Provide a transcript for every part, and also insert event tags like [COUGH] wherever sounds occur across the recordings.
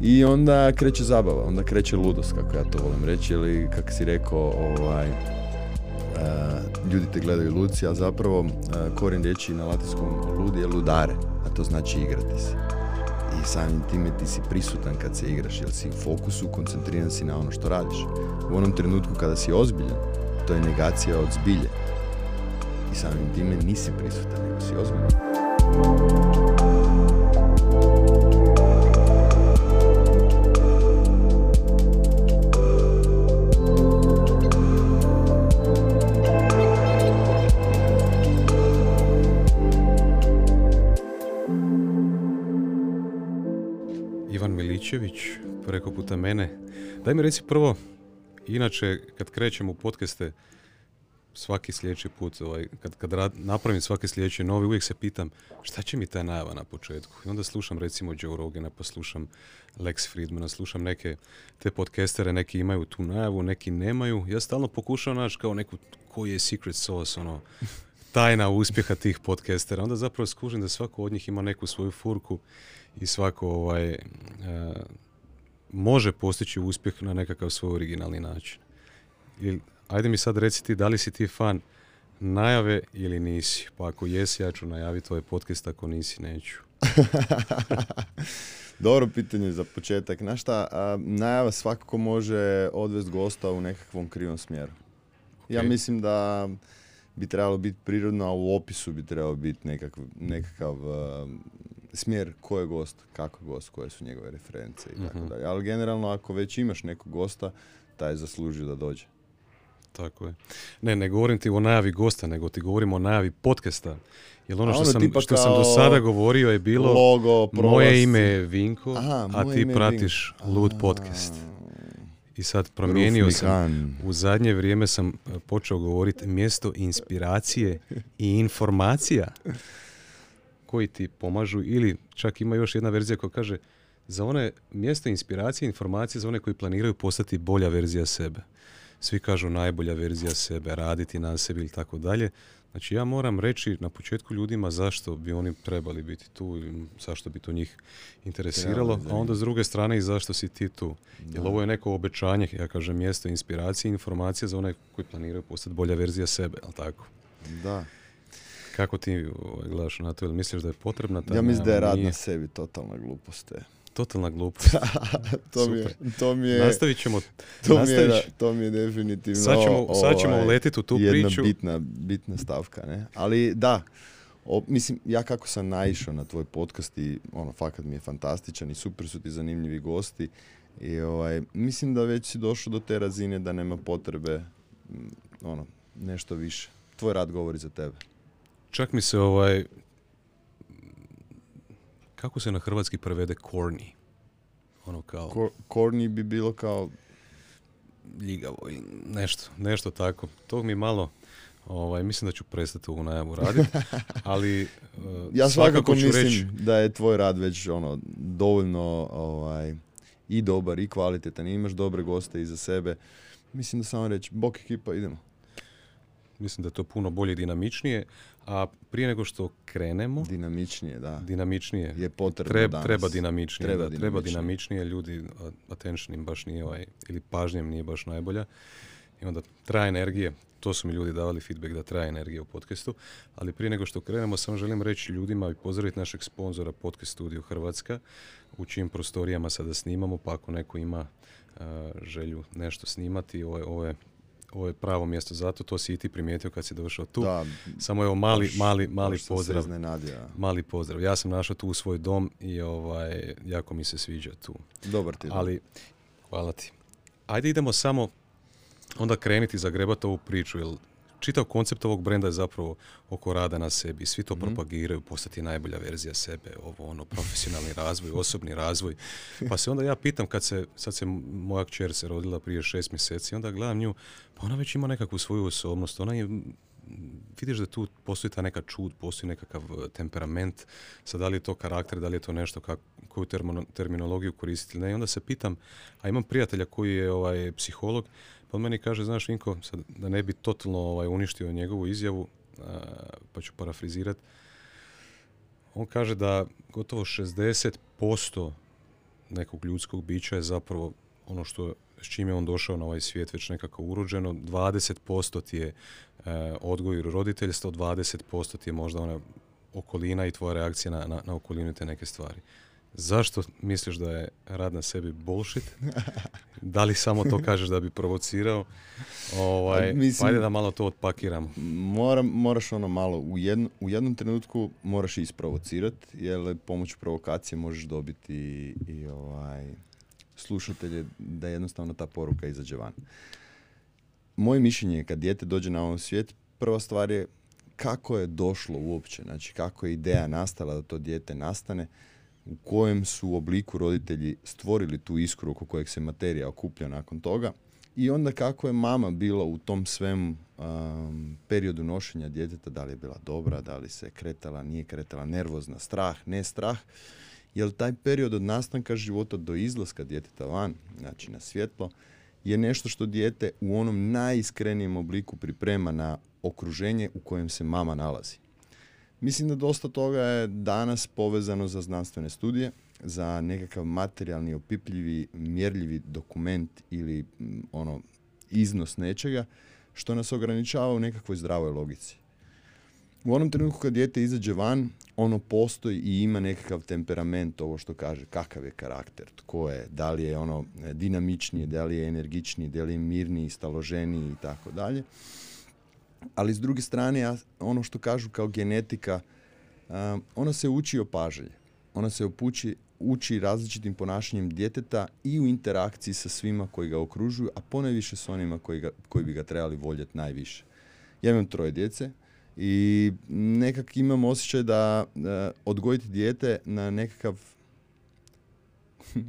I onda kreće zabava, onda kreće ludost, kako ja to volim reći, ili kako si rekao, ovaj, ljudi te gledaju luci, a zapravo korijen riječi na latinskom ludi je ludare, a to znači igrati se. I samim time ti si prisutan kad se igraš, jer si u fokusu, koncentriran si na ono što radiš. U onom trenutku kada si ozbiljan, to je negacija od zbilje. I samim time nisi prisutan, nego si ozbiljan. Miličević, preko puta mene. Daj mi reci prvo, inače kad krećemo u podcaste, svaki sljedeći put, ovaj, kad, kad rad, napravim svaki sljedeći novi, uvijek se pitam šta će mi ta najava na početku. I onda slušam recimo Joe Rogana, pa slušam Lex Friedmana, slušam neke te podcastere, neki imaju tu najavu, neki nemaju. Ja stalno pokušavam naći kao neku, koji je secret sauce, ono, tajna uspjeha tih podcastera. Onda zapravo skužim da svako od njih ima neku svoju furku i svako ovaj, e, može postići uspjeh na nekakav svoj originalni način. I, ajde mi sad reci ti da li si ti fan najave ili nisi. Pa ako jesi, ja ću najaviti tvoj podcast, ako nisi, neću. [LAUGHS] Dobro pitanje za početak. Znaš šta, najava svakako može odvesti gosta u nekakvom krivom smjeru. Ja mislim da bi trebalo biti prirodno, a u opisu bi trebalo biti nekakav, nekakav smjer ko je gost, kako je gost, koje su njegove reference i tako mhm. dalje. Ali generalno ako već imaš nekog gosta, taj je zaslužio da dođe. Tako je. Ne, ne govorim ti o najavi gosta, nego ti govorim o najavi podcasta. Jer ono što, ono sam, što sam do sada govorio je bilo logo, moje ime je Vinko, a ti pratiš Lud podcast. I sad promijenio sam, u zadnje vrijeme sam počeo govoriti mjesto inspiracije i informacija koji ti pomažu ili čak ima još jedna verzija koja kaže za one mjesta inspiracije, informacije za one koji planiraju postati bolja verzija sebe. Svi kažu najbolja verzija sebe, raditi na sebi ili tako dalje. Znači ja moram reći na početku ljudima zašto bi oni trebali biti tu i zašto bi to njih interesiralo, a onda s druge strane i zašto si ti tu. Jer ovo je neko obećanje, ja kažem, mjesto inspiracije, informacije za one koji planiraju postati bolja verzija sebe, ali tako? Da. Kako ti ovaj, gledaš na to? Ili misliš da je potrebna ta Ja mislim da je rad na sebi totalna glupost. [LAUGHS] Totalna glupost. to, mi je, to mi je... Nastavit ćemo... [LAUGHS] To, mi je, to mi je definitivno... Sad ćemo, sad ćemo ovaj, uletiti u tu jedna priču. bitna, bitna stavka, ne? Ali da, o, mislim, ja kako sam naišao na tvoj podcast i ono, fakat mi je fantastičan i super su ti zanimljivi gosti. I ovaj, mislim da već si došao do te razine da nema potrebe ono, nešto više. Tvoj rad govori za tebe. Čak mi se ovaj... Kako se na hrvatski prevede corny? Ono kao... corny bi bilo kao... Ljigavo nešto, nešto tako. To mi malo... Ovaj, mislim da ću prestati ovu najavu raditi, [LAUGHS] ali uh, ja svakako, mislim da je tvoj rad već ono dovoljno ovaj, i dobar i kvalitetan i imaš dobre goste iza sebe. Mislim da samo reći, bok ekipa, idemo. Mislim da je to puno bolje i dinamičnije, a prije nego što krenemo... Dinamičnije, da. Dinamičnije. Je potrebno Treba, danas. treba dinamičnije. Treba, da, dinamičnije. treba dinamičnije. Ljudi, attention im baš nije ovaj, ili pažnjem nije baš najbolja. I onda traje energije. To su mi ljudi davali feedback da traje energije u podcastu. Ali prije nego što krenemo, samo želim reći ljudima i pozdraviti našeg sponzora Podcast Studio Hrvatska, u čijim prostorijama sada snimamo, pa ako neko ima želju nešto snimati, ovo je, ovo je ovo je pravo mjesto za to, to si i ti primijetio kad si došao tu. Da, Samo evo mali, mali, mali pozdrav. Mali pozdrav. Ja sam našao tu u svoj dom i ovaj, jako mi se sviđa tu. Dobar ti. Ali, hvala ti. Ajde idemo samo onda kreniti zagrebati ovu priču, jer čitav koncept ovog brenda je zapravo oko rada na sebi. Svi to mm propagiraju, postati najbolja verzija sebe, ovo ono, profesionalni razvoj, osobni razvoj. Pa se onda ja pitam, kad se, sad se moja kćer se rodila prije šest mjeseci, onda gledam nju, pa ona već ima nekakvu svoju osobnost, ona je vidiš da tu postoji ta neka čud, postoji nekakav e, temperament, sad da li je to karakter, da li je to nešto kak, koju terminologiju koristiti ne. I onda se pitam, a imam prijatelja koji je ovaj psiholog, pa on meni kaže, znaš Vinko, sad, da ne bi totalno ovaj, uništio njegovu izjavu, pa ću parafrizirati, on kaže da gotovo 60% nekog ljudskog bića je zapravo ono što s čime je on došao na ovaj svijet već nekako urođeno. 20% ti je e, odgoj roditeljstva, 20% ti je možda ona okolina i tvoja reakcija na, na, na okolinu te neke stvari. Zašto misliš da je rad na sebi bullshit? [LAUGHS] Da li samo to kažeš da bi provocirao? Ovaj, pa ajde da malo to otpakiramo. Mora, moraš ono malo, u, u jednom trenutku moraš isprovocirati, jer pomoću provokacije možeš dobiti i, i ovaj, slušatelje da jednostavno ta poruka izađe van. Moje mišljenje je kad dijete dođe na ovom svijet, prva stvar je kako je došlo uopće, znači kako je ideja nastala da to dijete nastane, u kojem su obliku roditelji stvorili tu iskru oko kojeg se materija okuplja nakon toga i onda kako je mama bila u tom svem um, periodu nošenja djeteta, da li je bila dobra, da li se kretala, nije kretala, nervozna, strah, ne strah, jer taj period od nastanka života do izlaska djeteta van, znači na svjetlo, je nešto što dijete u onom najiskrenijem obliku priprema na okruženje u kojem se mama nalazi. Mislim da dosta toga je danas povezano za znanstvene studije, za nekakav materijalni, opipljivi, mjerljivi dokument ili ono iznos nečega, što nas ograničava u nekakvoj zdravoj logici. U onom trenutku kad dijete izađe van, ono postoji i ima nekakav temperament, ovo što kaže, kakav je karakter, tko je, da li je ono dinamičniji, da li je energičniji, da li je mirniji, staloženiji i tako dalje. Ali s druge strane ono što kažu kao genetika ona se uči opažalje ona se upući, uči različitim ponašanjem djeteta i u interakciji sa svima koji ga okružuju a ponajviše s onima koji, ga, koji bi ga trebali voljeti najviše. Ja imam troje djece i nekak imam osjećaj da odgojiti dijete na nekakav [LAUGHS]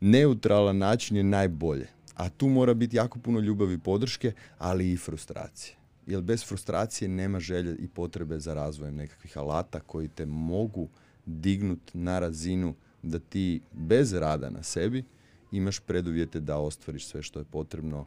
neutralan način je najbolje. A tu mora biti jako puno ljubavi i podrške, ali i frustracije. Jer bez frustracije nema želje i potrebe za razvojem nekakvih alata koji te mogu dignuti na razinu da ti bez rada na sebi imaš preduvjete da ostvariš sve što je potrebno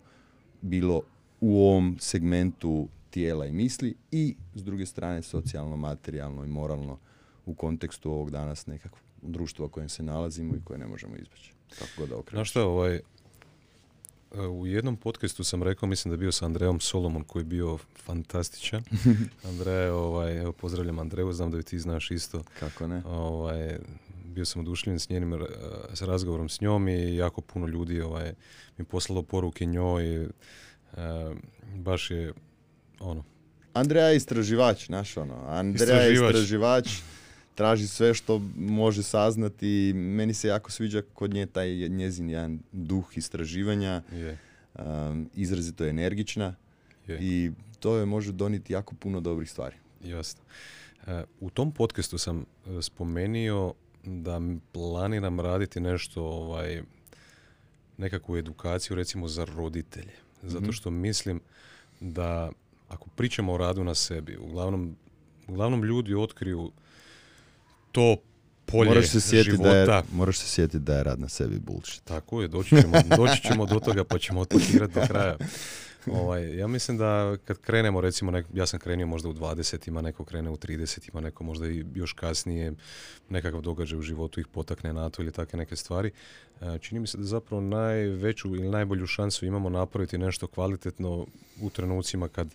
bilo u ovom segmentu tijela i misli i s druge strane socijalno, materijalno i moralno u kontekstu ovog danas nekakvog društva u kojem se nalazimo i koje ne možemo izbjeći. Kako god da okreneš. što, ovaj, u jednom podcastu sam rekao, mislim da je bio sa Andreom Solomon koji je bio fantastičan. [LAUGHS] Andreja, ovaj, evo pozdravljam Andreju, znam da ti znaš isto. Kako ne? Ovaj, bio sam odušljen s njenim s razgovorom s njom i jako puno ljudi ovaj, mi poslalo poruke njoj. E, baš je ono. Andreja je istraživač, naš ono. Andreja je istraživač traži sve što može saznati. Meni se jako sviđa kod nje taj njezin jedan duh istraživanja. Um, izrazito je energična i to je može doniti jako puno dobrih stvari. Jasno. E, u tom podcastu sam e, spomenio da planiram raditi nešto ovaj nekakvu edukaciju recimo za roditelje. Zato mhm. što mislim da ako pričamo o radu na sebi, uglavnom, uglavnom ljudi otkriju to polje moraš se života. Da je, moraš se sjetiti da je rad na sebi bullshit. Tako je, doći ćemo, doći ćemo do toga pa ćemo otpakirati do kraja. [LAUGHS] Ovaj, ja mislim da kad krenemo, recimo, nek, ja sam krenio možda u 20 ima neko krene u 30 ima neko možda i još kasnije nekakav događaj u životu ih potakne na to ili takve neke stvari. E, čini mi se da zapravo najveću ili najbolju šansu imamo napraviti nešto kvalitetno u trenucima kad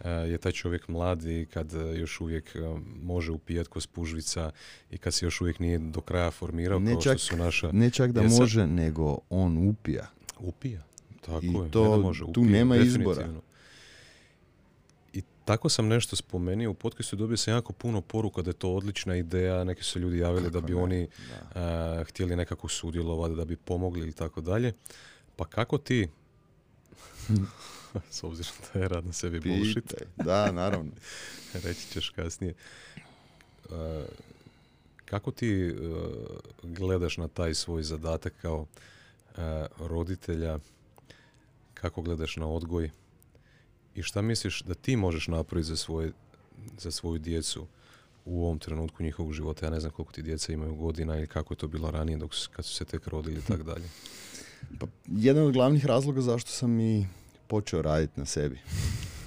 E, je taj čovjek mlad i kad e, još uvijek može upijati ko spužvica i kad se još uvijek nije do kraja formirao ne kao čak, što su naša... Ne čak da može, nego on upija. Upija, tako I je. To, može, tu nema izbora. I tako sam nešto spomenuo u podcastu, dobio sam jako puno poruka da je to odlična ideja, neki su ljudi javili da bi oni htjeli nekako sudjelovati, da bi pomogli i tako dalje. Pa kako ti [LAUGHS] s obzirom da je rad na sebi bullshit. Da, naravno. [LAUGHS] Reći ćeš kasnije. Uh, kako ti uh, gledaš na taj svoj zadatak kao uh, roditelja? Kako gledaš na odgoj? I šta misliš da ti možeš napraviti za, svoje, za svoju djecu u ovom trenutku njihovog života? Ja ne znam koliko ti djeca imaju godina ili kako je to bilo ranije dok su, kad su se tek rodili i tako [LAUGHS] dalje. Pa, jedan od glavnih razloga zašto sam i počeo raditi na sebi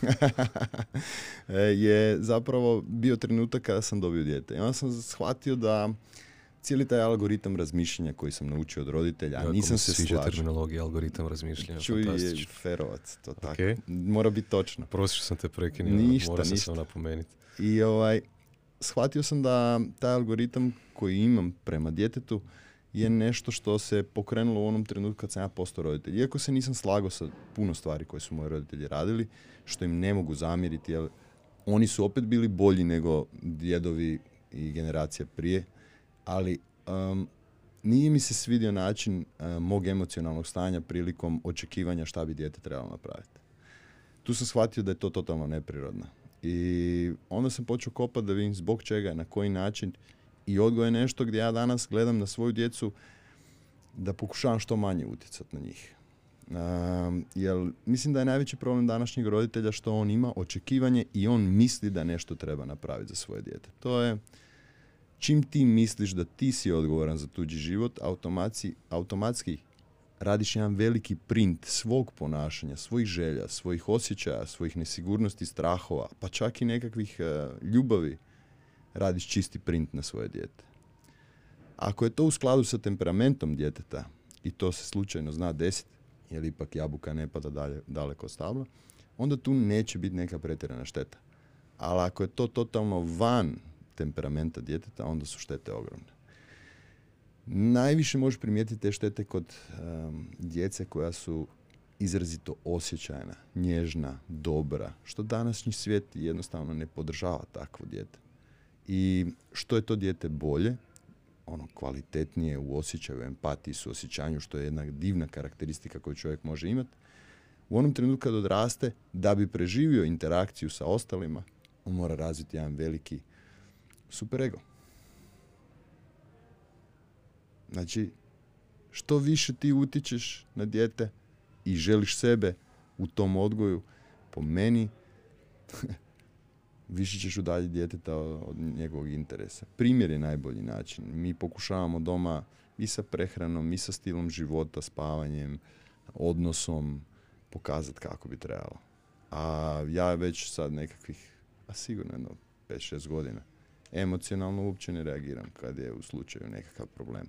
[LAUGHS] je zapravo bio trenutak kada sam dobio dijete. I onda sam shvatio da cijeli taj algoritam razmišljanja koji sam naučio od roditelja, a nisam se sviđa terminologija, algoritam razmišljanja, Čuj je ferovac, to tako. Mora biti točno. Prosto sam te prekinio, Ništa, mora sam ništa. samo napomenuti. I ovaj, shvatio sam da taj algoritam koji imam prema djetetu je nešto što se pokrenulo u onom trenutku kad sam ja postao roditelj. Iako se nisam slagao sa puno stvari koje su moji roditelji radili, što im ne mogu zamjeriti, jer oni su opet bili bolji nego djedovi i generacija prije, ali um, nije mi se svidio način uh, mog emocionalnog stanja prilikom očekivanja šta bi dijete trebalo napraviti. Tu sam shvatio da je to totalno neprirodno. I onda sam počeo kopati da vidim zbog čega, na koji način. I odgoj je nešto gdje ja danas gledam na svoju djecu da pokušavam što manje utjecati na njih. Um, jer mislim da je najveći problem današnjeg roditelja što on ima očekivanje i on misli da nešto treba napraviti za svoje dijete. To je čim ti misliš da ti si odgovoran za tuđi život, automatski, automatski radiš jedan veliki print svog ponašanja, svojih želja, svojih osjećaja, svojih nesigurnosti, strahova, pa čak i nekakvih e, ljubavi, radiš čisti print na svoje dijete. Ako je to u skladu sa temperamentom djeteta i to se slučajno zna desiti, jer ipak jabuka ne pada dalje, daleko od stabla, onda tu neće biti neka pretjerana šteta. Ali ako je to totalno van temperamenta djeteta, onda su štete ogromne. Najviše možeš primijetiti te štete kod em, djece koja su izrazito osjećajna, nježna, dobra, što današnji svijet jednostavno ne podržava takvo dijete. I što je to dijete bolje, ono kvalitetnije u osjećaju, empatiji, suosjećanju, što je jedna divna karakteristika koju čovjek može imati, u onom trenutku kad odraste, da bi preživio interakciju sa ostalima, on mora razviti jedan veliki superego. Znači, što više ti utičeš na dijete i želiš sebe u tom odgoju, po meni, [LAUGHS] više ćeš udaljiti djeteta od njegovog interesa. Primjer je najbolji način. Mi pokušavamo doma i sa prehranom, i sa stilom života, spavanjem, odnosom, pokazati kako bi trebalo. A ja već sad nekakvih, a sigurno jedno 5-6 godina, emocionalno uopće ne reagiram kad je u slučaju nekakav problem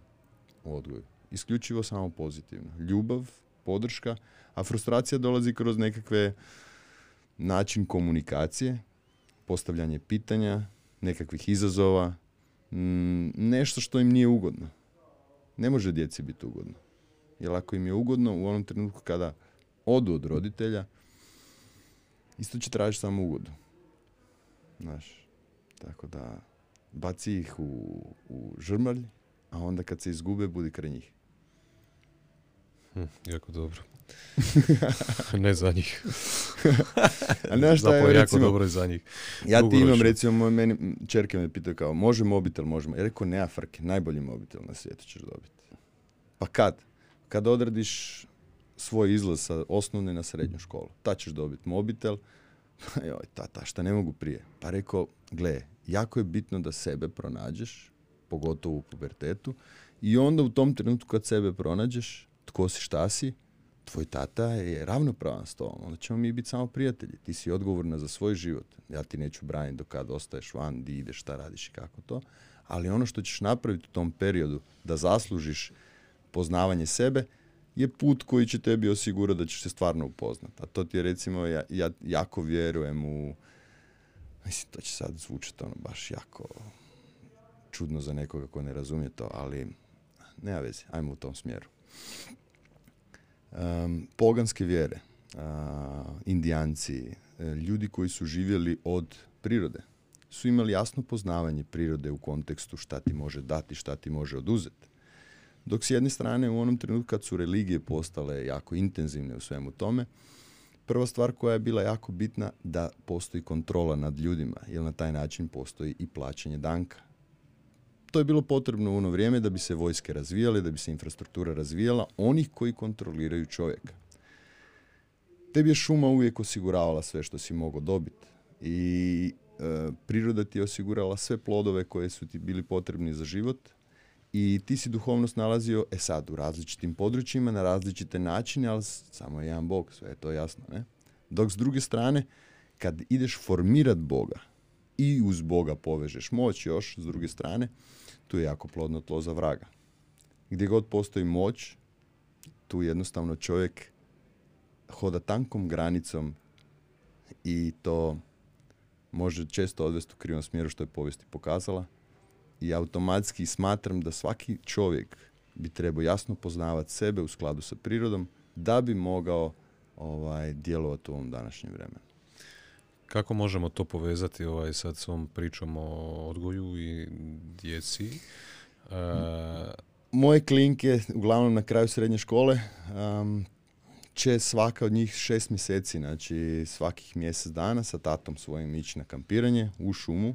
u odgoju. Isključivo samo pozitivno. Ljubav, podrška, a frustracija dolazi kroz nekakve način komunikacije, postavljanje pitanja, nekakvih izazova, mm, nešto što im nije ugodno. Ne može djeci biti ugodno. Jer ako im je ugodno u onom trenutku kada odu od roditelja, isto će tražiti samo ugodu. Znaš, tako da baci ih u, u žrmalj, a onda kad se izgube, budi kraj njih. Hm, jako dobro. [LAUGHS] ne za njih. A znaš šta je, [LAUGHS] Zapravo jako recimo, dobro je za njih. Ja ti imam, recimo, moj, meni, čerke me pitaju kao, može mobitel, možemo. Ja rekao, nema frke, najbolji mobitel na svijetu ćeš dobiti. Pa kad? Kad odradiš svoj izlaz sa osnovne na srednju školu. Tad ćeš dobiti mobitel. [LAUGHS] Joj, tata, šta ne mogu prije? Pa rekao, gle, jako je bitno da sebe pronađeš, pogotovo u pubertetu, i onda u tom trenutku kad sebe pronađeš, tko si, šta si, tvoj tata je ravnopravan s tobom, onda ćemo mi biti samo prijatelji. Ti si odgovorna za svoj život. Ja ti neću braniti do kad ostaješ van, di ideš, šta radiš i kako to. Ali ono što ćeš napraviti u tom periodu da zaslužiš poznavanje sebe je put koji će tebi osigurati da ćeš se stvarno upoznati. A to ti je recimo, ja, ja jako vjerujem u, mislim to će sad zvučati ono baš jako čudno za nekoga ko ne razumije to, ali nema veze, ajmo u tom smjeru. Um, poganske vjere, a, indijanci, e, ljudi koji su živjeli od prirode, su imali jasno poznavanje prirode u kontekstu šta ti može dati, šta ti može oduzeti. Dok s jedne strane u onom trenutku kad su religije postale jako intenzivne u svemu tome, prva stvar koja je bila jako bitna da postoji kontrola nad ljudima, jer na taj način postoji i plaćanje danka. To je bilo potrebno u ono vrijeme da bi se vojske razvijale, da bi se infrastruktura razvijala, onih koji kontroliraju čovjeka. Tebi je šuma uvijek osiguravala sve što si mogao dobiti i e, priroda ti je osigurala sve plodove koje su ti bili potrebni za život i ti si duhovnost nalazio, e sad, u različitim područjima, na različite načine, ali samo je jedan Bog, sve je to jasno, ne? Dok s druge strane, kad ideš formirat Boga, i uz Boga povežeš moć još s druge strane, tu je jako plodno tlo za vraga. Gdje god postoji moć, tu jednostavno čovjek hoda tankom granicom i to može često odvesti u krivom smjeru što je povijest pokazala. I automatski smatram da svaki čovjek bi trebao jasno poznavati sebe u skladu sa prirodom da bi mogao ovaj, djelovati u ovom današnjem vremenu. Kako možemo to povezati ovaj, sad s ovom pričom o odgoju i djeci? E, Moje klinke, uglavnom na kraju srednje škole, um, će svaka od njih šest mjeseci, znači svakih mjesec dana sa tatom svojim ići na kampiranje u šumu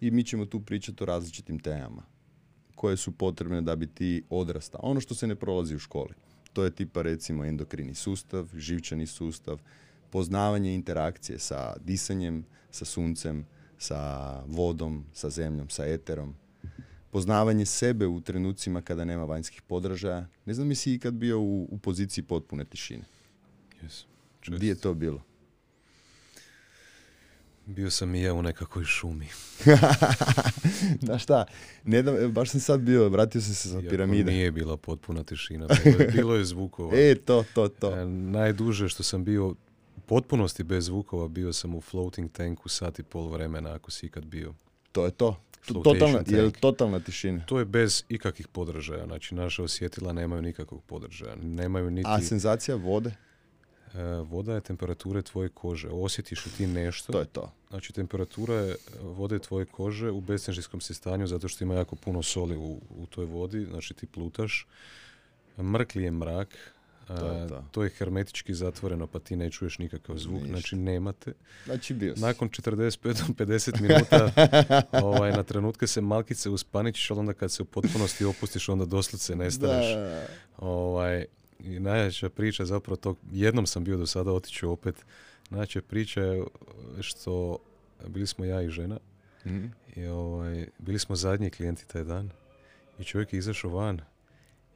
i mi ćemo tu pričati o različitim temama koje su potrebne da bi ti odrastao. Ono što se ne prolazi u školi. To je tipa recimo endokrini sustav, živčani sustav, poznavanje interakcije sa disanjem, sa suncem, sa vodom, sa zemljom, sa eterom, poznavanje sebe u trenucima kada nema vanjskih podražaja. Ne znam mi si ikad bio u, u poziciji potpune tišine. Yes. Gdje je to bilo? Bio sam i ja u nekakvoj šumi. [LAUGHS] Znaš šta, ne da, baš sam sad bio, vratio sam se Iako piramide. nije bila potpuna tišina. Bilo je, bilo je zvukova. [LAUGHS] E, to, to, to. E, Najduže što sam bio u potpunosti bez zvukova, bio sam u floating tanku sat i pol vremena, ako si ikad bio. To je to. Totalna, je totalna tišina? To je bez ikakvih podržaja. Znači, naša osjetila nemaju nikakvog podržaja. Nemaju niti... A senzacija vode? E, voda je temperature tvoje kože. Osjetiš li ti nešto? To je to. Znači, temperatura je vode tvoje kože u bestežinskom si stanju zato što ima jako puno soli u, u toj vodi. Znači, ti plutaš. Mrkli je mrak. To je to. to je hermetički zatvoreno pa ti ne čuješ nikakav zvuk. Ništa. Znači, nemate. Znači bio si. Nakon 45-50 minuta [LAUGHS] ovaj, na trenutke se malkice uspaničiš, ali onda kad se u potpunosti opustiš, onda doslovce nestaneš. Da. Ovaj, I najjača priča zapravo tog, jednom sam bio do sada, otiću opet, najjača priča je što bili smo ja i žena Mhm. i ovaj, bili smo zadnji klijenti taj dan i čovjek je izašao van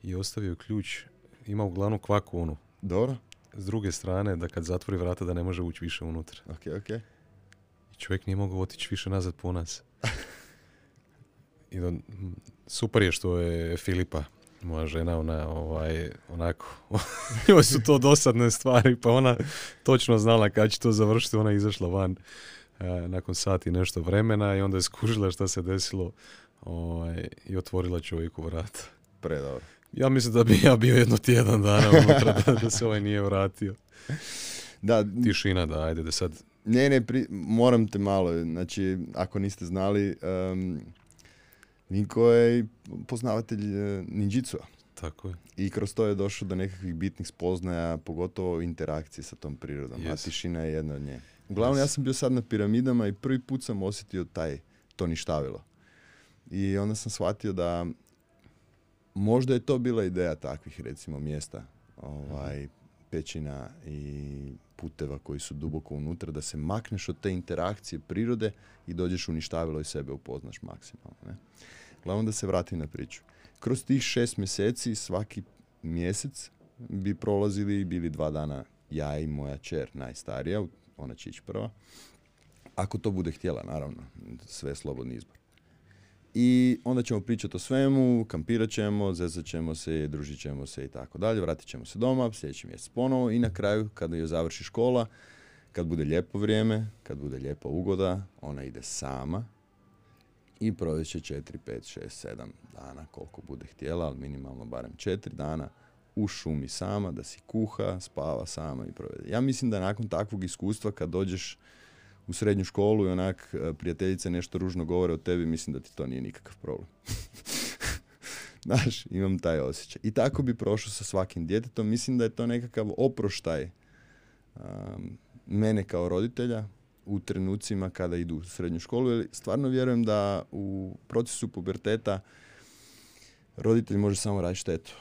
i ostavio ključ, ima uglavnom kvaku onu, Dobro. s druge strane da kad zatvori vrata da ne može ući više unutra. Ok, ok. I čovjek nije mogao otići više nazad po nas. [LAUGHS] I m, super je što je Filipa, moja žena, ona ovaj, onako, [LAUGHS] joj su to dosadne stvari, pa ona točno znala kad će to završiti, ona je izašla van e, nakon sati nešto vremena i onda je skužila šta se desilo ovaj, i otvorila čovjeku vrata. Predobro. Ja mislim da bi ja bio jedno tjedan dana unutra da, da se ovaj nije vratio. Da, Tišina da, ajde da sad ne, ne, pri, moram te malo, znači, ako niste znali, um, Vinko je poznavatelj uh, ninjitsua. tako je. I kroz to je došao do nekakvih bitnih spoznaja, pogotovo interakcije sa tom prirodom, a Yes. tišina je jedna od nje. Uglavnom, Yes. ja sam bio sad na piramidama i prvi put sam osjetio taj, to ništavilo. I onda sam shvatio da možda je to bila ideja takvih, recimo, mjesta, ovaj, pećina i puteva koji su duboko unutra, da se makneš od te interakcije prirode i dođeš u ništavilo i sebe upoznaš maksimalno. Ne? Uglavnom da se vratim na priču. Kroz tih šest mjeseci, svaki mjesec bi prolazili i bili dva dana ja i moja čer, najstarija, ona će ići prva. Ako to bude htjela, naravno, sve je slobodni izbor. I onda ćemo pričati o svemu, kampirat ćemo, zezat ćemo se, družit ćemo se i tako dalje, vratit ćemo se doma, sljedeći mjesec ponovo i na kraju, kada joj završi škola, kad bude lijepo vrijeme, kad bude lijepa ugoda, ona ide sama i provest će 4, 5, 6, 7 dana koliko bude htjela, ali minimalno barem 4 dana u šumi sama, da si kuha, spava sama i provede. Ja mislim da nakon takvog iskustva kad dođeš u srednju školu i onak e, prijateljice nešto ružno govore o tebi, mislim da ti to nije nikakav problem. [LAUGHS] Znaš, imam taj osjećaj. I tako bi prošao sa svakim djetetom. Mislim da je to nekakav oproštaj um, mene kao roditelja u trenucima kada idu u srednju školu. Jer stvarno vjerujem da u procesu puberteta roditelj može samo raditi štetu.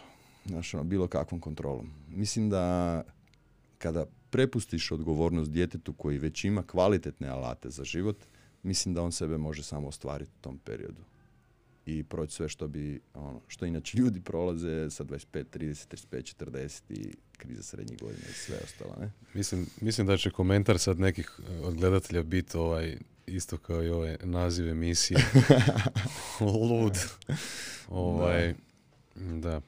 Znaš, ono, bilo kakvom kontrolom. Mislim da kada prepustiš odgovornost djetetu koji već ima kvalitetne alate za život, mislim da on sebe može samo ostvariti u tom periodu i proći sve što bi, ono, što inače ljudi prolaze sa 25, 30, 35, 40 i kriza srednjih godina i sve ostalo, ne? Mislim, mislim da će komentar sad nekih e, od gledatelja biti ovaj, isto kao i ove naziv emisije. [LAUGHS] Lud. [LAUGHS] Ovaj, da.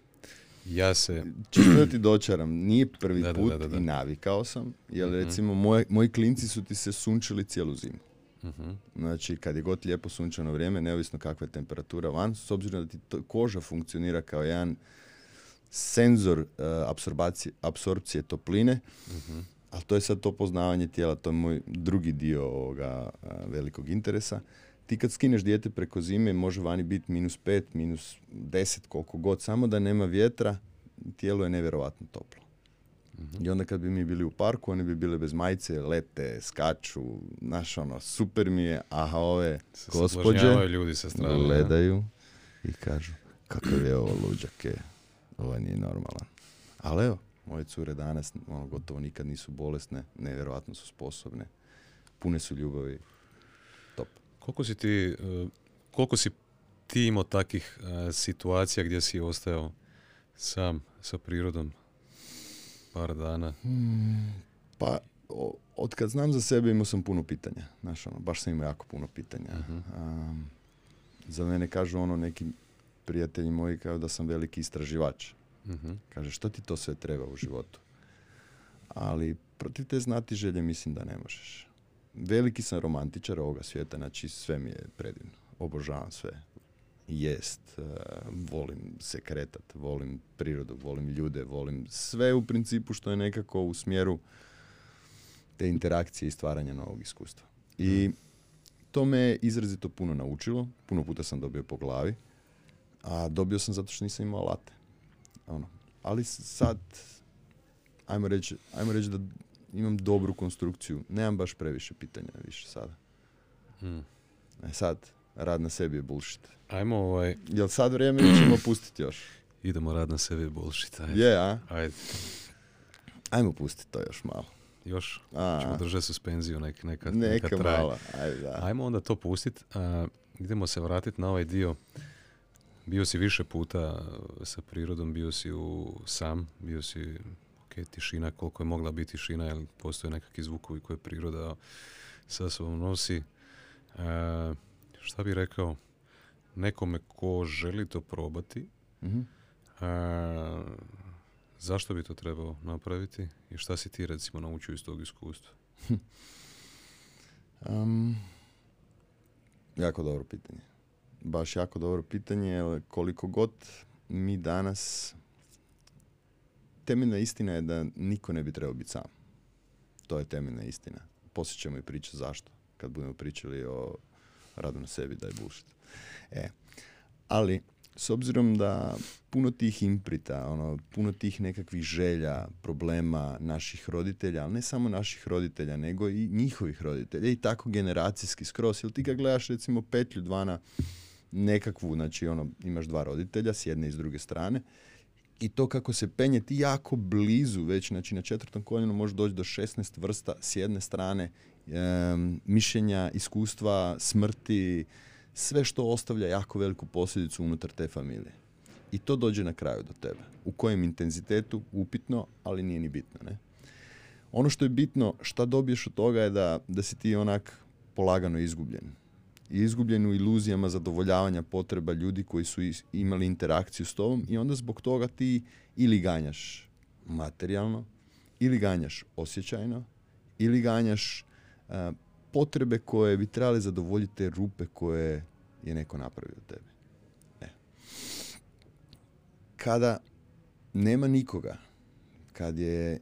Ja se... Čisto da ti dočaram, nije prvi Da, da, put da, da, da. i navikao sam, jer Mhm. recimo moje, moji klinci su ti se sunčili cijelu zimu. Mhm. Znači, kad je god lijepo sunčano vrijeme, neovisno kakva je temperatura van, s obzirom da ti koža funkcionira kao jedan senzor uh, apsorbacije, apsorpcije topline, Mhm. ali to je sad to poznavanje tijela, to je moj drugi dio ovoga a, velikog interesa. Ti kad skineš dijete preko zime, može vani biti minus 5, minus 10, koliko god, samo da nema vjetra, tijelo je nevjerovatno toplo. I onda kad bi mi bili u parku, oni bi bile bez majice, lete, skaču, znaš ono, super mi je, aha ove Se gospođe ljudi sa strane. ne? gledaju i kažu, kakav je ovo luđake, ovo nije normalan. Ali evo, moje cure danas ono, gotovo nikad nisu bolesne, nevjerojatno su sposobne, pune su ljubavi, top. Koliko si ti, eh, koliko si ti imao takih eh, situacija gdje si ostajao sam sa prirodom par dana? Pa, o- od kad znam za sebe imao sam puno pitanja, znaš ono, baš sam imao jako puno pitanja. Um, za mene kažu ono neki prijatelji moji kao da sam veliki istraživač. Mhm. Kaže, što ti to sve treba u životu? Ali protiv te znati želje mislim da ne možeš. Veliki sam romantičar ovoga svijeta, znači sve mi je predivno. Obožavam sve. Jest, eh, volim se kretat, volim prirodu, volim ljude, volim sve u principu što je nekako u smjeru te interakcije i stvaranja novog iskustva. I to me je izrazito puno naučilo, puno puta sam dobio po glavi, a dobio sam zato što nisam imao alate. Ono. Ali sad, ajmo reći, ajmo reći da imam dobru konstrukciju. Nemam baš previše pitanja više sada. Mm. E sad, rad na sebi je bullshit. Ajmo ovaj, Jel sad vrijeme ili ćemo [CLEARS THROAT] pustiti još? idemo rad na sebi bullshit. Ajde. Je, a? Ajde. Ajmo pustiti to još malo. Još A, ćemo držati suspenziju nek, neka, neka, neka traje. malo. Ajde, da. Ajmo onda to pustit. A, idemo se vratiti na ovaj dio. Bio si više puta sa prirodom, bio si u sam, bio si ok, tišina, koliko je mogla biti tišina, jer postoje nekakvi zvukovi koje priroda sa sobom nosi. Šta bi rekao? Nekome ko želi to probati, Mhm. a, zašto bi to trebao napraviti i šta si ti recimo naučio iz tog iskustva? [LAUGHS] Um, jako dobro pitanje. Baš jako dobro pitanje, koliko god mi danas... Temeljna istina je da niko ne bi trebao biti sam. To je temeljna istina. Poslije ćemo i pričati zašto, kad budemo pričali o radu na sebi, da je bullshit. E, ali, s obzirom da puno tih imprita, ono, puno tih nekakvih želja, problema naših roditelja, ali ne samo naših roditelja, nego i njihovih roditelja i tako generacijski skroz. Ili ti kad gledaš recimo petlju dvana nekakvu, znači ono, imaš dva roditelja s jedne i s druge strane i to kako se penje ti jako blizu već, znači na četvrtom koljenu može doći do 16 vrsta s jedne strane mišljenja, iskustva, smrti, sve što ostavlja jako veliku posljedicu unutar te familije. I to dođe na kraju do tebe. U kojem intenzitetu, upitno, ali nije ni bitno. Ne? Ono što je bitno, šta dobiješ od toga je da, da si ti onak polagano izgubljen. I izgubljen u iluzijama zadovoljavanja potreba ljudi koji su imali interakciju s tobom i onda zbog toga ti ili ganjaš materijalno, ili ganjaš osjećajno, ili ganjaš potrebe koje bi trebale zadovoljiti te rupe koje je neko napravio od tebe. E. Kada nema nikoga, kad je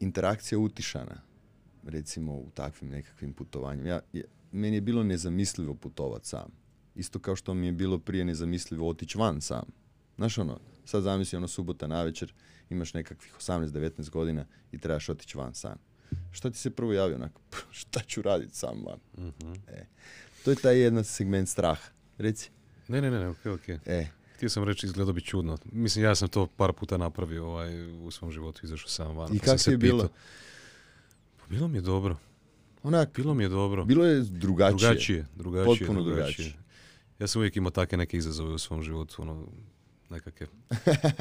interakcija utišana, recimo u takvim nekakvim putovanjima, ja, ja- meni je bilo nezamislivo putovat sam. Isto kao što mi je bilo prije nezamislivo otići van sam. Znaš ono, sad zamisli ono subota navečer, imaš nekakvih 18-19 godina i trebaš otići van sam. Šta ti se prvo javi onako, [LAUGHS] šta ću raditi sam van? Mhm. E, to je taj jedan segment straha. Reci. Ne, ne, ne, ne, ok, ok. E, Htio sam reći, izgledao bi čudno. Mislim, ja sam to par puta napravio ovaj, u svom životu, izašao sam van. I pa sam kak se ti je bilo? pitao. Pa bilo mi je dobro. onak, Bilo mi je dobro. bilo je drugačije. drugačije, drugačije, Potpuno drugačije. drugačije. Ja sam uvijek imao takve neke izazove u svom životu, ono, nekakve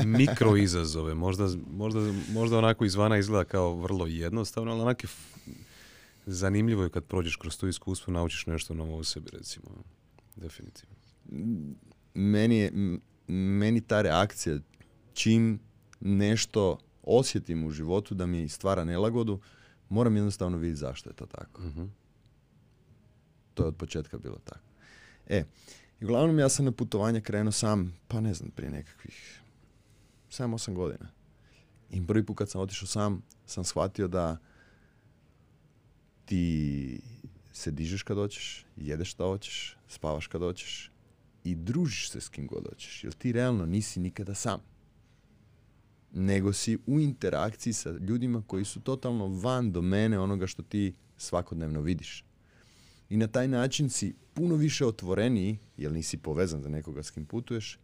mikro izazove. [LAUGHS] Možda, možda, možda onako izvana izgleda kao vrlo jednostavno, ali onake f- zanimljivo je kad prođeš kroz to iskustvo, naučiš nešto novo o sebi, recimo. Definitivno. Meni, je, meni ta reakcija, čim nešto osjetim u životu da mi stvara nelagodu, moram jednostavno vidjeti zašto je to tako. Mhm. To je od početka bilo tako. E, i uglavnom ja sam na putovanje krenuo sam, pa ne znam, prije nekakvih 7-8 godina. I prvi put kad sam otišao sam, sam shvatio da ti se dižeš kad hoćeš, jedeš šta hoćeš, spavaš kad hoćeš i družiš se s kim god hoćeš. Jer ti realno nisi nikada sam. Nego si u interakciji sa ljudima koji su totalno van domene onoga što ti svakodnevno vidiš. I na taj način si puno više otvoreniji, jer nisi povezan za nekoga s kim putuješ,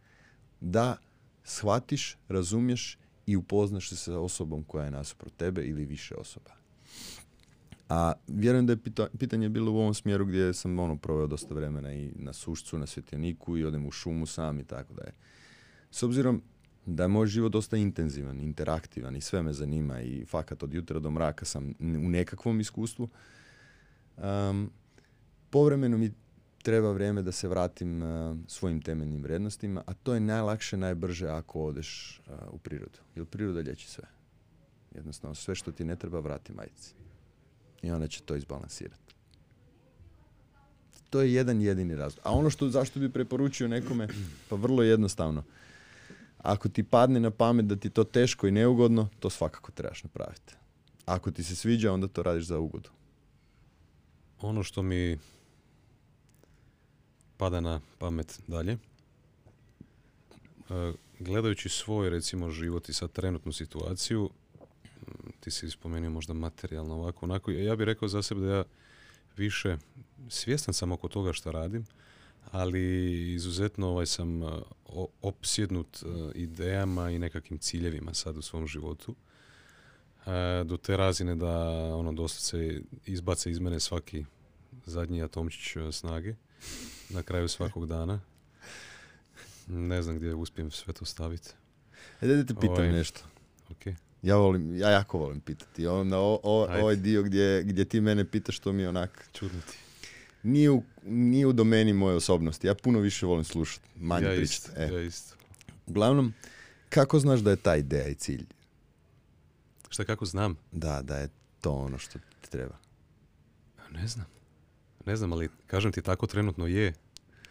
da shvatiš, razumiješ i upoznaš se sa osobom koja je nasuprot tebe ili više osoba. A vjerujem da je pitanje bilo u ovom smjeru gdje sam ono proveo dosta vremena i na sušcu, na svjetljeniku i odem u šumu sam i tako da je. S obzirom da je moj život dosta intenzivan, interaktivan i sve me zanima i fakat od jutra do mraka sam u nekakvom iskustvu. Um, povremeno mi treba vrijeme da se vratim uh, svojim temeljnim vrijednostima, a to je najlakše, najbrže ako odeš uh, u prirodu. Jer priroda lječi sve. Jednostavno, sve što ti ne treba vrati majici. I ona će to izbalansirati. To je jedan jedini razlog. A ono što zašto bi preporučio nekome, pa vrlo jednostavno. Ako ti padne na pamet da ti to teško i neugodno, to svakako trebaš napraviti. Ako ti se sviđa, onda to radiš za ugodu. Ono što mi pada na pamet dalje. E, gledajući svoj, recimo, život i sad trenutnu situaciju, ti si spomenuo možda materijalno ovako, onako, ja bih rekao za sebe da ja više svjestan sam oko toga što radim, ali izuzetno ovaj sam e, opsjednut e, idejama i nekakvim ciljevima sad u svom životu. Do te razine da ono doslovce izbace iz mene svaki zadnji atomčić snage na kraju svakog dana. Ne znam gdje uspijem sve to staviti. E, da te pitam ovaj, nešto. Okay. Ja, volim, ja jako volim pitati. O, na o, ovaj dio gdje, gdje ti mene pitaš što mi je onak... Čudno ti. Nije u, nije u domeni moje osobnosti. Ja puno više volim slušati, manje ja pričati. Isto, e. Ja isto. Uglavnom, kako znaš da je ta ideja i cilj? Šta kako znam? Da, da je to ono što ti treba. Ne znam. Ne znam, ali kažem ti, tako trenutno je.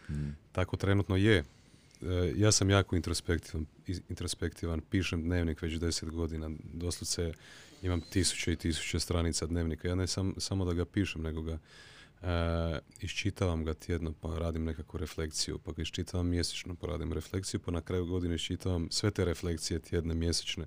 Hmm. Tako trenutno je. E, ja sam jako introspektivan, introspektivan, pišem dnevnik već deset godina, doslovce imam tisuće i tisuće stranica dnevnika. Ja ne sam, samo da ga pišem, nego ga e, iščitavam ga tjedno, pa radim nekakvu refleksiju, pa ga iščitavam mjesečno, pa radim refleksiju, pa na kraju godine iščitavam sve te refleksije tjedne, mjesečne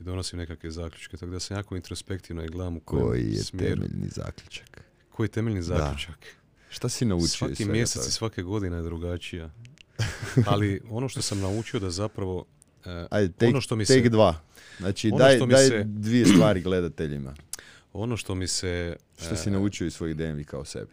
i donosim nekakve zaključke. Tako da sam jako introspektivno i gledam u kojem Koji je temeljni zaključak? Koji je temeljni zaključak? Šta si naučio? Svaki mjesec i svake godine je drugačija. [LAUGHS] Ali ono što sam naučio da zapravo uh, Ajde, take, ono što mi take se, dva. Znači ono daj, daj se, dvije stvari gledateljima. [CLEARS THROAT] Ono što mi se... Što si naučio iz svojih DMV o sebi?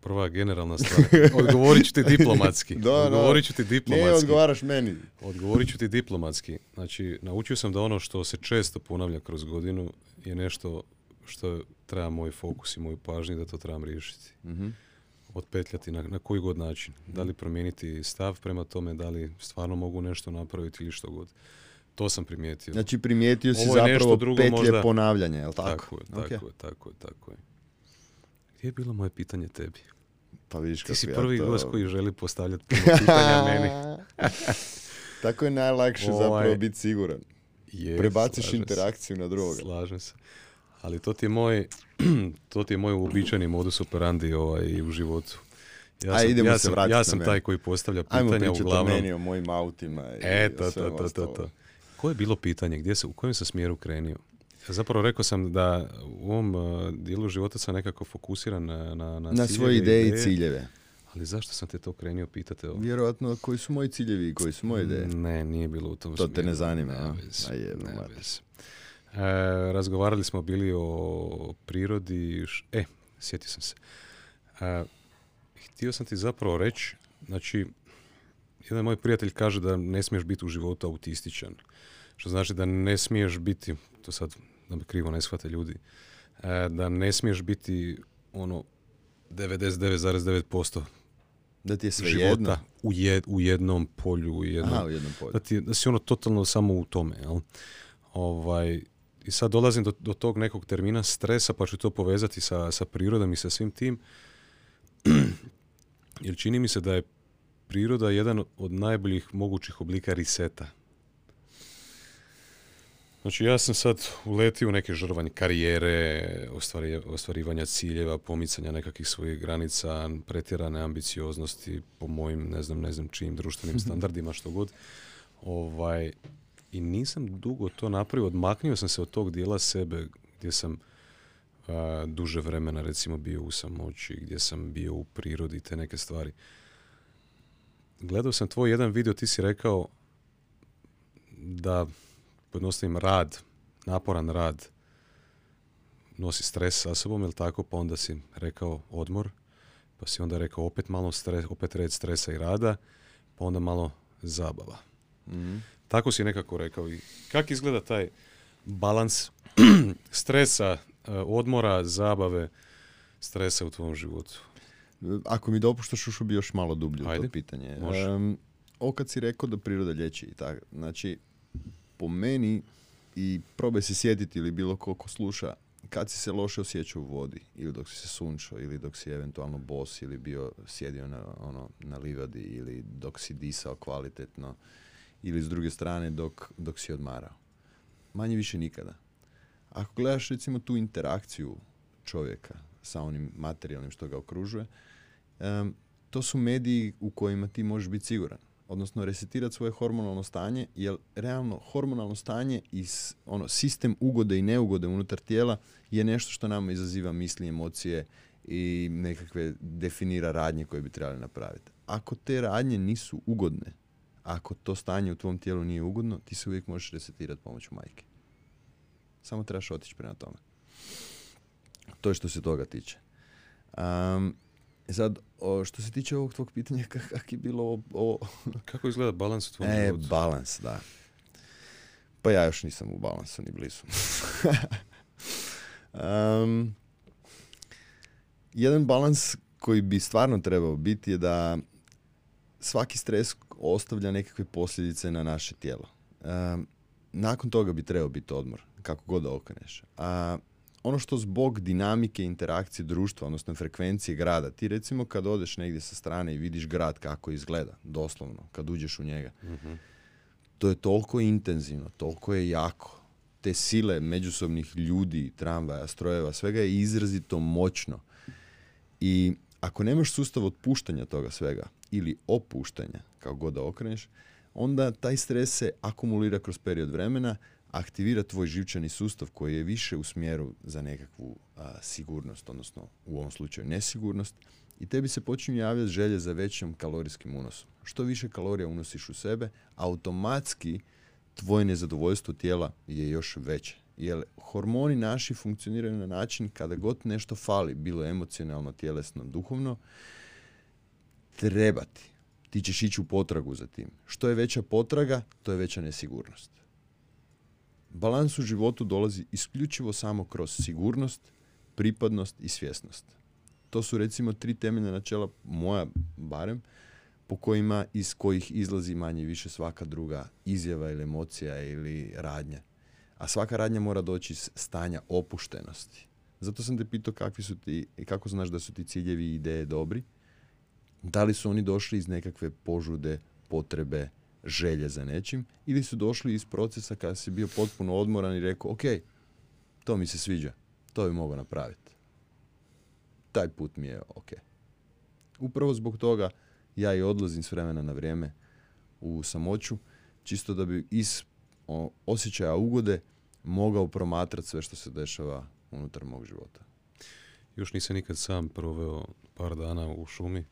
Prva generalna stvar. Odgovorit ću ti [LAUGHS] diplomatski. da, odgovorit ću ti diplomatski. Ne odgovaraš meni. Odgovorit ću ti diplomatski. Znači, naučio sam da ono što se često ponavlja kroz godinu je nešto što treba moj fokus i moju pažnju da to trebam riješiti. Mm-hmm. Otpetljati na, na koji god način. Da li promijeniti stav prema tome, da li stvarno mogu nešto napraviti ili što god. To sam primijetio. Znači primijetio si zapravo petlje možda... ponavljanja, je li tako? Tako je, tako je, tako je, tako je. Gdje je bilo moje pitanje tebi? Pa vidiš Ti si prvi ja to... gost koji želi postavljati pitanja meni. [LAUGHS] [LAUGHS] tako je najlakše ovaj... zapravo biti siguran. Je, Prebaciš interakciju se. na drugoga. Slažem se. Ali to ti je moj, [CLEARS THROAT] to ti je moj uobičajeni modus operandi ovaj, u životu. Ja sam, idemo ja se sam, ja sam taj koji postavlja pitanja Ajmo uglavnom. Ajmo o mojim autima i e, to, to, to, to, to. Koje je bilo pitanje? Gdje se, u kojem sam smjeru krenio? Zapravo rekao sam da u ovom uh, dijelu života sam nekako fokusiran na, na, na, na svoje ideje i ciljeve. Ali zašto sam te to krenio pitati? Vjerojatno koji su moji ciljevi i koji su moje ideje. Ne, nije bilo u tom To te ne zanima, ne, a? je, ne, E, razgovarali smo bili o prirodi. E, sjetio sam se. E, htio sam ti zapravo reći, znači, jedan moj prijatelj kaže da ne smiješ biti u životu autističan. Što znači da ne smiješ biti, to sad da me krivo ne shvate ljudi, e, da ne smiješ biti ono 99,9% Da ti je sve života jedno. u, je- u jednom polju, u jednom, Aha, u jednom polju. da, ti, da si ono totalno samo u tome. Jel? Ovaj, I sad dolazim do, do tog nekog termina stresa, pa ću to povezati sa, sa prirodom i sa svim tim. [CLEARS THROAT] Jer čini mi se da je priroda jedan od najboljih mogućih oblika riseta. Znači ja sam sad uletio u neke žrvanje karijere, ostvari, ostvarivanja ciljeva, pomicanja nekakvih svojih granica, pretjerane ambicioznosti po mojim, ne znam, ne znam čijim društvenim [LAUGHS] standardima, što god. Ovaj, I nisam dugo to napravio, odmaknio sam se od tog dijela sebe gdje sam a, duže vremena recimo bio u samoći, gdje sam bio u prirodi te neke stvari. Gledao sam tvoj jedan video, ti si rekao da pojednostavim rad, naporan rad nosi stres sa sobom, jel tako? Pa onda si rekao odmor, pa si onda rekao opet malo stres, opet red stresa i rada, pa onda malo zabava. Mhm. Tako si nekako rekao. I kak izgleda taj balans [CLEARS THROAT] stresa, e, odmora, zabave, stresa u tvom životu? Ako mi dopuštaš, ušao bi još malo dublje u to pitanje. Može. Em, ovo kad si rekao da priroda liječi i tako, znači, po meni, i probaj se sjetiti ili bilo ko ko sluša, kad si se loše osjećao u vodi, ili dok si se sunčao, ili dok si eventualno bos, ili bio sjedio na, ono, na livadi, ili dok si disao kvalitetno, ili s druge strane dok, dok si odmarao. Manje više nikada. Ako gledaš recimo tu interakciju čovjeka sa onim materijalnim što ga okružuje, em, to su mediji u kojima ti možeš biti siguran. Odnosno resetirati svoje hormonalno stanje, jer realno hormonalno stanje i ono, sistem ugode i neugode unutar tijela je nešto što nama izaziva misli, emocije i nekakve definira radnje koje bi trebali napraviti. Ako te radnje nisu ugodne, ako to stanje u tvom tijelu nije ugodno, ti se uvijek možeš resetirati pomoću majke. Samo trebaš otići prema tome. To je što se toga tiče. Um, sad, o, što se tiče ovog tvog pitanja, [LAUGHS] kak, kak je bilo ovo... ovo [LAUGHS] Kako izgleda balans u tvom e, balans, da. Pa ja još nisam u balansu, ni blizu. [LAUGHS] um, jedan balans koji bi stvarno trebao biti je da svaki stres ostavlja nekakve posljedice na naše tijelo. Um, nakon toga bi trebao biti odmor, kako god da okreneš. A ono što zbog dinamike interakcije društva, odnosno frekvencije grada, ti recimo kad odeš negdje sa strane i vidiš grad kako izgleda, doslovno, kad uđeš u njega, Mhm. to je toliko intenzivno, toliko je jako. Te sile međusobnih ljudi, tramvaja, strojeva, svega je izrazito moćno. I ako nemaš sustav otpuštanja toga svega ili opuštanja, kao god da okreneš, onda taj stres se akumulira kroz period vremena, aktivira tvoj živčani sustav koji je više u smjeru za nekakvu a, sigurnost, odnosno u ovom slučaju nesigurnost, i tebi se počinju javljati želje za većim kalorijskim unosom. Što više kalorija unosiš u sebe, automatski tvoje nezadovoljstvo tijela je još veće. Jer hormoni naši funkcioniraju na način kada god nešto fali, bilo emocionalno, tjelesno, duhovno, trebati. Ti ćeš ići u potragu za tim. Što je veća potraga, to je veća nesigurnost. Balans u životu dolazi isključivo samo kroz sigurnost, pripadnost i svjesnost. To su recimo tri temeljna načela, moja barem, po kojima iz kojih izlazi manje više svaka druga izjava ili emocija ili radnja. A svaka radnja mora doći iz stanja opuštenosti. Zato sam te pitao kakvi su ti, kako znaš da su ti ciljevi i ideje dobri. Da li su oni došli iz nekakve požude, potrebe, želje za nečim ili su došli iz procesa kada si bio potpuno odmoran i rekao ok, to mi se sviđa, to bi mogao napraviti. Taj put mi je ok. Upravo zbog toga ja i odlazim s vremena na vrijeme u samoću, čisto da bi iz osjećaja ugode mogao promatrati sve što se dešava unutar mog života. Još nisam nikad sam proveo par dana u šumi.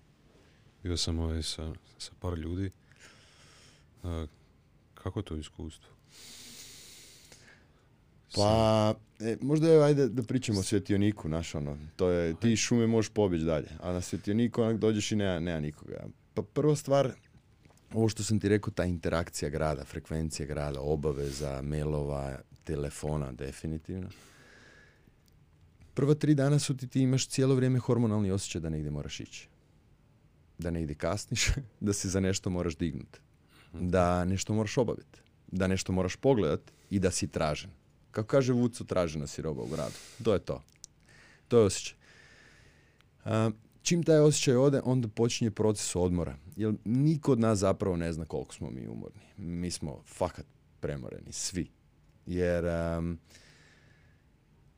Bio sam ovaj sa, sa par ljudi. A, kako je to iskustvo? Pa, e, možda je, ajde da pričamo o svjetioniku, naš ono, to je, ti šume možeš pobjeći dalje, a na svjetioniku onak dođeš i nema, nema nikoga. Pa prva stvar, ovo što sam ti rekao, ta interakcija grada, frekvencija grada, obaveza, mailova, telefona definitivno. Prva tri dana su ti, ti imaš cijelo vrijeme hormonalni osjećaj da negdje moraš ići. Da negdje kasniš, [LAUGHS] da se za nešto moraš dignuti. Da nešto moraš obaviti. Da nešto moraš pogledat i da si tražen. Kako kaže Vucu, tražena si roba u gradu. To je to. To je osjećaj. Čim taj osjećaj ode, onda počinje proces odmora. Jer niko od nas zapravo ne zna koliko smo mi umorni. Mi smo fakat premoreni, svi. Jer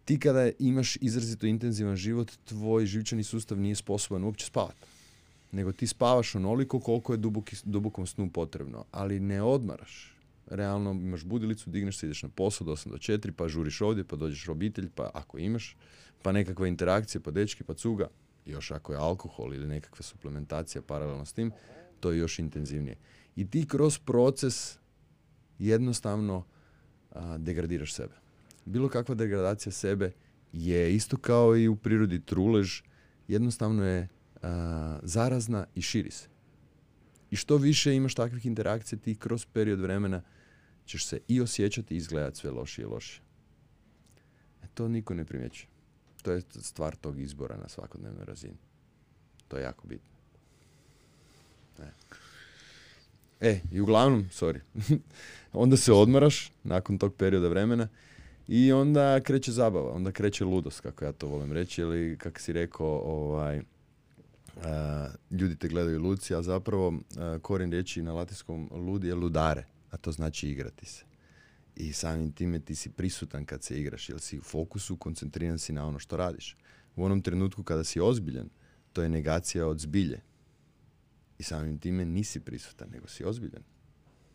ti kada imaš izrazito intenzivan život, tvoj živčani sustav nije sposoban uopće spavati. Nego ti spavaš onoliko koliko je duboki, dubokom snu potrebno, ali ne odmaraš. Realno imaš budilicu, digneš se, ideš na posao do 8 do 4, pa žuriš ovdje, pa dođeš u obitelj, pa ako imaš, pa nekakva interakcija, pa dečki, pa cuga, još ako je alkohol ili nekakva suplementacija paralelno s tim, to je još intenzivnije. I ti kroz proces jednostavno degradiraš sebe. Bilo kakva degradacija sebe je isto kao i u prirodi trulež, jednostavno je zarazna i širi se. I što više imaš takvih interakcija, ti kroz period vremena ćeš se i osjećati i izgledati sve lošije i lošije. E, to niko ne primjećuje. To je stvar tog izbora na svakodnevnoj razini. To je jako bitno. E, e i uglavnom, sorry, [LAUGHS] onda se odmaraš nakon tog perioda vremena i onda kreće zabava, onda kreće ludost, kako ja to volim reći, ili kako si rekao, ovaj, ljudi te gledaju luci, a zapravo korin riječi na latinskom ludi je ludare, a to znači igrati se. I samim time ti si prisutan kad se igraš, jer si u fokusu, koncentriran si na ono što radiš. U onom trenutku kada si ozbiljan, to je negacija od zbilje. I samim time nisi prisutan, nego si ozbiljan.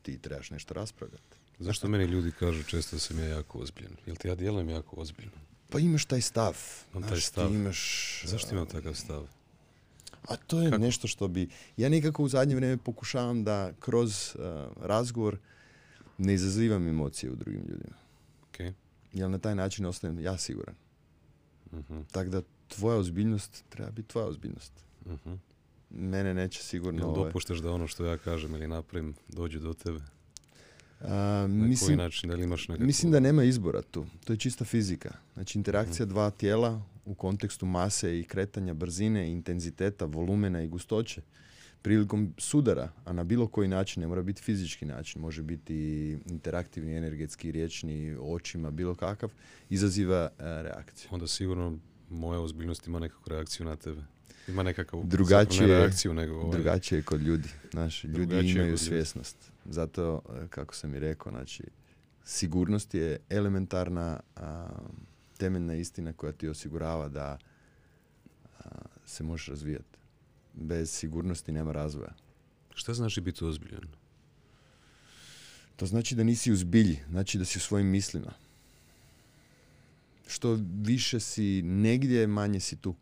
Ti trebaš nešto raspravljati. Zašto meni ljudi kažu često da sam ja jako ozbiljan? Jel ti ja djelujem jako ozbiljno? Pa imaš taj stav. Imam taj stav. imaš, Zašto imam takav stav? A to je nešto što bi... Ja nekako u zadnje vrijeme pokušavam da kroz razgovor ne izazivam emocije u drugim ljudima. Okay. Jer na taj način ostajem ja siguran. uh Tako da tvoja ozbiljnost treba biti tvoja ozbiljnost. uh Mene neće sigurno... Jel ovaj- dopuštaš da ono što ja kažem ili napravim dođe do tebe? A, mislim, način, da li imaš Mislim da nema izbora tu. To je čista fizika. Znači interakcija dva tijela u kontekstu mase i kretanja, brzine, intenziteta, volumena i gustoće prilikom sudara, a na bilo koji način, ne mora biti fizički način, može biti interaktivni, energetski, riječni, očima, bilo kakav, izaziva e, reakciju. Onda sigurno moja ozbiljnost ima nekakvu reakciju na tebe. Ima nekakvu drugačije, reakciju nego ovaj. Drugačije kod ljudi. Ljudi imaju svjesnost. Zato, e, kako sam i rekao, znači, sigurnost je elementarna temeljna istina koja ti osigurava da se možeš razvijati bez sigurnosti nema razvoja. Šta znači biti ozbiljan? To znači da nisi u zbilji, znači da si u svojim mislima. Što više si negdje, manje si tu.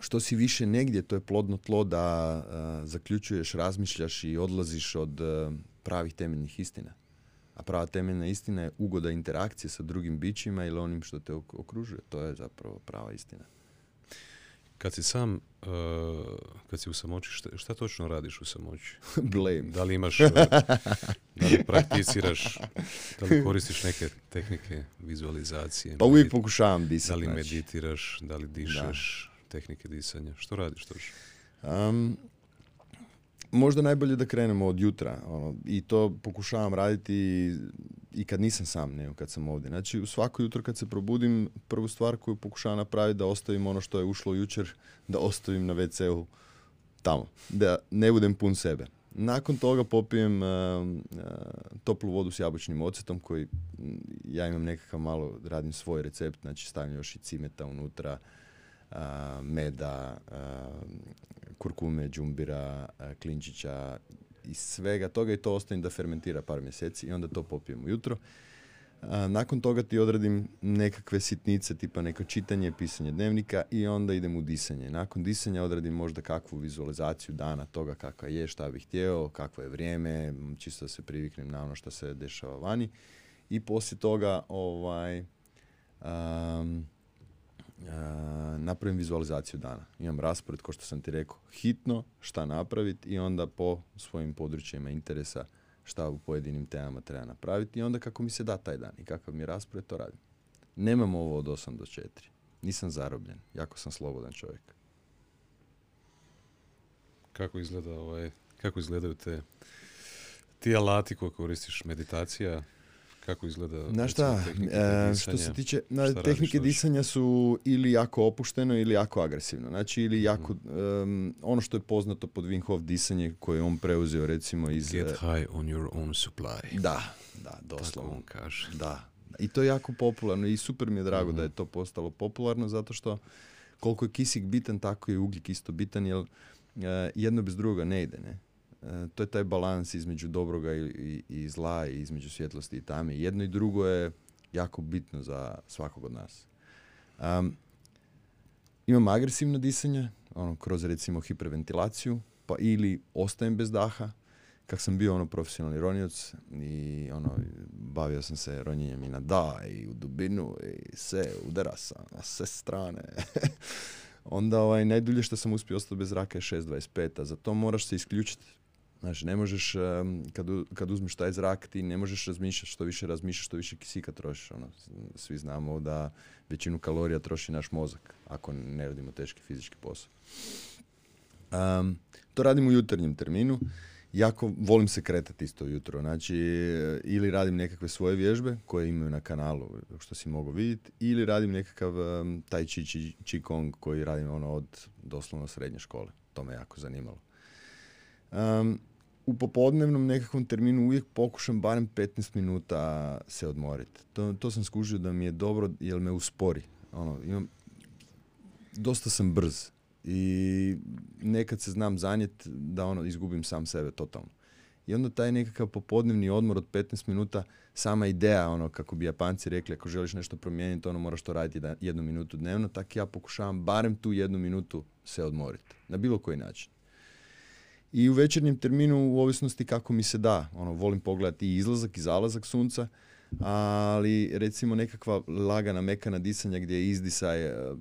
Što si više negdje, to je plodno tlo da zaključuješ, razmišljaš i odlaziš od pravih temeljnih istina. A prava temeljna istina je ugoda interakcije sa drugim bićima ili onim što te okružuje. To je zapravo prava istina. Kad si sam, uh, kad si u samoći, šta, šta točno radiš u samoći? [LAUGHS] Blame. Da li imaš, da li prakticiraš, da li koristiš neke tehnike vizualizacije? Pa uvijek pokušavam disati. Da li znači. meditiraš, da li dišeš, tehnike disanja? Što radiš točno? Um, možda najbolje da krenemo od jutra. Ono, I to pokušavam raditi i, kad nisam sam, nego kad sam ovdje. Znači, u svako jutro kad se probudim, prvu stvar koju pokušavam napraviti da ostavim ono što je ušlo jučer, da ostavim na WC-u tamo. Da ne budem pun sebe. Nakon toga popijem uh, uh, toplu vodu s jabučnim ocetom koji ja imam nekakav malo, radim svoj recept, znači stavim još i cimeta unutra, meda, kurkume, džumbira, klinčića i svega toga i to ostavim da fermentira par mjeseci i onda to popijem ujutro. Nakon toga ti odradim nekakve sitnice, tipa neko čitanje, pisanje dnevnika i onda idem u disanje. Nakon disanja odradim možda kakvu vizualizaciju dana toga kakva je, šta bih htio, kakvo je vrijeme, čisto da se priviknem na ono što se dešava vani. I poslije toga ovaj, um, napravim vizualizaciju dana. Imam raspored, kao što sam ti rekao, hitno, šta napraviti i onda po svojim područjima interesa šta u pojedinim temama treba napraviti i onda kako mi se da taj dan i kakav mi raspored, to radim. Nemam ovo od 8 do 4. Nisam zarobljen. Jako sam slobodan čovjek. Kako izgleda ovaj, kako izgledaju te ti alati koje koristiš, meditacija, kako izgleda Znaš šta, e, što se tiče, na, tehnike disanja su ili jako opušteno ili jako agresivno. Znači ili jako, um, ono što je poznato pod Wim Hof disanje koje je on preuzeo recimo iz... Get e, high on your own supply. Da, da, doslovno. Tako on kaže. Da, i to je jako popularno i super mi je drago da je to postalo popularno zato što koliko je kisik bitan, tako je ugljik isto bitan, jer uh, jedno bez druga ne ide, ne? E, to je taj balans između dobroga i, i, zla i između svjetlosti i tame. Jedno i drugo je jako bitno za svakog od nas. Um, imam agresivno disanje, ono, kroz recimo hiperventilaciju, pa ili ostajem bez daha, kak sam bio ono profesionalni ronioc i ono, bavio sam se ronjenjem i na da i u dubinu i sve, udara sam na sve strane. [LAUGHS] Onda ovaj, najdulje što sam uspio ostati bez zraka je 6.25, a za to moraš se isključiti Znači, ne možeš, kad, kad uzmeš taj zrak, ti ne možeš razmišljati, što više razmišljaš, što više kisika trošiš. Ono, svi znamo da većinu kalorija troši naš mozak, ako ne radimo teški fizički posao. Um, to radim u jutarnjem terminu. Jako volim se kretati isto jutro. Znači, ili radim nekakve svoje vježbe koje imaju na kanalu, što si mogu vidjeti, ili radim nekakav um, taj chi, chi, chi kong koji radim ono od doslovno srednje škole. To me jako zanimalo. Um, u popodnevnom nekakvom terminu uvijek pokušam barem 15 minuta se odmoriti. To, to sam skužio da mi je dobro jer me uspori. Ono, imam, dosta sam brz i nekad se znam zanjet da ono izgubim sam sebe totalno. I onda taj nekakav popodnevni odmor od 15 minuta, sama ideja, ono kako bi Japanci rekli, ako želiš nešto promijeniti, ono moraš to raditi jednu minutu dnevno, tako ja pokušavam barem tu jednu minutu se odmoriti. Na bilo koji način. I u večernjem terminu u ovisnosti kako mi se da. Ono, volim pogledati i izlazak i zalazak sunca, ali recimo nekakva lagana, mekana disanja gdje je izdisaj e,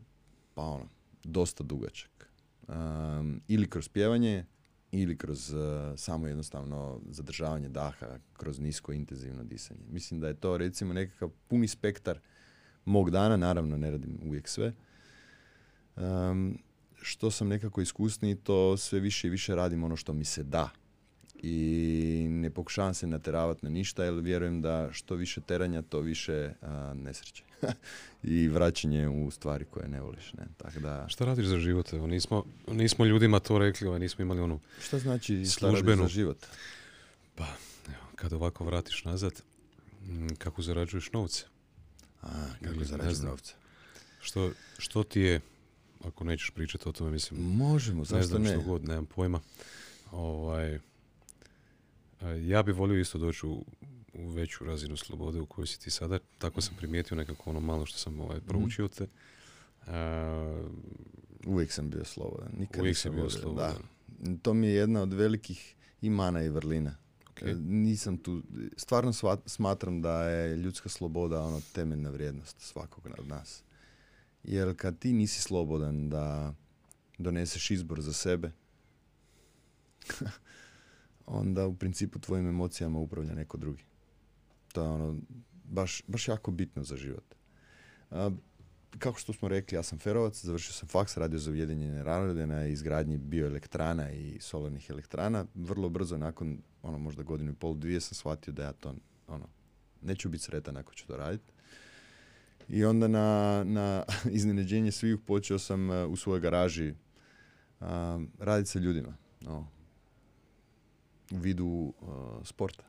pa ono, dosta dugačak. Um, ili kroz pjevanje, ili kroz uh, samo jednostavno zadržavanje daha, kroz nisko intenzivno disanje. Mislim da je to recimo nekakav puni spektar mog dana, naravno ne radim uvijek sve. Um, što sam nekako iskusniji, to sve više i više radim ono što mi se da. I ne pokušavam se nateravati na ništa, jer vjerujem da što više teranja, to više a, nesreće. [LAUGHS] I vraćanje u stvari koje ne voliš. Ne? Tak da... Šta radiš za život? Evo, nismo, nismo ljudima to rekli, ovaj, nismo imali onu Šta znači službenu... za život? Pa, evo, kad ovako vratiš nazad, kako zarađuješ novce? A, kako zarađuješ novce? Što, što ti je ako nećeš pričati o tome, mislim... Možemo, zašto ne? znam ne? što god, nemam pojma. Ovaj, ja bi volio isto doći u, u veću razinu slobode u kojoj si ti sada. Tako sam primijetio nekako ono malo što sam ovaj, proučio te. uvijek sam bio slobodan. Nikad uvijek sam bio slobodan. Da. To mi je jedna od velikih imana i vrlina. Okay. Nisam tu, stvarno smatram da je ljudska sloboda ono temeljna vrijednost svakog od nas. Jer kad ti nisi slobodan da doneseš izbor za sebe, [LAUGHS] onda u principu tvojim emocijama upravlja neko drugi. To je ono baš, baš jako bitno za život. A, kako što smo rekli, ja sam ferovac, završio sam faks, radio za Ujedinjene narode na izgradnji bioelektrana i solarnih elektrana. Vrlo brzo, nakon ono, možda godinu i pol, dvije, sam shvatio da ja to ono, neću biti sretan ako ću to raditi. I onda na, na [LAUGHS] iznenađenje svih počeo sam uh, u svojoj garaži uh, raditi sa ljudima. No, u vidu uh, sporta.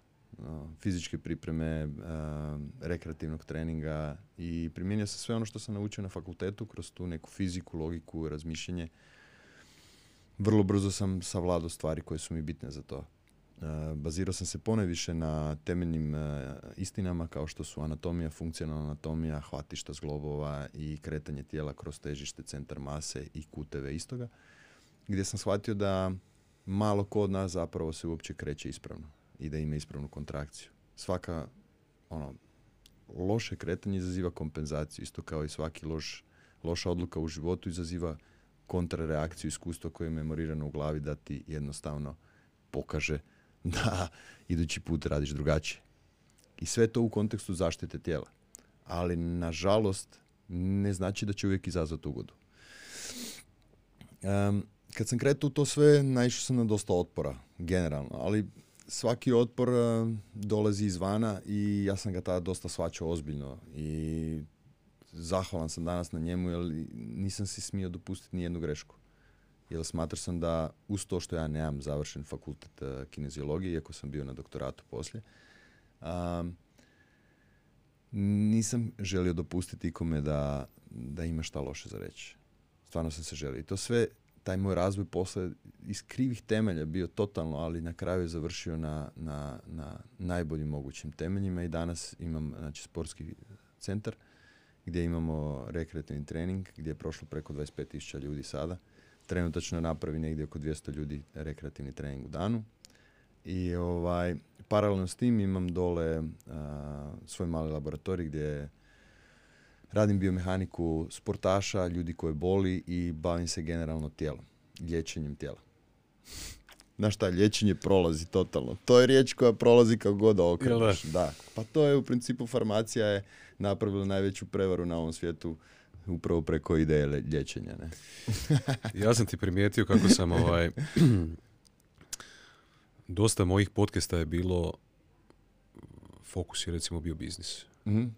fizičke pripreme, rekreativnog treninga i primijenio sam sve ono što sam naučio na fakultetu kroz tu neku fiziku, logiku, razmišljanje. Vrlo brzo sam savladao stvari koje su mi bitne za to. E, bazirao sam se ponajviše na temeljnim e, istinama kao što su anatomija, funkcionalna anatomija, hvatišta zglobova i kretanje tijela kroz težište, centar mase i kuteve istoga, gdje sam shvatio da malo ko od nas zapravo se uopće kreće ispravno i da ima ispravnu kontrakciju. Svaka ono, loše kretanje izaziva kompenzaciju, isto kao i svaki loš, loša odluka u životu izaziva kontrareakciju iskustva koje je memorirano u glavi da ti jednostavno pokaže [LAUGHS] da idući put radiš drugačije. I sve to u kontekstu zaštite tijela. Ali, nažalost, ne znači da će uvijek izazvati ugodu. Um, kad sam kretao to sve, naišao sam na dosta otpora, generalno, ali svaki otpor uh, dolazi izvana i ja sam ga tada dosta svačao ozbiljno i zahvalan sam danas na njemu jer nisam si smio dopustiti ni jednu grešku. Jer smatram sam da uz to što ja nemam završen fakultet uh, kineziologije, iako sam bio na doktoratu poslije, um, nisam želio dopustiti ikome da, da ima šta loše za reći. Stvarno sam se želio. I to sve, taj moj razvoj posle iz krivih temelja bio totalno, ali na kraju je završio na, na, na najboljim mogućim temeljima i danas imam znači, sportski centar gdje imamo rekreativni trening, gdje je prošlo preko 25.000 ljudi sada. Trenutačno napravi negdje oko 200 ljudi rekreativni trening u danu. I ovaj, paralelno s tim imam dole svoj mali laboratorij gdje radim biomehaniku sportaša, ljudi koje boli i bavim se generalno tijelom, liječenjem tijela. [LAUGHS] Na šta, liječenje prolazi totalno. To je riječ koja prolazi kako god okreneš. Da. Pa to je u principu farmacija je napravila najveću prevaru na ovom svijetu upravo preko ideje liječenja. Ne? [LAUGHS] ja sam ti primijetio kako sam ovaj [CLEARS THROAT] dosta mojih podcasta je bilo fokus je recimo bio biznis. Mm-hmm.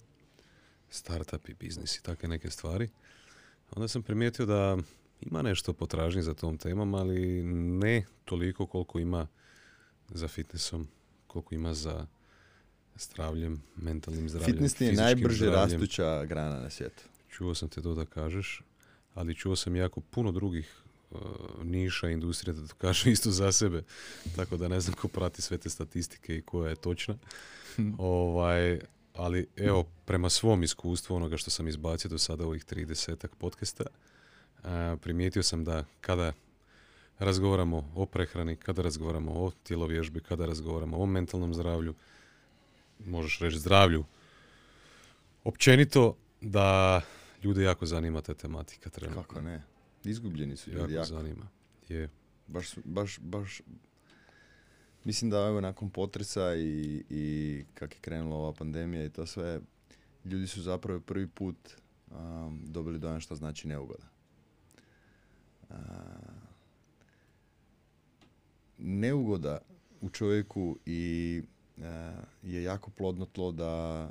Startup i biznis i takve neke stvari. Onda sam primijetio da ima nešto potražnje za tom temom, ali ne toliko koliko ima za fitnessom, koliko ima za zdravljem, mentalnim zdravljem. Fitness je najbrže rastuća grana na svijetu. Čuo sam te to da kažeš, ali čuo sam jako puno drugih uh, niša industrija da to kaže [LAUGHS] isto za sebe. Tako da ne znam ko prati sve te statistike i koja je točna. ovaj, ali evo, prema svom iskustvu onoga što sam izbacio do sada ovih 30 podcasta, uh, primijetio sam da kada razgovaramo o prehrani, kada razgovaramo o tjelovježbi, kada razgovaramo o mentalnom zdravlju, možeš reći zdravlju, općenito da ljude jako zanima ta tematika trenutno. Kako ne? Izgubljeni su ljudi jako. zanima. Je. Baš, baš, baš, mislim da evo nakon potresa i, i kak je krenula ova pandemija i to sve, ljudi su zapravo prvi put um, dobili dojam što znači neugoda. Uh, neugoda u čovjeku i uh, je jako plodno tlo da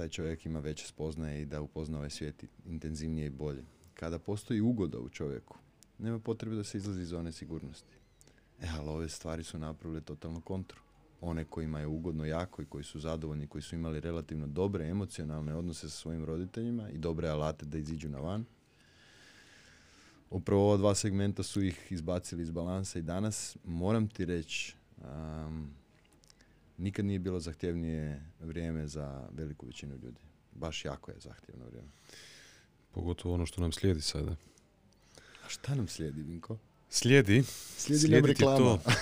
taj čovjek ima veće spoznaje i da upozna ovaj svijet intenzivnije i bolje kada postoji ugoda u čovjeku, nema potrebe da se izlazi iz zone sigurnosti. E, ali ove stvari su napravile totalno kontru. One kojima je ugodno jako i koji su zadovoljni, koji su imali relativno dobre emocionalne odnose sa svojim roditeljima i dobre alate da iziđu na van. Upravo ova dva segmenta su ih izbacili iz balansa i danas moram ti reći um, nikad nije bilo zahtjevnije vrijeme za veliku većinu ljudi. Baš jako je zahtjevno vrijeme. Pogotovo ono što nam slijedi sada. A šta nam slijedi, Vinko? Slijedi. Slijedi, nam reklama. To, [LAUGHS]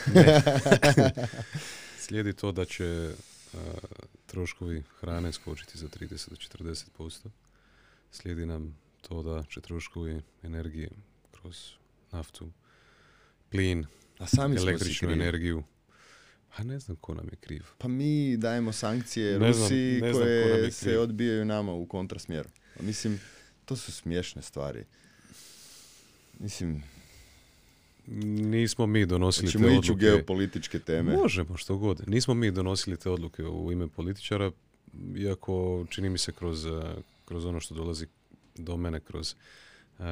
[LAUGHS] slijedi to da će troškovi hrane skočiti za 30 do 40%. Slijedi nam to da će troškovi energije kroz naftu, plin, A sami električnu energiju. A ne znam ko nam je kriv. Pa mi dajemo sankcije Rusiji koje se odbijaju nama u kontrasmjeru. Mislim, to su smiješne stvari. Mislim... Nismo mi donosili te odluke. u geopolitičke teme. Možemo, što god. Nismo mi donosili te odluke u ime političara, iako čini mi se kroz, eh, kroz ono što dolazi do mene, kroz uh,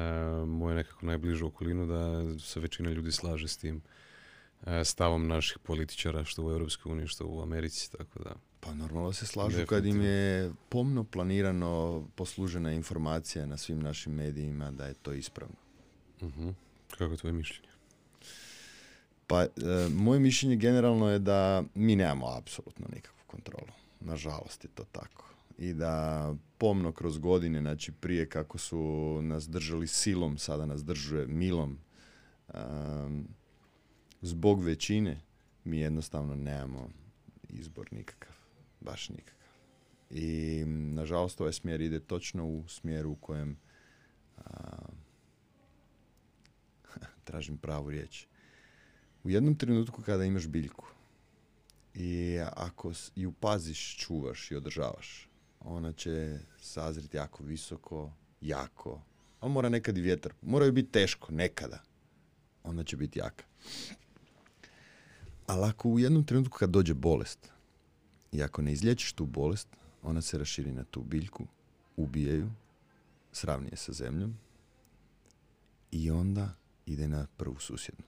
moju nekako najbližu okolinu, da se većina ljudi slaže s tim uh, stavom naših političara, što u EU, što u Americi, tako da... Pa normalno se slažu kad im je pomno planirano poslužena informacija na svim našim medijima da je to ispravno. uh Kako je tvoje mišljenje? Pa, e, moje mišljenje generalno je da mi nemamo apsolutno nikakvu kontrolu. Nažalost je to tako. I da pomno kroz godine, znači prije kako su nas držali silom, sada nas držuje milom, zbog većine mi jednostavno nemamo izbor nikakav baš nikakav. I nažalost ovaj smjer ide točno u smjeru u kojem [LAUGHS] tražim pravu riječ. U jednom trenutku kada imaš biljku i ako ju paziš, čuvaš i održavaš, ona će sazriti jako visoko, jako. Ali mora nekad i vjetar. Mora ju biti teško, nekada. Onda će biti jaka. Ali ako u jednom trenutku kad dođe bolest i ako ne izlječiš tu bolest, ona se raširi na tu biljku, ubije ju, sravnije sa zemljom i onda ide na prvu susjednu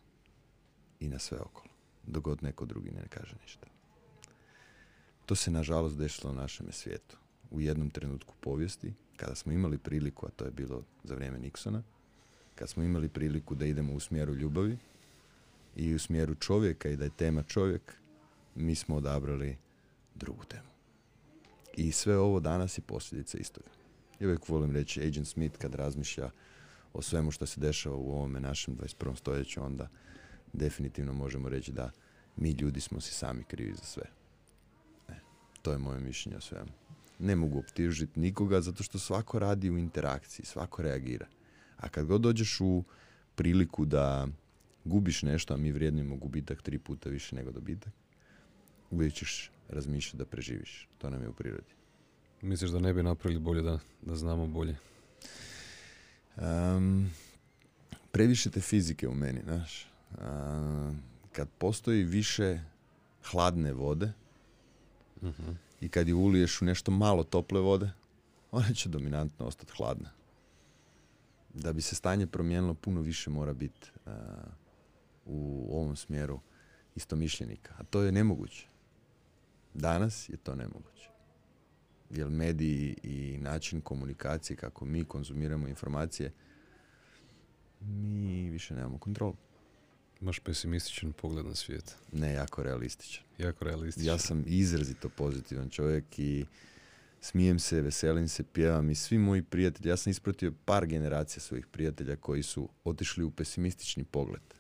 i na sve okolo, dok god neko drugi ne kaže ništa. To se nažalost desilo u našem svijetu. U jednom trenutku povijesti, kada smo imali priliku, a to je bilo za vrijeme Nixona, kad smo imali priliku da idemo u smjeru ljubavi i u smjeru čovjeka i da je tema čovjek, mi smo odabrali drugu temu. I sve ovo danas je posljedica istoga. I uvijek volim reći Agent Smith kad razmišlja o svemu što se dešava u ovome našem 21. stoljeću, onda definitivno možemo reći da mi ljudi smo si sami krivi za sve. E, to je moje mišljenje o svemu. Ne mogu optužiti nikoga zato što svako radi u interakciji, svako reagira. A kad god dođeš u priliku da gubiš nešto, a mi vrijednimo gubitak tri puta više nego dobitak, uvijek ćeš razmišljati da preživiš. To nam je u prirodi. Misliš da ne bi napravili bolje da, da znamo bolje? Um, previše te fizike u meni, znaš. A, kad postoji više hladne vode Mhm. i kad je uliješ u nešto malo tople vode, ona će dominantno ostati hladna. Da bi se stanje promijenilo, puno više mora biti a, u ovom smjeru istomišljenika. A to je nemoguće. Danas je to nemoguće. Jer mediji i način komunikacije, kako mi konzumiramo informacije, mi više nemamo kontrolu. Imaš pesimističan pogled na svijet. Ne jako realističan. Jako realističan. Ja sam izrazito pozitivan čovjek i smijem se, veselim se, pjevam i svi moji prijatelji, ja sam ispratio par generacija svojih prijatelja koji su otišli u pesimistični pogled.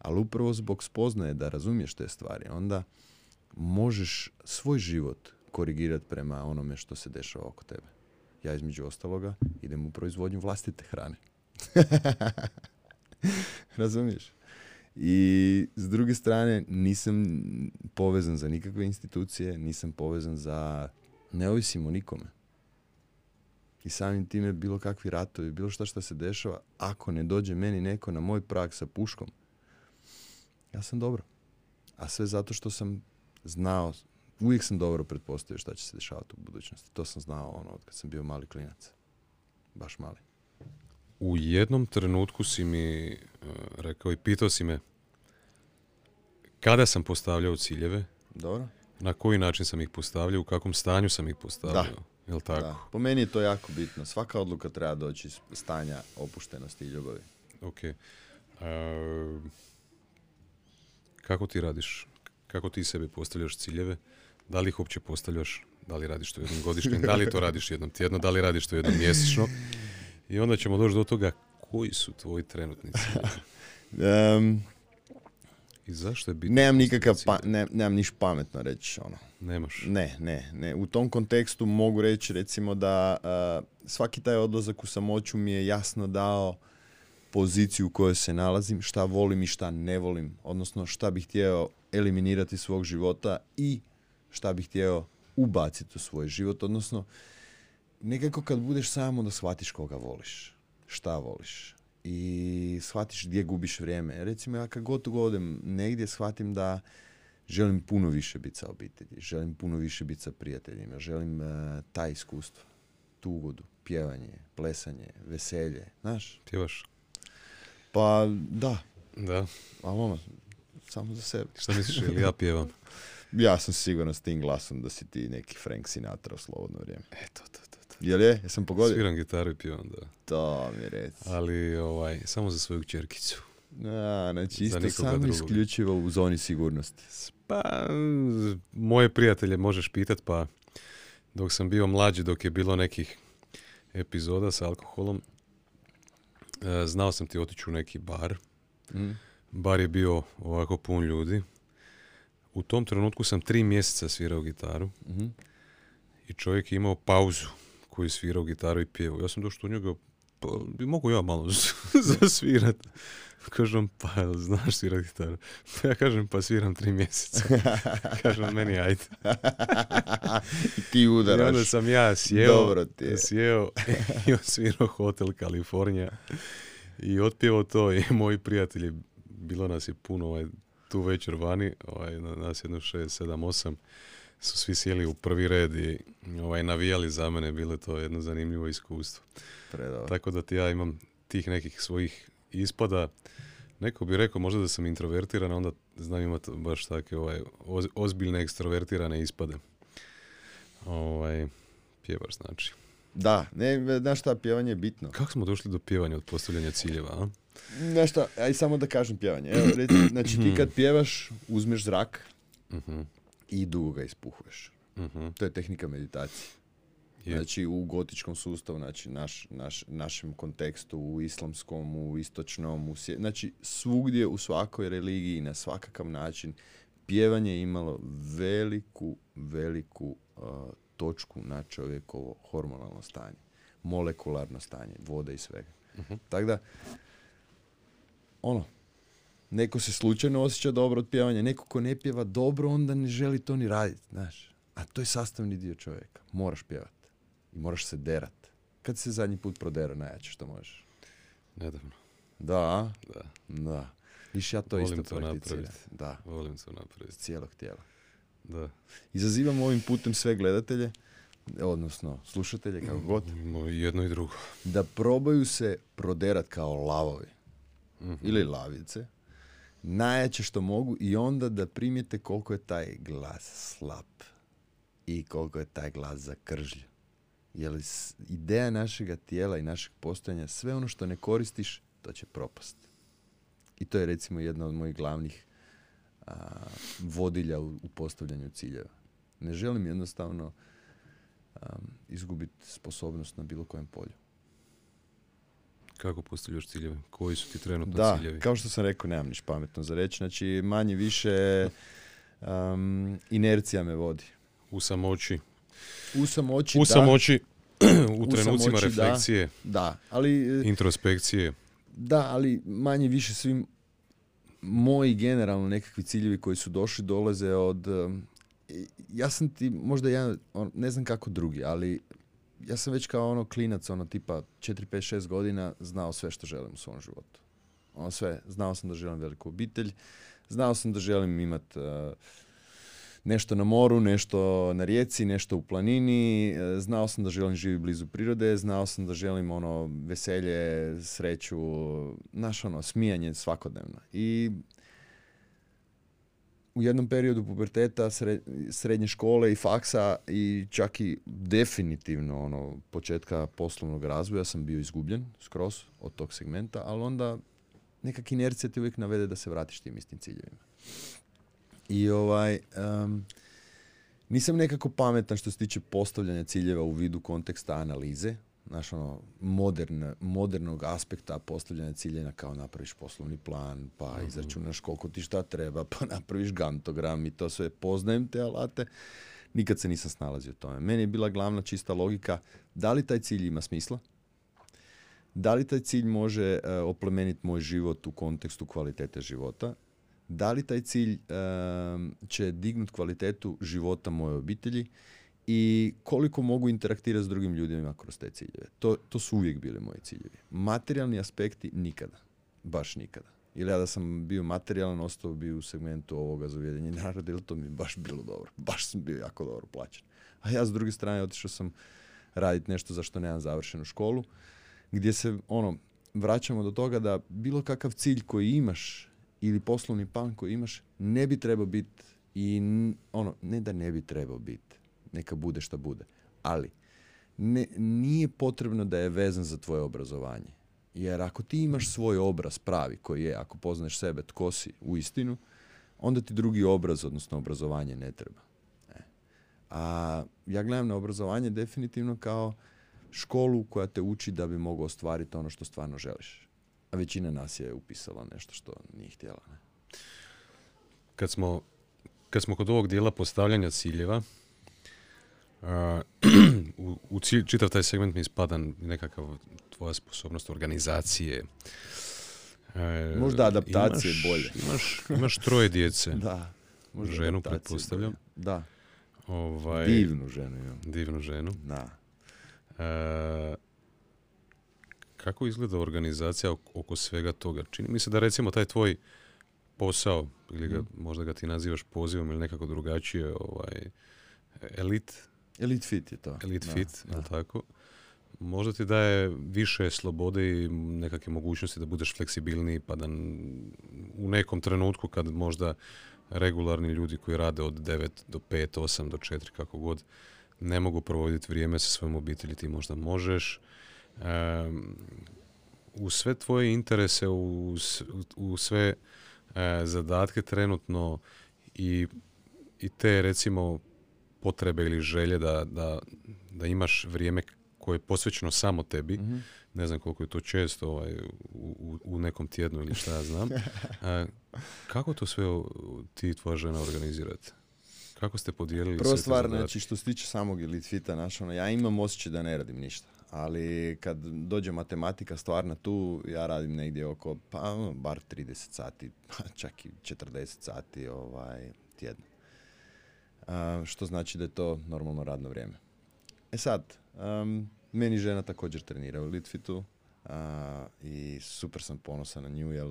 Ali upravo zbog spoznaje da razumiješ te stvari, onda možeš svoj život korigirati prema onome što se dešava oko tebe. Ja između ostaloga idem u proizvodnju vlastite hrane. [LAUGHS] Razumiješ? I s druge strane nisam povezan za nikakve institucije, nisam povezan za... Ne ovisim o nikome. I samim time bilo kakvi ratovi, bilo šta što se dešava, ako ne dođe meni neko na moj prag sa puškom, ja sam dobro. A sve zato što sam znao, uvijek sam dobro pretpostavio šta će se dešavati u budućnosti. To sam znao ono, od kad sam bio mali klinac. Baš mali. U jednom trenutku si mi e, rekao i pitao si me kada sam postavljao ciljeve, Dobro? na koji način sam ih postavljao, u kakvom stanju sam ih postavljao. Da. Jel tako? Da. Po meni je to jako bitno. Svaka odluka treba doći iz stanja opuštenosti i ljubavi. Ok. E, kako ti radiš? Kako ti sebi postavljaš ciljeve? Da li ih uopće postavljaš? Da li radiš to jednom godišnjem? Da li to radiš jednom tjedno? Da li radiš to jednom mjesečno? I onda ćemo doći do toga koji su tvoji trenutni ciljevi? Em, I zašto je bitno? nemam nikakav, pa, ne, nemam niš pametno reći ono. Nemaš. Ne, ne, ne. U tom kontekstu mogu reći recimo da a, svaki taj odlazak u samoću mi je jasno dao poziciju u kojoj se nalazim, šta volim i šta ne volim, odnosno šta bih htio eliminirati svog života i šta bih htio ubaciti u svoj život, odnosno nekako kad budeš samo da shvatiš koga voliš, šta voliš i shvatiš gdje gubiš vrijeme. Recimo ja kad god odem negdje shvatim da želim puno više biti sa obitelji, želim puno više biti sa prijateljima, želim eh, ta iskustva, tu ugodu, pjevanje, plesanje, veselje, znaš? Pjevaš? Pa da, Da. ali ono, samo za sebe. Šta misliš, ili ja pjevam? [LAUGHS] Ja sam siguran s tim glasom da si ti neki Frank Sinatra u slobodno vrijeme. Eto, to, to, to. Jel je? Jesam pogodio? Sviram gitaru i pjevam, da. To mi reci. Ali, ovaj, samo za svoju čerkicu. A, znači isto samo isključivo u zoni sigurnosti. Pa, moje prijatelje možeš pitat, pa dok sam bio mlađi, dok je bilo nekih epizoda sa alkoholom, e, znao sam ti otići u neki bar. Mhm. Bar je bio ovako pun ljudi. U tom trenutku sam tri mjeseca svirao gitaru Mhm. i čovjek je imao pauzu koju je svirao gitaru i pjevu. Ja sam došao u njega, pa bi mogu ja malo [LAUGHS] zasvirat. Kažem, pa jel znaš svirat gitaru? Pa ja kažem, pa sviram tri mjeseca. [LAUGHS] kažem, meni ajde. [LAUGHS] I ti udaraš. I onda sam ja sjeo, Dobro ti je. sjeo i osvirao Hotel Kalifornija. I otpjevao to i moji prijatelji, bilo nas je puno ovaj, tu večer vani, ovaj, na- nas jedno šest, sedam, osam, su svi sjeli u prvi red i ovaj, navijali za mene, bilo je to jedno zanimljivo iskustvo. Predobro. Tako da ti ja imam tih nekih svojih ispada. Neko bi rekao možda da sam introvertiran, onda znam imati baš takve ovaj, oz- ozbiljne ekstrovertirane ispade. Ovaj, pjevaš znači. Da, ne, znaš šta, pjevanje je bitno. Kako smo došli do pjevanja od postavljanja ciljeva, a? Znaš šta, aj samo da kažem pjevanje. Evo, reci, znači ti kad pjevaš, uzmeš zrak Mhm, i dugo ga ispuhuješ. mhm, To je tehnika meditacije. je. Znači u gotičkom sustavu, znači naš, naš, našem kontekstu, u islamskom, u istočnom, u sje- znači svugdje u svakoj religiji na svakakav način pjevanje je imalo veliku, veliku uh, točku na čovjekovo hormonalno stanje, molekularno stanje, vode i svega. Mhm. Tako da, ono, neko se slučajno osjeća dobro od pjevanja, neko ko ne pjeva dobro, onda ne želi to ni raditi, znaš. A to je sastavni dio čovjeka. Moraš pjevat. I moraš se derat. Kad se zadnji put prodera najjače što možeš? Nedavno, Da, da. da. Viš ja to Volim isto to napraviti. Da, Volim to napraviti. cijelog tijela. Da. Izazivam ovim putem sve gledatelje, odnosno slušatelje, kako god, jedno i drugo. da probaju se proderat kao lavovi. Mhm. ili lavice, najjače što mogu i onda da primijete koliko je taj glas slab i koliko je taj glas zakržljiv. Jer ideja našega tijela i našeg postojanja, sve ono što ne koristiš, to će propast. I to je recimo jedna od mojih glavnih a, vodilja u, u postavljanju ciljeva. Ne želim jednostavno izgubiti sposobnost na bilo kojem polju. Kako postavljaš ciljeve? Koji su ti trenutno Da, ciljevi? kao što sam rekao, nemam niš pametno za reći. Znači, manje više um, inercija me vodi. U samoći. U samoći, U da, samoći, [CLEARS THROAT] u U trenucima samoći, da. refleksije, da, ali, e, introspekcije. da, ali manje više svim moji generalno nekakvi ciljevi koji su došli dolaze od... i- ja sam ti možda jedan, ne znam kako drugi, ali ja sam već kao ono klinac, ono tipa 4, 5, 6 godina znao sve što želim u svom životu. Ono sve, znao sam da želim veliku obitelj, znao sam da želim imat uh, nešto na moru, nešto na rijeci, nešto u planini, e, znao sam da želim živjeti blizu prirode, znao sam da želim ono veselje, sreću, znaš ono, smijanje svakodnevno. I u jednom periodu puberteta, sre- srednje škole i faksa i čak i definitivno ono početka poslovnog razvoja sam bio izgubljen skroz od tog segmenta, ali onda nekak inercija ti uvijek navede da se vratiš tim istim ciljevima. I ovaj, em, nisam nekako pametan što se tiče postavljanja ciljeva u vidu konteksta analize, znaš ono, modern, modernog aspekta postavljanja ciljeva kao napraviš poslovni plan, pa izračunaš koliko ti šta treba, pa [LAUGHS] napraviš gantogram i to sve. Poznajem te alate, nikad se nisam snalazio u tome. Meni je bila glavna čista logika da li taj cilj ima smisla, da li taj cilj može e, oplemeniti moj život u kontekstu kvalitete života, da li taj cilj em, će dignut kvalitetu života moje obitelji i koliko mogu interaktirati s drugim ljudima kroz te ciljeve. To, to su uvijek bili moji ciljevi. Materijalni aspekti nikada. Baš nikada. Ili ja da sam bio materijalan, ostao bi u segmentu ovoga za naroda, ili to mi baš bilo dobro. Baš sam bio jako dobro plaćen. A ja s druge strane otišao sam raditi nešto za što nemam završenu školu, gdje se ono, vraćamo do toga da bilo kakav cilj koji imaš ili poslovni plan koji imaš ne bi trebao biti i ono, ne da ne bi trebao biti, neka bude šta bude, ali ne, nije potrebno da je vezan za tvoje obrazovanje. Jer ako ti imaš svoj obraz pravi koji je, ako poznaš sebe tko si u istinu, onda ti drugi obraz, odnosno obrazovanje ne treba. E. A ja gledam na obrazovanje definitivno kao školu koja te uči da bi mogao ostvariti ono što stvarno želiš. A većina nas je upisala nešto što nije htjela. Ne? Kad smo, kad smo kod ovog dijela postavljanja ciljeva, [CLEARS THROAT] u, u cilj, čitav taj segment mi ispada nekakav tvoja sposobnost organizacije. E, Možda adaptacije imaš, bolje. Imaš, imaš troje djece. [LAUGHS] da. Možda ženu, pretpostavljam. Da. Ovaj, divnu ženu. Ja. Divnu ženu. Da. E, kako izgleda organizacija oko svega toga? Čini mi se da recimo taj tvoj posao, ili ga, mhm. možda ga ti nazivaš pozivom ili nekako drugačije, ovaj, elit? Elite fit je to. Elite fit, je tako? Možda ti daje više slobode i nekakve mogućnosti da budeš fleksibilniji pa da u nekom trenutku kad možda regularni ljudi koji rade od 9 do 5, 8 do 4 kako god ne mogu provoditi vrijeme sa svojom obitelji, ti možda možeš. u sve tvoje interese, u, u sve e, zadatke trenutno i, i te recimo potrebe ili želje da, da, da imaš vrijeme koje je posvećeno samo tebi, mhm. ne znam koliko je to često ovaj, u, u nekom tjednu ili šta ja znam, [LAUGHS] kako to sve ti i tvoja žena organizirate? Kako ste podijelili Prva stvar, znači što se tiče samog elite fita, naš, ono, ja imam osjećaj da ne radim ništa. Ali kad dođe matematika stvarna tu, ja radim negdje oko, pa ono, bar 30 sati, [LAUGHS] pa čak i 40 sati ovaj, tjedno. Što znači da je to normalno radno vrijeme. E sad, um, meni žena također trenira u Litfitu i super sam ponosan na nju, jer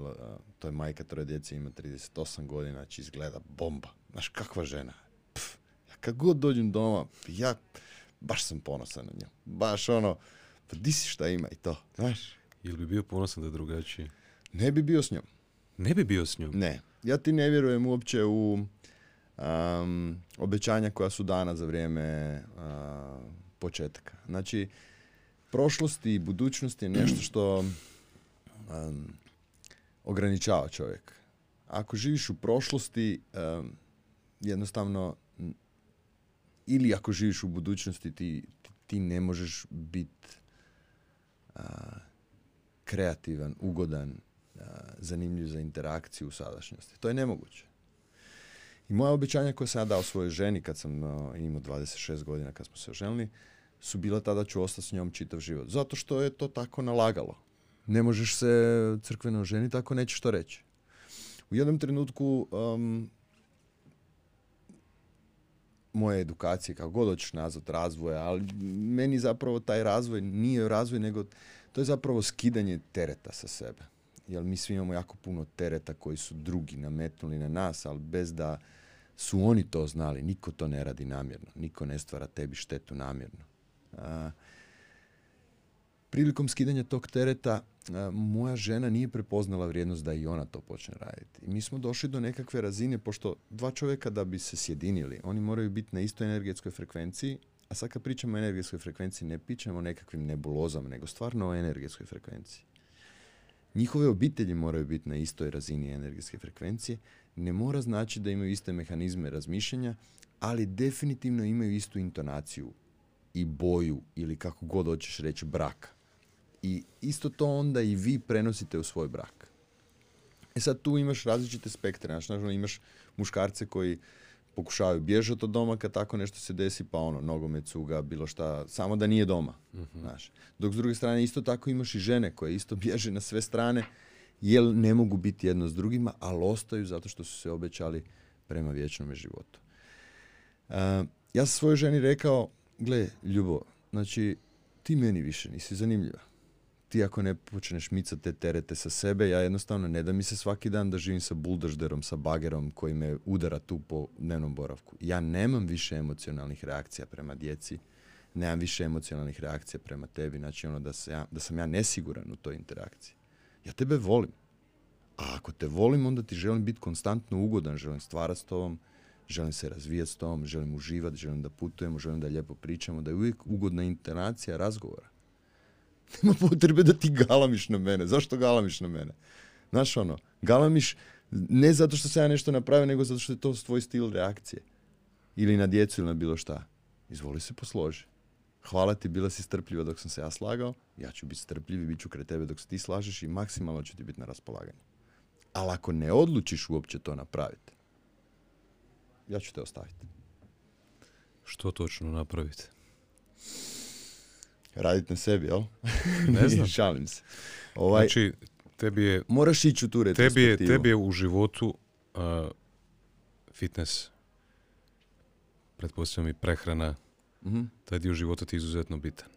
to je majka troje djece, ima 38 godina, znači izgleda bomba. Znaš, kakva žena. Pff, ja kad god dođem doma, ja baš sam ponosan na nju. Baš ono, pa di si šta ima i to, znaš. Jel bi bio ponosan da je drugačiji? Ne bi bio s njom. Ne bi bio s njom? Ne. Ja ti ne vjerujem uopće u um, obećanja koja su dana za vrijeme uh, početka. Znači, prošlost i budućnost je nešto što um, ograničava čovjek. Ako živiš u prošlosti, um, jednostavno, ili ako živiš u budućnosti, ti, ti, ne možeš biti kreativan, ugodan, zanimljiv za interakciju u sadašnjosti. To je nemoguće. I moja obećanja koja sam ja dao svojoj ženi kad sam imao 26 godina kad smo se oženili, su bila tada ću ostati s njom čitav život. Zato što je to tako nalagalo. Ne možeš se crkveno oženiti ako nećeš to reći. U jednom trenutku um, moje edukacije, kako god hoćeš nazvat razvoja, ali meni zapravo taj razvoj nije razvoj, nego to je zapravo skidanje tereta sa sebe. Jer mi svi imamo jako puno tereta koji su drugi nametnuli na nas, ali bez da su oni to znali. Niko to ne radi namjerno. Niko ne stvara tebi štetu namjerno. A, prilikom skidanja tog tereta moja žena nije prepoznala vrijednost da i ona to počne raditi. I mi smo došli do nekakve razine, pošto dva čovjeka da bi se sjedinili, oni moraju biti na istoj energetskoj frekvenciji, a sad kad pričamo o energetskoj frekvenciji, ne pričamo o nekakvim nebulozama, nego stvarno o energetskoj frekvenciji. Njihove obitelji moraju biti na istoj razini energetske frekvencije. Ne mora znači da imaju iste mehanizme razmišljanja, ali definitivno imaju istu intonaciju i boju ili kako god hoćeš reći braka. I isto to onda i vi prenosite u svoj brak. E sad tu imaš različite spektre. Znači, imaš muškarce koji pokušavaju bježati od doma kad tako nešto se desi, pa ono, nogomet, cuga, bilo šta, samo da nije doma. uh Znaš. Dok s druge strane isto tako imaš i žene koje isto [LAUGHS] bježe na sve strane, jer ne mogu biti jedno s drugima, ali ostaju zato što su se obećali prema vječnom životu. Uh, ja sam svojoj ženi rekao, gle, Ljubo, znači, ti meni više nisi zanimljiva. Ti ako ne počneš micati te terete sa sebe, ja jednostavno ne da mi se svaki dan da živim sa buldožderom, sa bagerom koji me udara tu po dnevnom boravku. Ja nemam više emocionalnih reakcija prema djeci, nemam više emocionalnih reakcija prema tebi, znači ono da, se ja, da sam ja nesiguran u toj interakciji. Ja tebe volim. A ako te volim, onda ti želim biti konstantno ugodan, želim stvarati s tobom, želim se razvijati s tom, želim uživati, želim da putujemo, želim da lijepo pričamo, da je uvijek ugodna internacija razgovora. [LAUGHS] Nema potrebe da ti galamiš na mene. Zašto galamiš na mene? Znaš ono, galamiš ne zato što se ja nešto napravio, nego zato što je to tvoj stil reakcije. Ili na djecu ili na bilo šta. Izvoli se posloži. Hvala ti, bila si strpljiva dok sam se ja slagao, ja ću biti strpljiv i bit ću kraj tebe dok se ti slažeš i maksimalno ću ti biti na raspolaganju. Ali ako ne odlučiš uopće to napraviti, ja ću te ostaviti. Što točno napraviti? Raditi na sebi, jel? [LAUGHS] Ne znam. Šalim se. Ovaj, Znači, tebi je, moraš ići u tu tebi je, tebi je u životu a, fitness, pretpostavljam i prehrana, Mhm. taj dio života ti je izuzetno bitan.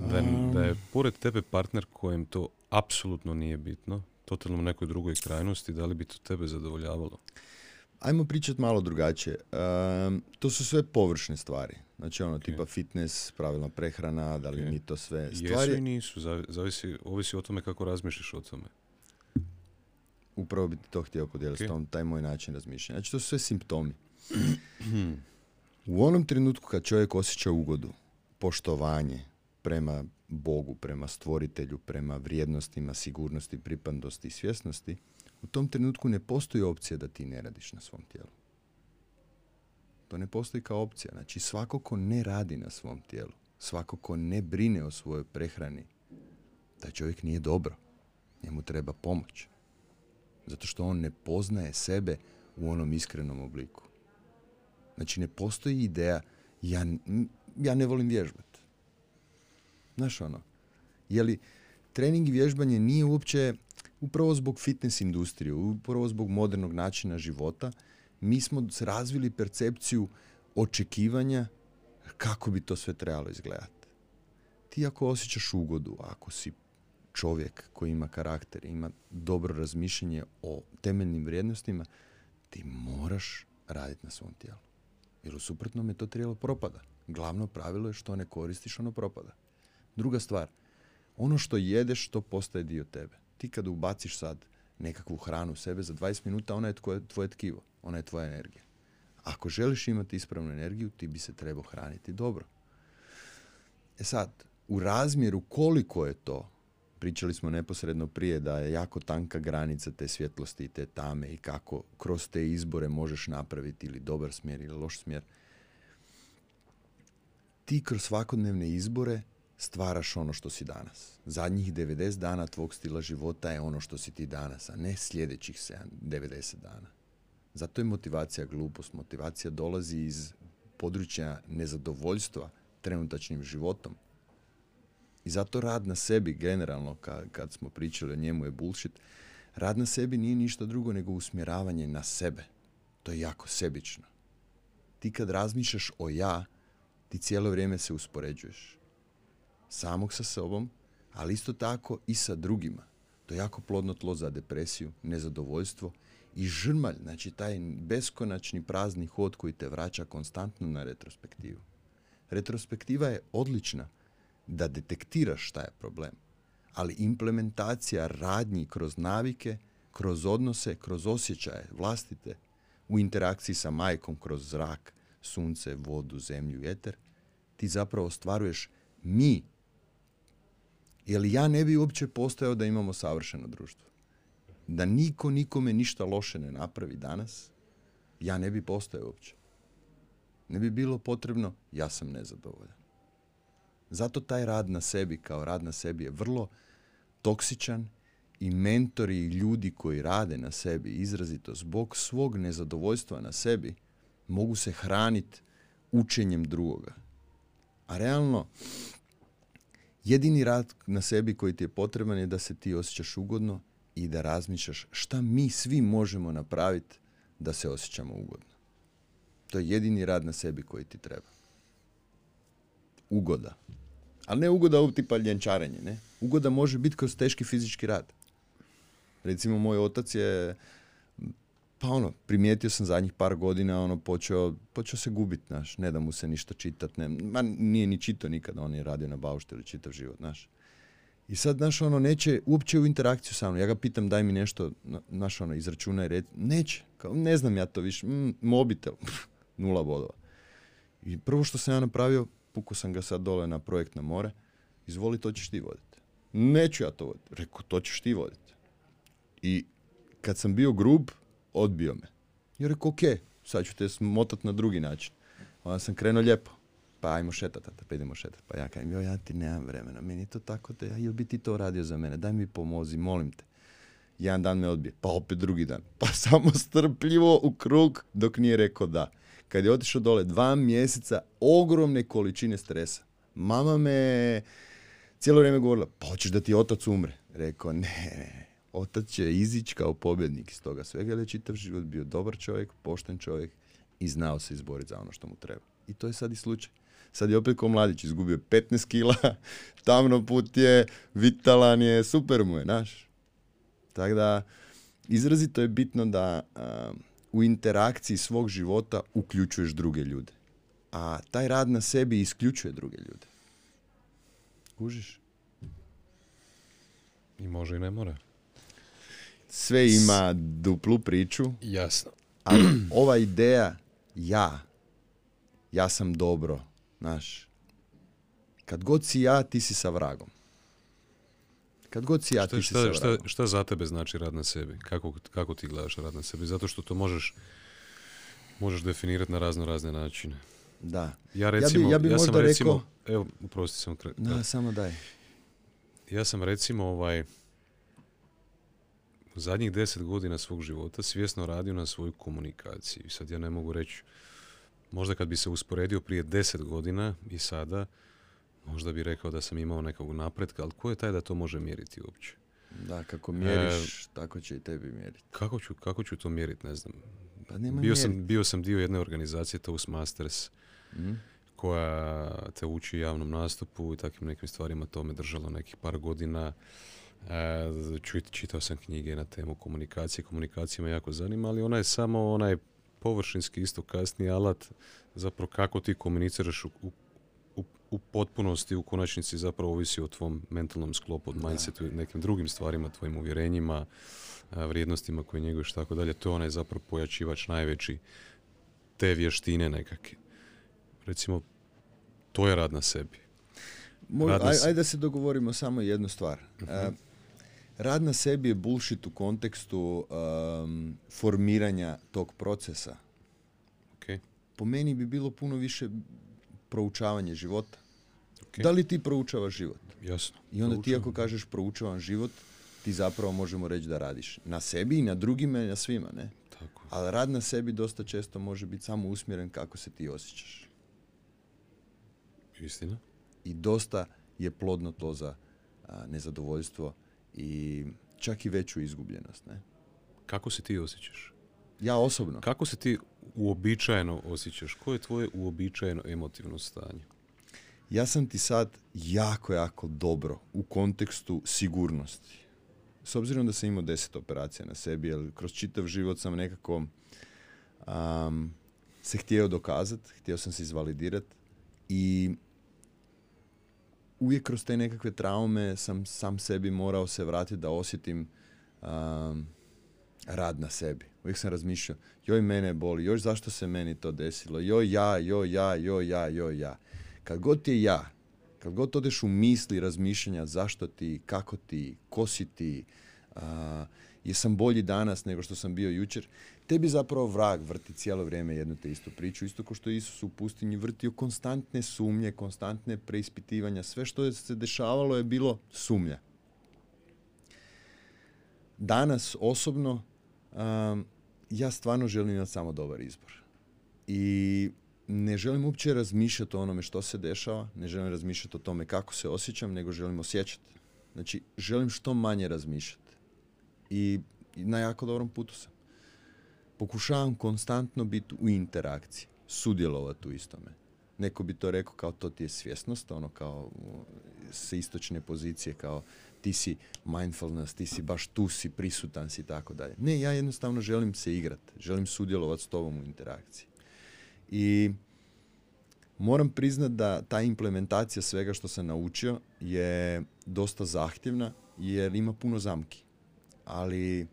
Da, je- da je pored tebe partner kojem to apsolutno nije bitno, totalno u nekoj drugoj krajnosti, da li bi to tebe zadovoljavalo? Ajmo pričati malo drugačije. Ehm, to su sve površne stvari. Znači ono, tipa fitness, pravilna prehrana, da li Ok. mi to sve. Jesu Stvari, i nisu, zavi- zavisi, ovisi o tome kako razmišljaš o tome. upravo bi ti to htio podijeliti Ok. s tom, taj moj način razmišljanja. Znači to su sve simptomi. [CLEARS THROAT] [CLEARS THROAT] U onom trenutku kad čovjek osjeća ugodu, poštovanje prema Bogu, prema stvoritelju, prema vrijednostima, sigurnosti, pripadnosti i svjesnosti, u tom trenutku ne postoji opcija da ti ne radiš na svom tijelu. To ne postoji kao opcija. Znači svako ko ne radi na svom tijelu, svako ko ne brine o svojoj prehrani, taj čovjek nije dobro. Njemu treba pomoć. Zato što on ne poznaje sebe u onom iskrenom obliku. Znači ne postoji ideja ja, ja ne volim vježbati. Znaš ono, je li trening i vježbanje nije uopće upravo zbog fitness industrije, upravo zbog modernog načina života, mi smo razvili percepciju očekivanja kako bi to sve trebalo izgledati. Ti ako osjećaš ugodu, ako si čovjek koji ima karakter, ima dobro razmišljanje o temeljnim vrijednostima, ti moraš raditi na svom tijelu. Jer u suprotnome to tijelo propada. Glavno pravilo je što ne koristiš, ono propada. Druga stvar, ono što jedeš, to postaje dio tebe. Ti kad ubaciš sad nekakvu hranu u sebe za 20 minuta, ona je tvoje tkivo, ona je tvoja energija. Ako želiš imati ispravnu energiju, ti bi se trebao hraniti dobro. E sad, u razmjeru koliko je to, pričali smo neposredno prije da je jako tanka granica te svjetlosti i te tame i kako kroz te izbore možeš napraviti ili dobar smjer ili loš smjer. Ti kroz svakodnevne izbore stvaraš ono što si danas. Zadnjih 90 dana tvog stila života je ono što si ti danas, a ne sljedećih 7, 90 dana. Zato je motivacija glupost. Motivacija dolazi iz područja nezadovoljstva trenutačnim životom. I zato rad na sebi generalno, ka- kad smo pričali o njemu je bullshit, rad na sebi nije ništa drugo nego usmjeravanje na sebe. To je jako sebično. Ti kad razmišljaš o ja, ti cijelo vrijeme se uspoređuješ. Samog sa sobom, ali isto tako i sa drugima. To je jako plodno tlo za depresiju, nezadovoljstvo i žrmalj, znači taj beskonačni prazni hod koji te vraća konstantno na retrospektivu. Retrospektiva je odlična da detektiraš šta je problem, ali implementacija radnji kroz navike, kroz odnose, kroz osjećaje vlastite, u interakciji sa majkom kroz zrak, sunce, vodu, zemlju, eter, ti zapravo ostvaruješ mi. Jer ja ne bi uopće postojao da imamo savršeno društvo. Da niko nikome ništa loše ne napravi danas, ja ne bi postojao uopće. Ne bi bilo potrebno, ja sam nezadovoljan. Zato taj rad na sebi kao rad na sebi je vrlo toksičan i mentori i ljudi koji rade na sebi izrazito zbog svog nezadovoljstva na sebi mogu se hraniti učenjem drugoga. A realno, jedini rad na sebi koji ti je potreban je da se ti osjećaš ugodno i da razmišljaš šta mi svi možemo napraviti da se osjećamo ugodno. To je jedini rad na sebi koji ti treba. Ugoda. Ali ne ugoda u tipa ljenčarenje, ne? Ugoda može biti kroz teški fizički rad. Recimo, moj otac je pa ono, primijetio sam zadnjih par godina, ono, počeo, počeo se gubit, znaš, ne da mu se ništa čitat, ne, ma nije ni čitao nikada, on je radio na baušteli čitav život, znaš. I sad, znaš, ono, neće uopće u interakciju sa mnom. Ja ga pitam, daj mi nešto, na- znaš, ono, izračunaj, red. Neće. Kao, ne znam ja to više. Mm, mobitel. [LAUGHS] Nula bodova. I prvo što sam ja napravio, pukao sam ga sad dole na projekt na more. Izvoli, to ćeš ti voditi. Neću ja to voditi. Rekao, to ćeš ti voditi. I kad sam bio grub, odbio me. I rekao, ok, sad ću te smotat na drugi način. Onda sam krenuo lijepo. Pa ajmo šetat, tata, pa idemo šetat. Pa ja kažem, joj, ja ti nemam vremena, meni je to tako, te, jel bi ti to radio za mene, daj mi pomozi, molim te. Jedan dan me odbije, pa opet drugi dan. Pa [LAUGHS] samo strpljivo u krug dok nije rekao da. Kad je otišao dole dva mjeseca ogromne količine stresa. Mama me cijelo vrijeme govorila, pa hoćeš da ti otac umre? Rekao, ne, ne, otac će izići kao pobjednik iz toga svega, jer je čitav život bio dobar čovjek, pošten čovjek i znao se izboriti za ono što mu treba. I to je sad i slučaj. Sad je opet ko mladić, izgubio 15 kila, [LAUGHS] tamno put je, vitalan je, super mu je, naš. Tako da, izrazito je bitno da u interakciji svog života uključuješ druge ljude. A taj rad na sebi isključuje druge ljude. Kužiš? I može i ne mora. Sve ima duplu priču. Jasno. Ali ova ideja ja, ja sam dobro, znaš. Kad god si ja, ti si sa vragom. Kad god si ja, ti si šta, šta, šta za tebe znači rad na sebi? Kako, kako ti gledaš rad na sebi? Zato što to možeš, možeš definirati na razno razne načine. Da. Ja recimo, ja, bi, ja, sam recimo, evo, uprosti sam. Da, samo daj. Ja sam recimo ovaj, zadnjih deset godina svog života svjesno radio na svoju komunikaciji. I sad ja ne mogu reći, možda kad bi se usporedio prije deset godina i sada, možda bi rekao da sam imao nekog napretka, ali ko je taj da to može mjeriti uopće? Da, kako mjeriš, e, tako će i tebi mjeriti. Kako ću, kako ću to mjeriti, ne znam. Pa nema bio, sam, bio sam dio jedne organizacije Toastmasters, mm. koja te uči javnom nastupu i takvim nekim stvarima. To me držalo nekih par godina. E, čitao sam knjige na temu komunikacije. Komunikacija me jako zanima, ali ona je samo onaj površinski isto kasni alat zapravo kako ti komuniciraš u, u, u, potpunosti u konačnici zapravo ovisi o tvom mentalnom sklopu, od mindsetu i nekim drugim stvarima, tvojim uvjerenjima, vrijednostima koje njeguješ tako dalje. To je onaj zapravo pojačivač najveći te vještine nekakve. Recimo, to je rad na sebi. Ajde da se dogovorimo samo jednu stvar. uh rad na sebi je bullshit u kontekstu um, formiranja tog procesa. Okay. Po meni bi bilo puno više proučavanje života. Da li ti proučavaš život? Jasno. I onda ti ako kažeš proučavam život, ti zapravo možemo reći da radiš na sebi i na drugima i na svima, ne? Tako. Ali rad na sebi dosta često može biti samo usmjeren kako se ti osjećaš. Istina. I dosta je plodno to za nezadovoljstvo i čak i veću izgubljenost. Ne? Kako se ti osjećaš? Ja osobno. Kako se ti uobičajeno osjećaš? Koje je tvoje uobičajeno emotivno stanje? Ja sam ti sad jako, jako dobro u kontekstu sigurnosti. S obzirom da sam imao deset operacija na sebi, jer kroz čitav život sam nekako um, se htio dokazati, htio sam se izvalidirati i uvijek kroz te nekakve traume sam sam sebi morao se vratiti da osjetim um, rad na sebi. Uvijek sam razmišljao, joj mene boli, još zašto se meni to desilo, joj ja, joj ja, joj ja, joj ja. Kad god ti je ja, kad god odeš u misli razmišljanja zašto ti, kako ti, ko si ti, uh, jesam bolji danas nego što sam bio jučer, tebi zapravo vrag vrti cijelo vrijeme jednu te istu priču, isto kao što Isus u pustinji vrtio konstantne sumnje, konstantne preispitivanja, sve što je se dešavalo je bilo sumnja. Danas osobno um, ja stvarno želim imati samo dobar izbor. I ne želim uopće razmišljati o onome što se dešava, ne želim razmišljati o tome kako se osjećam, nego želim osjećati. Znači, želim što manje razmišljati. I na jako dobrom putu sam pokušavam konstantno biti u interakciji, sudjelovati u istome. Neko bi to rekao kao to ti je svjesnost, ono kao s istočne pozicije, kao ti si mindfulness, ti si baš tu si, prisutan si i tako dalje. Ne, ja jednostavno želim se igrati, želim sudjelovati s tobom u interakciji. I moram priznat da ta implementacija svega što sam naučio je dosta zahtjevna jer ima puno zamki. Ali,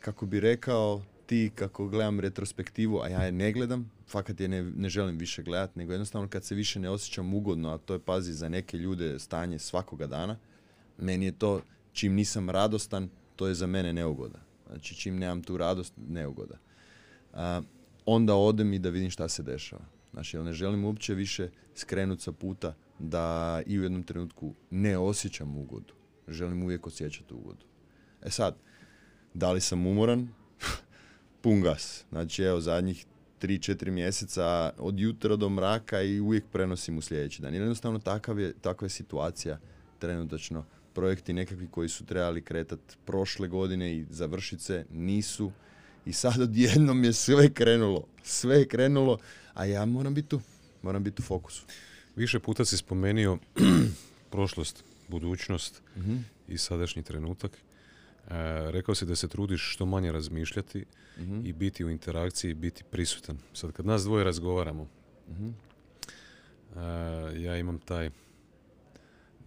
kako bi rekao, ti kako gledam retrospektivu, a ja je ne gledam, fakat je ne, ne želim više gledat, nego jednostavno kad se više ne osjećam ugodno, a to je pazi za neke ljude stanje svakoga dana, meni je to, čim nisam radostan, to je za mene neugoda. Znači čim nemam tu radost, neugoda. A, onda odem i da vidim šta se dešava. Znači, ne želim uopće više skrenuti sa puta da i u jednom trenutku ne osjećam ugodu. Želim uvijek osjećati ugodu. E sad, da li sam umoran? [LAUGHS] pun gas. Znači, evo, zadnjih 3-4 mjeseca od jutra do mraka i uvijek prenosim u sljedeći dan. Jednostavno takav je, takva je situacija trenutačno. Projekti nekakvi koji su trebali kretati prošle godine i završiti se nisu. I sad odjednom je sve krenulo. Sve je krenulo, a ja moram biti tu. Moram biti u fokusu. Više puta si spomenio [CLEARS THROAT] prošlost, budućnost Mhm. i sadašnji trenutak. E, rekao si da se trudiš što manje razmišljati Mhm. i biti u interakciji, biti prisutan. Sad kad nas dvoje razgovaramo, Mhm. e, ja imam taj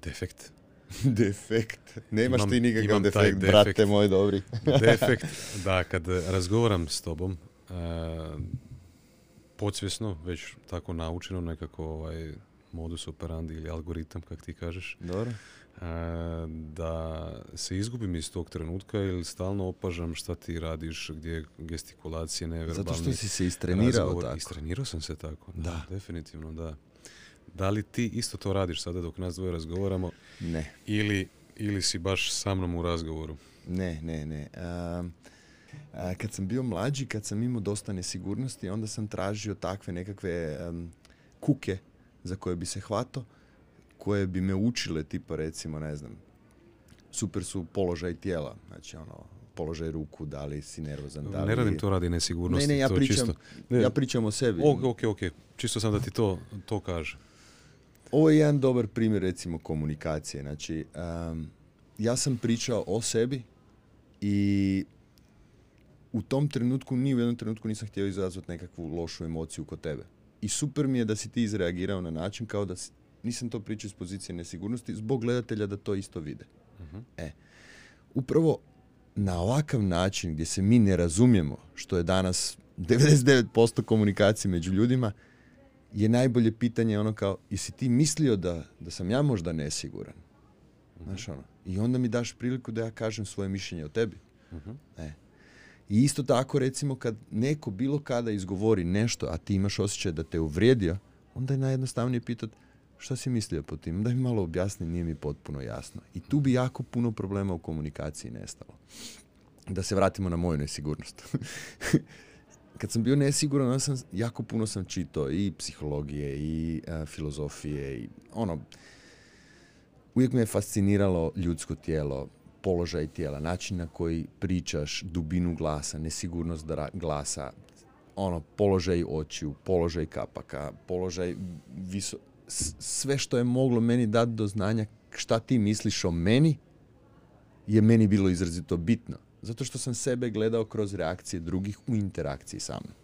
defekt. [LAUGHS] defekt. Nemaš Imam- ti nikakav defekt, defekt. brate moj dobri. [LAUGHS] [LAUGHS] defekt da kad razgovaram s tobom e, podsvjesno, već tako naučeno nekako ovaj modus operandi ili algoritam, kak ti kažeš, Dobro. e, da se izgubim iz tog trenutka ili stalno opažam šta ti radiš, gdje je gestikulacije, neverbalni Zato što si se istrenirao razgovor. tako. Istrenirao sam se tako, da, Da. definitivno, da. Da li ti isto to radiš sada dok nas dvoje razgovaramo Ne, ili, ili si baš sa mnom u razgovoru? ne, ne, ne. Um, a, kad sam bio mlađi, kad sam imao dosta nesigurnosti, onda sam tražio takve nekakve em, kuke za koje bi se hvato, koje bi me učile, tipa recimo, ne znam, super su položaj tijela, znači ono, položaj ruku, da li si nervozan, da li... Ne radim to radi nesigurnosti. Ne, ne, ja to pričam, Čisto, ne, ja pričam o sebi. ok, ok, ok. Čisto sam da ti to, to kaže. Ovo je jedan dobar primjer recimo komunikacije. Znači, em, ja sam pričao o sebi i u tom trenutku, ni u jednom trenutku nisam htio izazvati nekakvu lošu emociju kod tebe. I super mi je da si ti izreagirao na način kao da si, nisam to pričao iz pozicije nesigurnosti, zbog gledatelja da to isto vide. E, upravo na ovakav način gdje se mi ne razumijemo, što je danas 99% komunikacije među ljudima, je najbolje pitanje ono kao, jesi ti mislio da, da sam ja možda nesiguran? Znaš ono, i onda mi daš priliku da ja kažem svoje mišljenje o tebi. E. I isto tako recimo kad neko bilo kada izgovori nešto, a ti imaš osjećaj da te uvrijedio, onda je najjednostavnije pitat šta si mislio po tim, da mi malo objasni, nije mi potpuno jasno. I tu bi jako puno problema u komunikaciji nestalo. Da se vratimo na moju nesigurnost. [LAUGHS] kad sam bio nesiguran, onda sam, jako puno sam čitao i psihologije i e, filozofije i ono, uvijek me je fasciniralo ljudsko tijelo, položaj tijela, način na koji pričaš, dubinu glasa, nesigurnost glasa, ono, položaj očiju, položaj kapaka, položaj viso... Sve što je moglo meni dati do znanja šta ti misliš o meni, je meni bilo izrazito bitno. Zato što sam sebe gledao kroz reakcije drugih u interakciji sa mnom.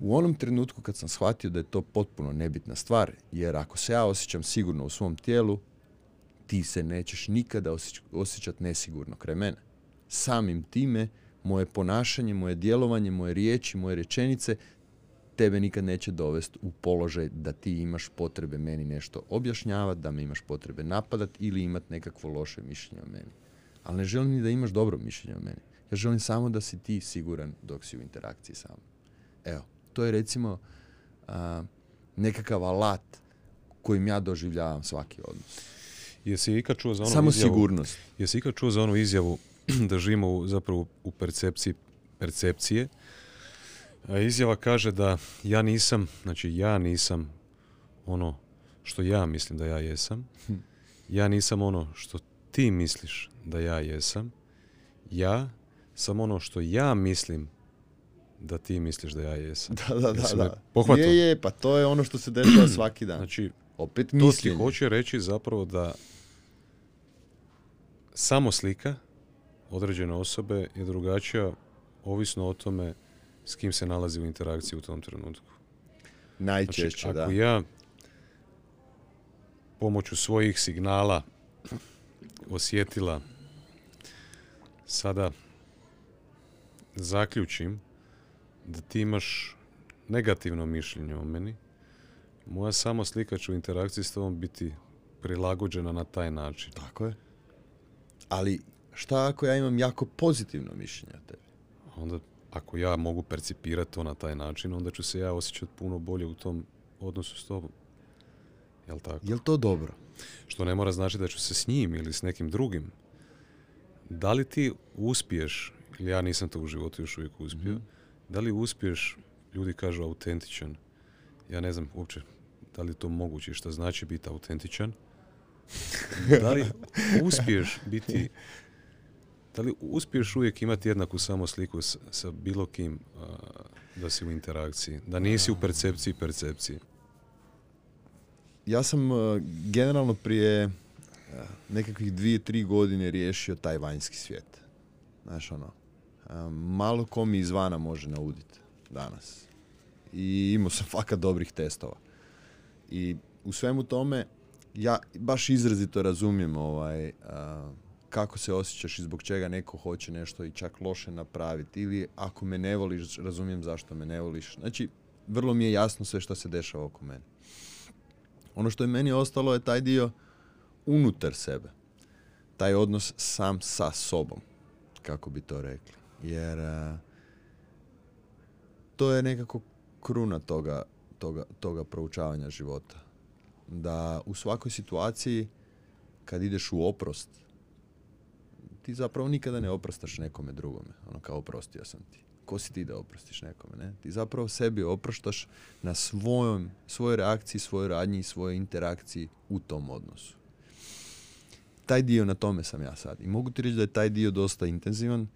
U onom trenutku kad sam shvatio da je to potpuno nebitna stvar, jer ako se ja osjećam sigurno u svom tijelu, ti se nećeš nikada osjeć- osjećati nesigurno kraj mene. Samim time, moje ponašanje, moje djelovanje, moje riječi, moje rečenice tebe nikad neće dovesti u položaj da ti imaš potrebe meni nešto objašnjavati, da me imaš potrebe napadat ili imati nekakvo loše mišljenje o meni. Ali ne želim ni da imaš dobro mišljenje o meni. Ja želim samo da si ti siguran dok si u interakciji sa mnom. Evo, to je recimo a, nekakav alat kojim ja doživljavam svaki odnos. Jesi ikad čuo za onu Samo izjavu, sigurnost. Jesi ikad čuo za onu izjavu [CLEARS THROAT] da živimo u, zapravo u percepciji percepcije? A izjava kaže da ja nisam, znači ja nisam ono što ja mislim da ja jesam. Hm. Ja nisam ono što ti misliš da ja jesam. Ja sam ono što ja mislim da ti misliš da ja jesam. [LAUGHS] Da, da, da. Jesi da. pohvatao? Je, je, pa to je ono što se dešava [CLEARS THROAT] svaki dan. Znači, Opet To ti hoće reći zapravo da samo slika određene osobe je drugačija ovisno o tome s kim se nalazi u interakciji u tom trenutku. Znači, Najčešće, ako da. ja pomoću svojih signala osjetila sada zaključim da ti imaš negativno mišljenje o meni, moja samo slika će u interakciji s tobom biti prilagođena na taj način. Tako je. Ali šta ako ja imam jako pozitivno mišljenje o tebi? Onda, ako ja mogu percipirati to na taj način, onda ću se ja osjećati puno bolje u tom odnosu s tobom. Jel tako? Jel to dobro? Što ne mora znači da ću se s njim ili s nekim drugim. Da li ti uspiješ, ili ja nisam to u životu još uvijek uspio, Mhm. da li uspiješ ljudi kažu autentičan. Ja ne znam uopće da li je to moguće i šta znači biti autentičan. Da li uspiješ biti da li uspiješ uvijek imati jednaku samo sliku s- sa bilo kim a, da si u interakciji, da nisi u percepciji percepciji. Ja sam uh, generalno prije uh, nekakvih dvije, tri godine riješio taj vanjski svijet. Znaš ono, uh, malo ko mi izvana može nauditi danas. I imao sam fakat dobrih testova. I u svemu tome ja baš izrazito razumijem ovaj, kako se osjećaš i zbog čega neko hoće nešto i čak loše napraviti. Ili ako me ne voliš, razumijem zašto me ne voliš. Znači, vrlo mi je jasno sve što se dešava oko mene. Ono što je meni ostalo je taj dio unutar sebe. Taj odnos sam sa sobom, kako bi to rekli. Jer to je nekako kruna toga, toga, toga proučavanja života. Da u svakoj situaciji kad ideš u oprost, ti zapravo nikada ne oprastaš nekome drugome. Ono kao oprostio sam ti. Ko si ti da oprostiš nekome, ne? Ti zapravo sebi opraštaš na svojom, svojoj reakciji, svojoj radnji i svojoj interakciji u tom odnosu. Taj dio na tome sam ja sad. I mogu ti reći da je taj dio dosta intenzivan,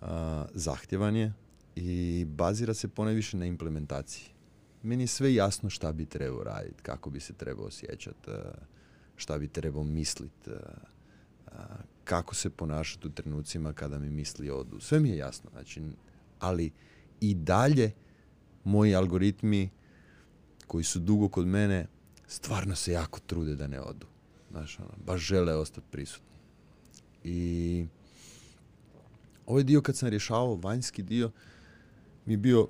a, zahtjevan je i bazira se ponajviše na implementaciji. Meni je sve jasno šta bi trebao raditi, kako bi se trebao osjećati, šta bi trebao misliti, kako se ponašati u trenucima kada mi misli odu. Sve mi je jasno, znači, ali i dalje moji algoritmi koji su dugo kod mene stvarno se jako trude da ne odu. Znaš, ono, baš žele ostati prisutni. I ovaj dio kad sam rješavao, vanjski dio, mi je bio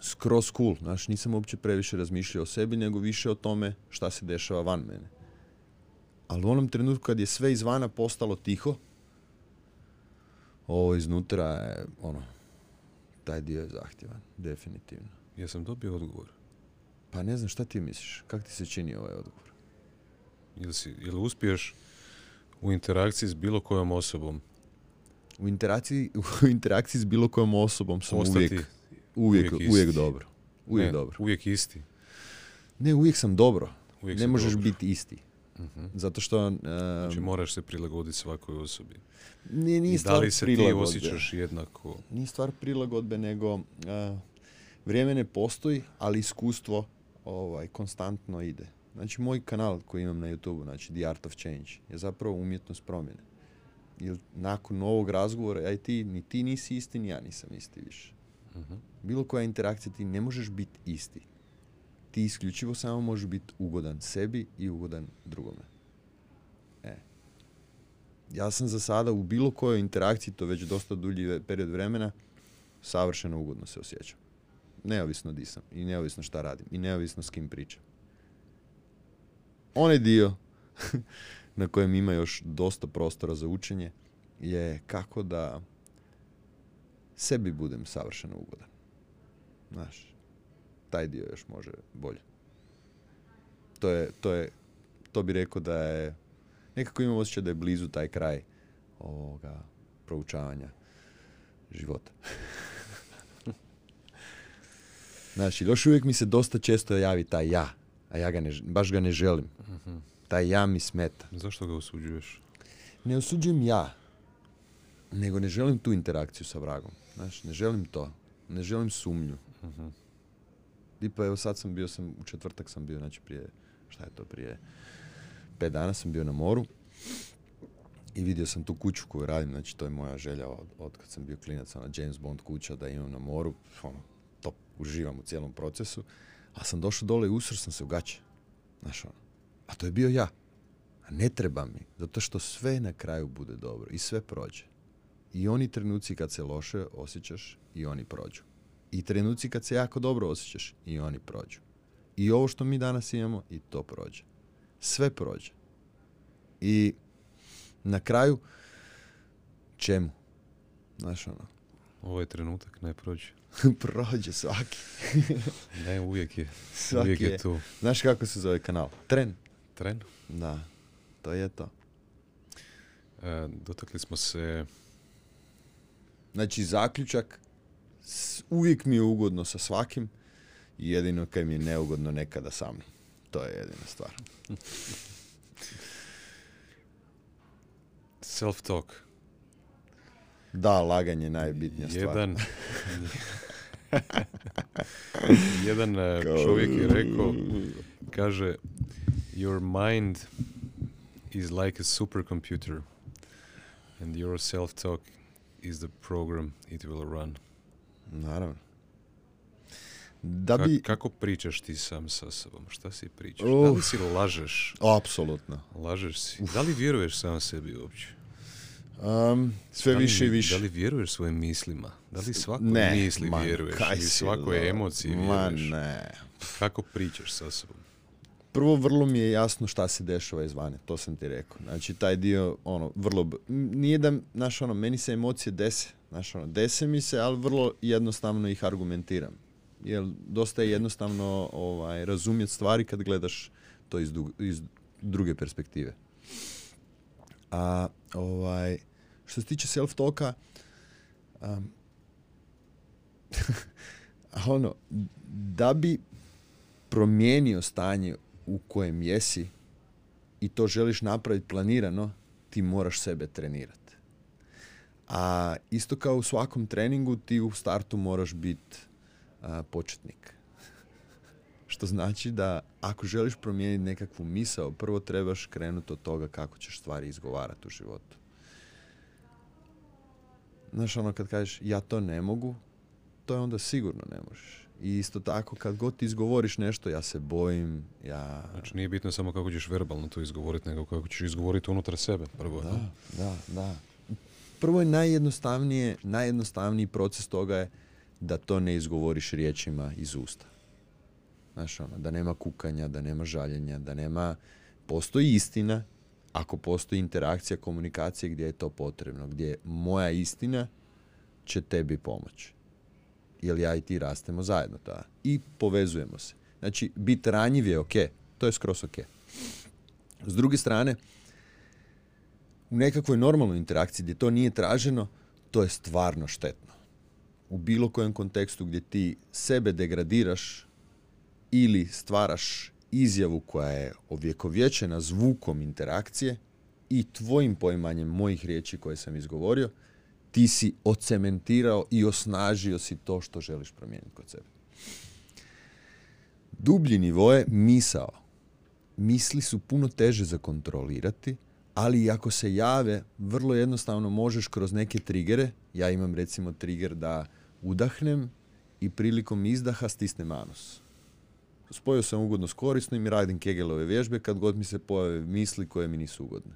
skroz cool. Znaš, nisam uopće previše razmišljao o sebi, nego više o tome šta se dešava van mene. Ali u onom trenutku kad je sve izvana postalo tiho, ovo iznutra je, ono, taj dio je zahtjevan, definitivno. Jesam dobio odgovor. Pa ne znam šta ti misliš, kak ti se čini ovaj odgovor? Ili, si, ili uspiješ u interakciji s bilo kojom osobom U interakciji, [LAUGHS] u interakciji s bilo kojom osobom sam ostati uvijek, uvijek, uvijek uvijek, dobro. Uvijek ne, dobro. Uvijek isti. Ne, uvijek sam dobro. Uvijek ne možeš dobar. biti isti. Mhm. Zato što... um, Znači moraš se prilagoditi svakoj osobi. nije, nije I da stvar li se ti prilagodbe. osjećaš jednako? Nije stvar prilagodbe, nego a, vrijeme ne postoji, ali iskustvo ovaj, konstantno ide. Znači, moj kanal koji imam na YouTube, znači The Art of Change, je zapravo umjetnost promjene. Jer nakon ovog razgovora, i ti, ni ti nisi isti, ni ja nisam isti više. Mhm. Bilo koja interakcija ti ne možeš biti isti. Ti isključivo samo možeš biti ugodan sebi i ugodan drugome. E. Ja sam za sada u bilo kojoj interakciji, to već dosta dulji period vremena, savršeno ugodno se osjećam. Neovisno di sam i neovisno šta radim i neovisno s kim pričam. Onaj dio [LAUGHS] na kojem ima još dosta prostora za učenje je kako da sebi budem savršeno ugodan. Znaš, taj dio još može bolje. To je, to je, to bi rekao da je, nekako imam osjećaj da je blizu taj kraj ovoga proučavanja života. [LAUGHS] Znači, još uvijek mi se dosta često javi taj ja, a ja ga ne, baš ga ne želim. Mhm. Taj ja mi smeta. Zašto ga osuđuješ? Ne osuđujem ja, nego ne želim tu interakciju sa vragom. Znaš, ne želim to. Ne želim sumnju. Mhm. Tipa, evo sad sam bio, sam, u četvrtak sam bio, znači prije, šta je to, prije pet dana sam bio na moru i vidio sam tu kuću koju radim, znači to je moja želja od, od kad sam bio klinac, ona James Bond kuća da imam na moru, ono, top, uživam u cijelom procesu, a sam došao dole i usro sam se u gaće, znaš ono, a to je bio ja, a ne treba mi, zato što sve na kraju bude dobro i sve prođe. I oni trenuci kad se loše osjećaš i oni prođu. I trenuci kad se jako dobro osjećaš i oni prođu. I ovo što mi danas imamo i to prođe. Sve prođe. I na kraju čemu? Znaš ono, Ovaj trenutak ne prođe. [LAUGHS] prođe svaki. [LAUGHS] Ne, uvijek je. Svaki uvijek je, je. tu. Znaš kako se zove kanal? Tren. Tren. Da, to je to. E, dotakli smo se... Znači zaključak, Uvijek mi je ugodno sa svakim i jedino kaj mi je neugodno nekada sam. To je jedina stvar. [LAUGHS] Self-talk. Da, laganje je najbitnija stvar. Jedan, [LAUGHS] jedan e, čovjek je rekao, kaže, your mind is like a supercomputer and your self-talk is the program it will run. Naravno. Da Ka- bi... kako pričaš ti sam sa sobom? Šta si pričaš? Da li Uf. si lažeš? Apsolutno. Lažeš si. Da li vjeruješ sam sebi uopće? Um, sve Da li više i više. Da li vjeruješ svojim mislima? Da li svakoj ne, misli man, vjeruješ? kaj si, svakoj emociji Ma vjeruješ? ne. Kako pričaš sa sobom? Prvo, vrlo mi je jasno šta se dešava izvane, to sam ti rekao. Znači, taj dio, ono, vrlo, nije da, znaš, ono, meni se emocije dese, znaš, ono, dese mi se, ali vrlo jednostavno ih argumentiram. Jer dosta je jednostavno ovaj, razumjeti stvari kad gledaš to iz, dug- iz druge perspektive. A, ovaj, što se tiče self-talka, um, [LAUGHS] ono, da bi promijenio stanje u kojem jesi i to želiš napraviti planirano, ti moraš sebe trenirati. A isto kao u svakom treningu, ti u startu moraš biti početnik. [LAUGHS] Što znači da ako želiš promijeniti nekakvu misao, prvo trebaš krenuti od toga kako ćeš stvari izgovarati u životu. Znaš, ono kad kažeš ja to ne mogu, to je onda sigurno ne možeš. I isto tako kad god ti izgovoriš nešto, ja se bojim, ja... Znači nije bitno samo kako ćeš verbalno to izgovoriti, nego kako ćeš izgovoriti unutar sebe prvo. Da, da, da. Prvo je najjednostavnije, najjednostavniji proces toga je da to ne izgovoriš riječima iz usta. Znaš, ono, da nema kukanja, da nema žaljenja, da nema... Postoji istina, ako postoji interakcija, komunikacija gdje je to potrebno, gdje moja istina će tebi pomoći. Jer ja i ti rastemo zajedno tada. I povezujemo se. Znači, biti ranjiv je ok. To je skroz ok. S druge strane, u nekakvoj normalnoj interakciji gdje to nije traženo, to je stvarno štetno. U bilo kojem kontekstu gdje ti sebe degradiraš ili stvaraš izjavu koja je ovjekovječena zvukom interakcije i tvojim poimanjem mojih riječi koje sam izgovorio, ti si ocementirao i osnažio si to što želiš promijeniti kod sebe. Dublji nivo je misao. Misli su puno teže za kontrolirati, ali ako se jave, vrlo jednostavno možeš kroz neke trigere, ja imam recimo trigger da udahnem i prilikom izdaha stisnem anus. Spojio sam ugodno s korisnim i radim kegelove vježbe kad god mi se pojave misli koje mi nisu ugodne.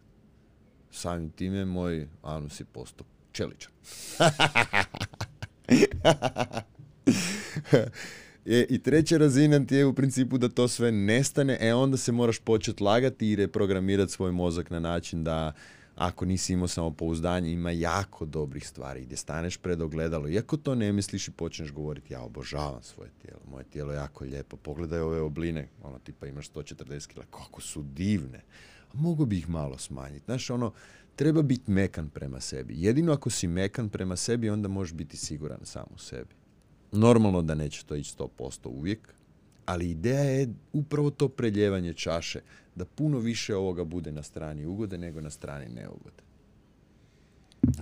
Samim time moj anus je postao čeličan. [LAUGHS] [LAUGHS] E, I treća razina ti je u principu da to sve nestane, e onda se moraš početi lagati i reprogramirati svoj mozak na način da ako nisi imao samopouzdanje, ima jako dobrih stvari gdje staneš pred ogledalo. Iako to ne misliš i počneš govoriti, ja obožavam svoje tijelo, moje tijelo je jako lijepo, pogledaj ove obline, ono tipa imaš 140 kila, kako su divne. Mogu bi ih malo smanjiti. Znaš, ono, treba biti mekan prema sebi. Jedino ako si mekan prema sebi, onda možeš biti siguran sam u sebi. Normalno da neće to ići 100% uvijek, ali ideja je upravo to preljevanje čaše, da puno više ovoga bude na strani ugode nego na strani neugode.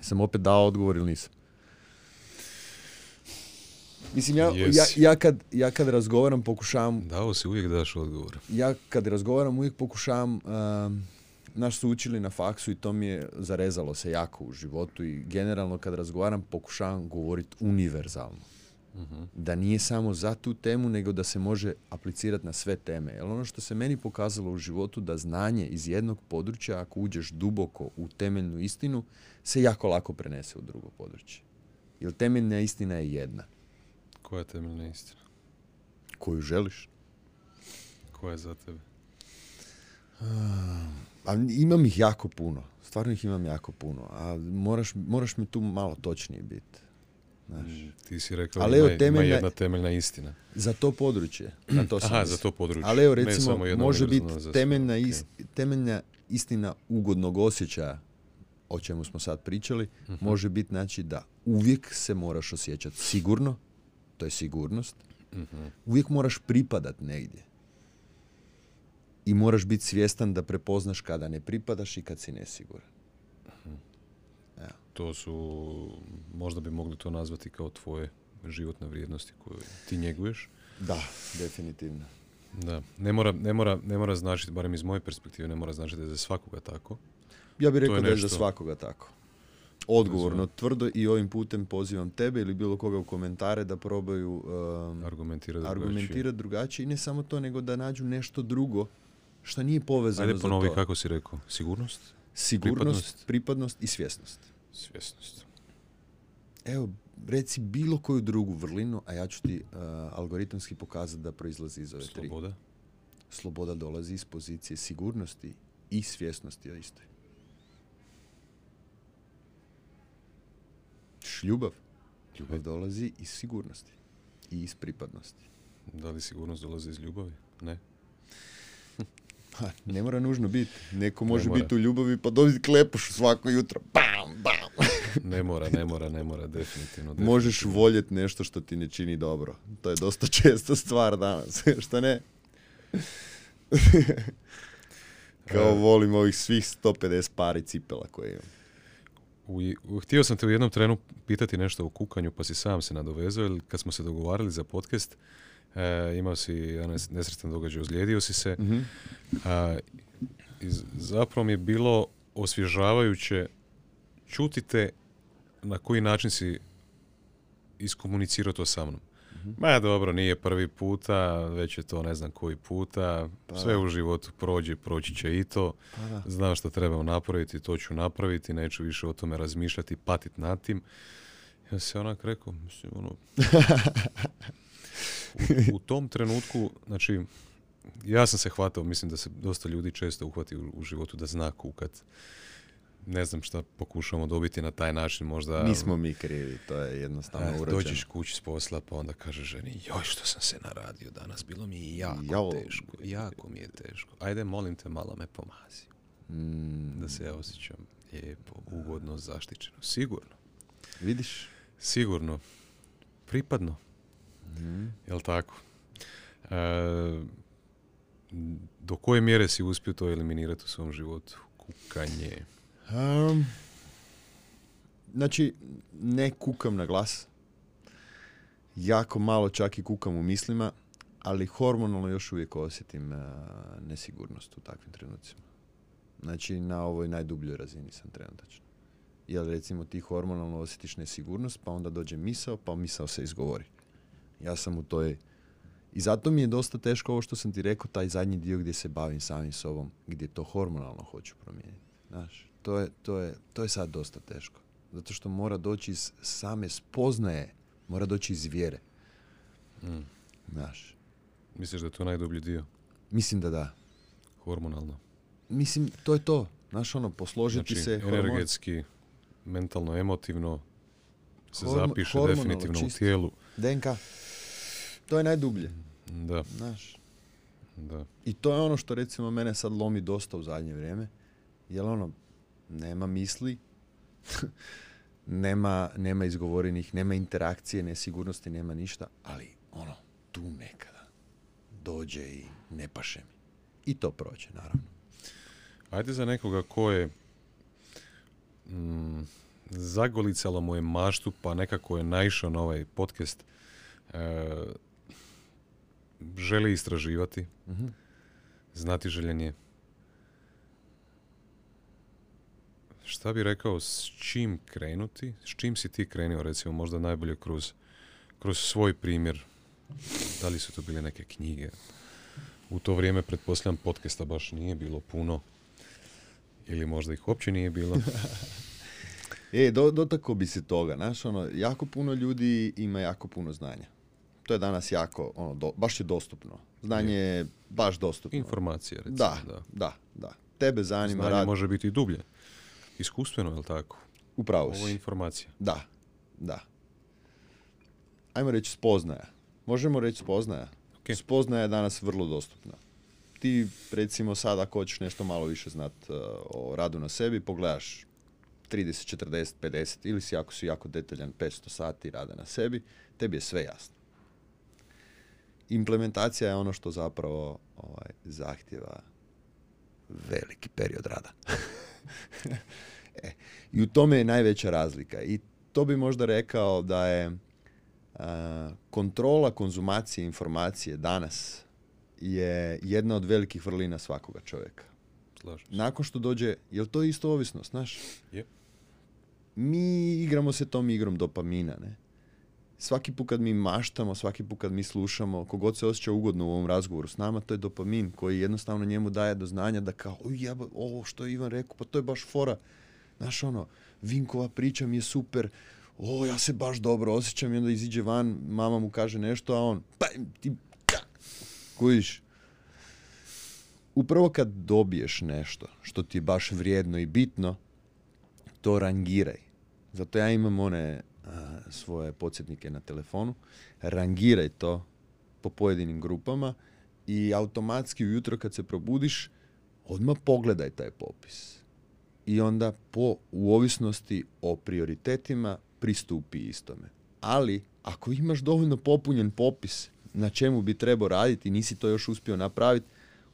Sam opet dao odgovor ili nisam? Mislim, ja, ja, ja, kad, ja kad razgovaram pokušavam Dao si uvijek daš odgovor. ja kad razgovaram uvijek pokušavam, um, naš su učili na faksu i to mi je zarezalo se jako u životu i generalno kad razgovaram pokušavam govoriti univerzalno. Da nije samo za tu temu, nego da se može aplicirati na sve teme. Jer ono što se meni pokazalo u životu, da znanje iz jednog područja, ako uđeš duboko u temeljnu istinu, se jako lako prenese u drugo područje. Jer temeljna istina je jedna, Koja je temeljna istina? koju želiš. Koja je za tebe? A imam ih jako puno. Stvarno ih imam jako puno. A moraš, moraš mi tu malo točniji biti. Znaš. Mm, Ti si rekao Ali ima, evo, temeljna- ima jedna temeljna istina. Za to područje. [CLEARS THROAT] Na to sam Aha, za to područje. Ali evo recimo, može biti temeljna, istina ugodnog osjećaja, o čemu smo sad pričali, Mhm. može biti znači da uvijek se moraš osjećati sigurno, to je sigurnost. Mhm. Uvijek moraš pripadat negdje. I moraš biti svjestan da prepoznaš kada ne pripadaš i kad si nesiguran. To su, možda bi mogli to nazvati kao tvoje životne vrijednosti koje ti njeguješ. Da, definitivno. Da, ne mora, ne mora, ne mora značiti, barem iz moje perspektive, ne mora značiti da je za svakoga tako. Ja bih rekao je da je za svakoga tako. Odgovorno, tvrdo i ovim putem pozivam tebe ili bilo koga u komentare da probaju um, Argumentirati argumentirati drugačije i ne samo to, nego da nađu nešto drugo što nije povezano Ajde za ponovi to. kako si rekao. Sigurnost? Sigurnost, pripadnost. pripadnost i svjesnost. Svjesnost. Evo, reci bilo koju drugu vrlinu, a ja ću ti uh, algoritamski pokazati da proizlazi iz ove tri. Sloboda? Sloboda dolazi iz pozicije sigurnosti i svjesnosti o istoj. Ljubav. Ljubav dolazi iz sigurnosti i iz pripadnosti. Da li sigurnost dolazi iz ljubavi? Ne. Ha, [LAUGHS] ne mora nužno biti. Neko može biti u ljubavi pa dobiti klepuš svako jutro. Bam, bam. [LAUGHS] Ne mora, ne mora, ne mora, definitivno. Možeš voljeti nešto što ti ne čini dobro. To je dosta česta stvar danas. [LAUGHS] što ne? [LAUGHS] Kao E. volim ovih svih 150 pari cipela koje imam. U, u- htio sam te u jednom trenu pitati nešto o kukanju, pa si sam se nadovezao, jer kad smo se dogovarali za podcast, e, imao si jedan nes- nesretan događaj, ozlijedio si se. Mhm. A, i z- zapravo mi je bilo osvježavajuće čuti te na koji način si iskomunicirao to sa mnom. Ma dobro, nije prvi puta, već je to ne znam koji puta, Pa sve da. u životu prođe, proći će i to. Pa da. Znam što trebam napraviti, to ću napraviti, neću više o tome razmišljati, patit nad tim. Ja se onak rekao, mislim, ono... [LAUGHS] u, u tom trenutku, znači, ja sam se hvatao, mislim da se dosta ljudi često uhvati u, u životu da zna kukat. Ne znam šta pokušamo dobiti na taj način, možda... Nismo mi krivi, to je jednostavno Eh, urođeno. dođeš kući s posla pa onda kaže ženi joj što sam se naradio danas, bilo mi je jako Jao. teško, jako mi je teško. Ajde molim te malo me pomazi Mm, da se ja osjećam lijepo, ugodno, zaštićeno. Sigurno, vidiš? sigurno, pripadno, Mhm. jel tako? E, do koje mjere si uspio to eliminirati u svom životu? Kukanje. Um, znači, ne kukam na glas. Jako malo čak i kukam u mislima, ali hormonalno još uvijek osjetim uh, nesigurnost u takvim trenucima. Znači, na ovoj najdubljoj razini sam trenutačno. Jer recimo ti hormonalno osjetiš nesigurnost, pa onda dođe misao, pa misao se izgovori. Ja sam u toj... I zato mi je dosta teško ovo što sam ti rekao, taj zadnji dio gdje se bavim samim sobom, gdje to hormonalno hoću promijeniti. Znaš, to je, to, je, to je sad dosta teško. Zato što mora doći iz same spoznaje, mora doći iz vjere. Mm. Znaš, Misliš da je to najdublji dio? mislim da da. Hormonalno. Mislim, to je to. Znaš, ono, posložiti Znači, se... hormon- energetski, mentalno, emotivno se Hormo- zapiše definitivno u čisto. tijelu. DNK. To je najdublje. Da, Znaš. da. I to je ono što recimo mene sad lomi dosta u zadnje vrijeme. Jer ono, nema misli, [LAUGHS] nema, nema izgovorenih, nema interakcije, nesigurnosti, nema ništa, ali ono, tu nekada dođe i ne paše mi. I to prođe, naravno. Ajde za nekoga ko je mm, zagolicalo mu je maštu, pa nekako je naišao na ovaj podcast, e, želi istraživati, Mhm. znati željenje. Šta bi rekao, s čim krenuti? S čim si ti krenuo, recimo, možda najbolje kroz, kroz svoj primjer? Da li su to bile neke knjige? U to vrijeme, pretpostavljam, podcasta baš nije bilo puno. Ili možda ih uopće nije bilo. [LAUGHS] E, do, dotako bi se toga, znaš, ono, jako puno ljudi ima jako puno znanja. To je danas jako, ono, do- baš je dostupno. Znanje je baš dostupno. Informacije, recimo. Da, da. da, da. Tebe zanima Znanje rad. može biti i dublje. Iskustveno, je li tako? Upravo Ovo je si. informacija. Da, da. Ajmo reći spoznaja. Možemo reći spoznaja. Ok. Spoznaja je danas vrlo dostupna. Ti, recimo, sad ako hoćeš nešto malo više znat uh, o radu na sebi, pogledaš 30, 40, 50 ili si ako si jako detaljan 500 sati rada na sebi, tebi je sve jasno. Implementacija je ono što zapravo ovaj, zahtjeva veliki period rada. [LAUGHS] [LAUGHS] e, I u tome je najveća razlika. I to bi možda rekao da je a, kontrola konzumacije informacije danas je jedna od velikih vrlina svakoga čovjeka. Slažem se. Nakon što dođe, jel to isto ovisnost, znaš? Je. Mi igramo se tom igrom dopamina, ne? Svaki put kad mi maštamo, svaki put kad mi slušamo, kogod se osjeća ugodno u ovom razgovoru s nama, to je dopamin koji jednostavno njemu daje do znanja da kao, "Uj, jeba, ovo što je Ivan rekao, pa to je baš fora. Znaš ono, Vinkova priča mi je super, o, ja se baš dobro osjećam i onda iziđe van, mama mu kaže nešto, a on, pa ti, da. kužiš. Upravo kad dobiješ nešto što ti je baš vrijedno i bitno, to rangiraj. Zato ja imam one svoje podsjetnike na telefonu. Rangiraj to po pojedinim grupama i automatski ujutro kad se probudiš, odmah pogledaj taj popis. I onda po u o prioritetima pristupi istome. Ali ako imaš dovoljno popunjen popis na čemu bi trebao raditi i nisi to još uspio napraviti,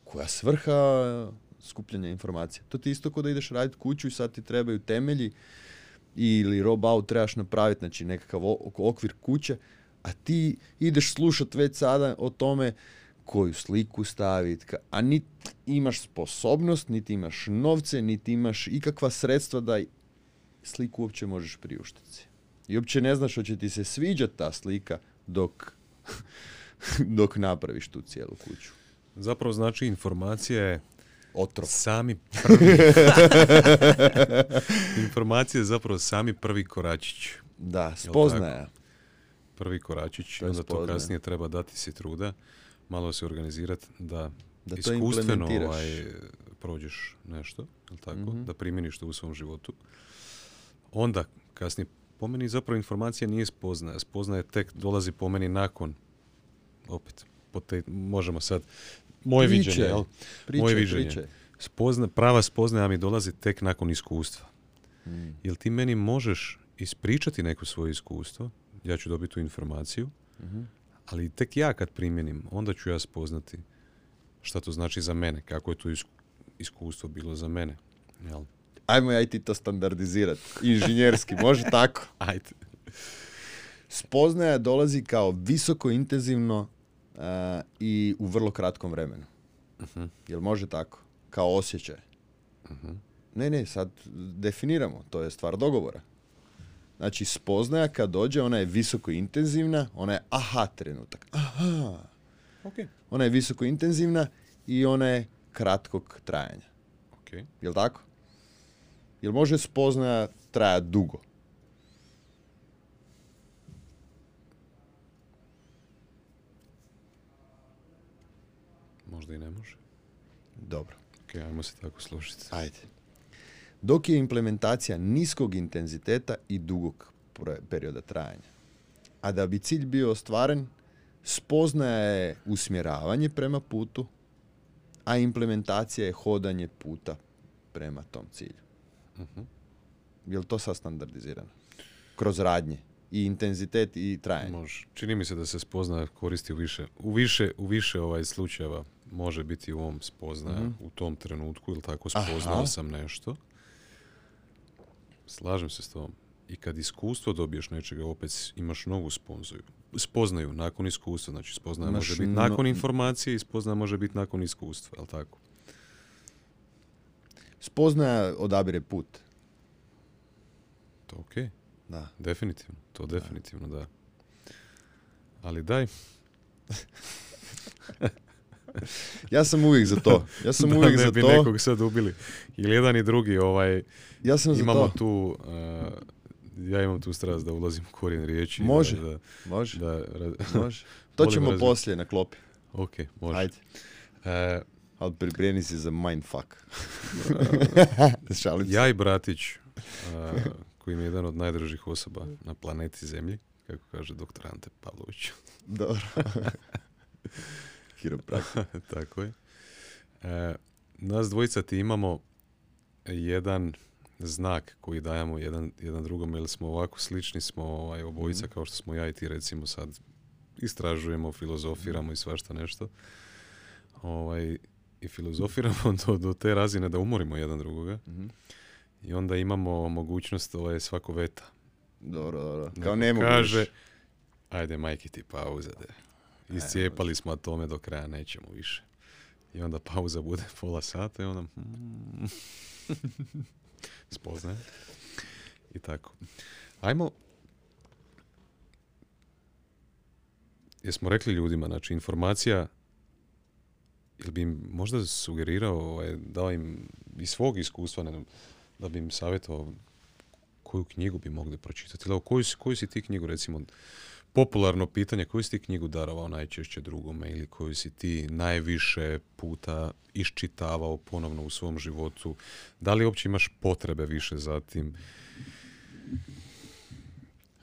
koja svrha skupljanja informacija? To ti isto kao da ideš raditi kuću i sad ti trebaju temelji ili rob out trebaš napraviti, znači nekakav okvir kuće, a ti ideš slušat već sada o tome koju sliku staviti, a niti imaš sposobnost, niti imaš novce, niti imaš ikakva sredstva da sliku uopće možeš priuštiti. I uopće ne znaš hoće ti se sviđat ta slika dok, [LAUGHS] dok napraviš tu cijelu kuću. Zapravo znači informacija je Otrov. sami prvi. [LAUGHS] informacija je zapravo sami prvi koračić. Da, spoznaja. Prvi koračić, To onda to kasnije treba dati si truda, malo se organizirati da, Da iskustveno ovaj, prođeš nešto, tako, Mhm. da primjeniš to u svom životu. Onda, kasnije, po meni zapravo informacija nije spoznaja. Spoznaja tek dolazi po meni nakon, opet, te, možemo sad, moje Pričaj, viđenje, jel? Pričaj, moje viđenje. pričaj. Spozna, prava spoznaja mi dolazi tek nakon iskustva. Mm. Jel ti meni možeš ispričati neko svoje iskustvo, ja ću dobiti tu informaciju, Mhm. ali tek ja kad primjenim, onda ću ja spoznati šta to znači za mene, kako je to isku- iskustvo bilo za mene. Jel? Ajmo ja i ti to standardizirati. Inženjerski, [LAUGHS] može tako. Ajde. Spoznaja dolazi kao visoko intenzivno a, i u vrlo kratkom vremenu. Mhm. Jel može tako? Kao osjećaj. Mhm. Ne, ne, sad definiramo. To je stvar dogovora. Znači, spoznaja kad dođe, ona je visoko intenzivna, ona je aha trenutak. Aha. Ok. Ona je visoko intenzivna i ona je kratkog trajanja. Ok. Jel tako? Jel može spoznaja trajati dugo? Možda i ne može. Dobro. Ok, ajmo se tako složiti. Ajde. Dok je implementacija niskog intenziteta i dugog perioda trajanja. A da bi cilj bio ostvaren, spoznaja je usmjeravanje prema putu, a implementacija je hodanje puta prema tom cilju. Mhm. Je li to sad standardizirano? Kroz radnje. I intenzitet i trajanje. Može. Čini mi se da se spoznaja koristi u više, u više, u više ovaj slučajeva može biti u ovom spoznaja Mhm. u tom trenutku ili tako Aha. spoznao sam nešto. Slažem se s tom. I kad iskustvo dobiješ nečega, opet imaš novu sponzaju. Spoznaju nakon iskustva, znači spoznaja Imaš može biti no- nakon informacije i spoznaja može biti nakon iskustva, jel tako? Spoznaja odabire put. To ok, Da. definitivno, to definitivno da. Ali daj, [LAUGHS] [LAUGHS] Ja sam uvijek za to. Ja sam da uvijek ne za bi to. nekog sad ubili. Ili jedan i drugi, ovaj, Ja sam za imamo to. tu, uh, ja imam tu strast da ulazim u korijen riječi. Može. Da, Može. da, da, ra- Može. [LAUGHS] To ćemo razvit- poslije na klopi. ok, može. Ajde. E, Ali pripremi si za mindfuck. [LAUGHS] Šalim se. ja i bratić, uh, koji mi je jedan od najdražih osoba na planeti Zemlji, kako kaže doktor Ante Pavlović. Dobro. Kiropraktik. [LAUGHS] Tako je. E, nas dvojica ti imamo jedan, znak koji dajemo jedan, jedan drugom, jer smo ovako slični smo ovaj, obojica Mhm. kao što smo ja i ti recimo sad istražujemo, filozofiramo i svašta nešto. Ovaj, I filozofiramo [LAUGHS] do, do te razine da umorimo jedan drugoga Mhm. i onda imamo mogućnost ovaj, svako veta. Dobro, dobro. Kao ne mogu kaže, ajde majke ti pauza, de. Iscijepali smo atome do kraja, nećemo više. I onda pauza bude [LAUGHS] pola sata i onda... hmm, spoznaje. I tako. Ajmo... Jesmo rekli ljudima, znači informacija ili bi im možda sugerirao, ovaj, dao im iz svog iskustva, ne da bi im savjetovao koju knjigu bi mogli pročitati. Ili koju, koju si ti knjigu, recimo, popularno pitanje, koju si ti knjigu darovao najčešće drugome ili koju si ti najviše puta iščitavao ponovno u svom životu? Da li uopće imaš potrebe više za tim?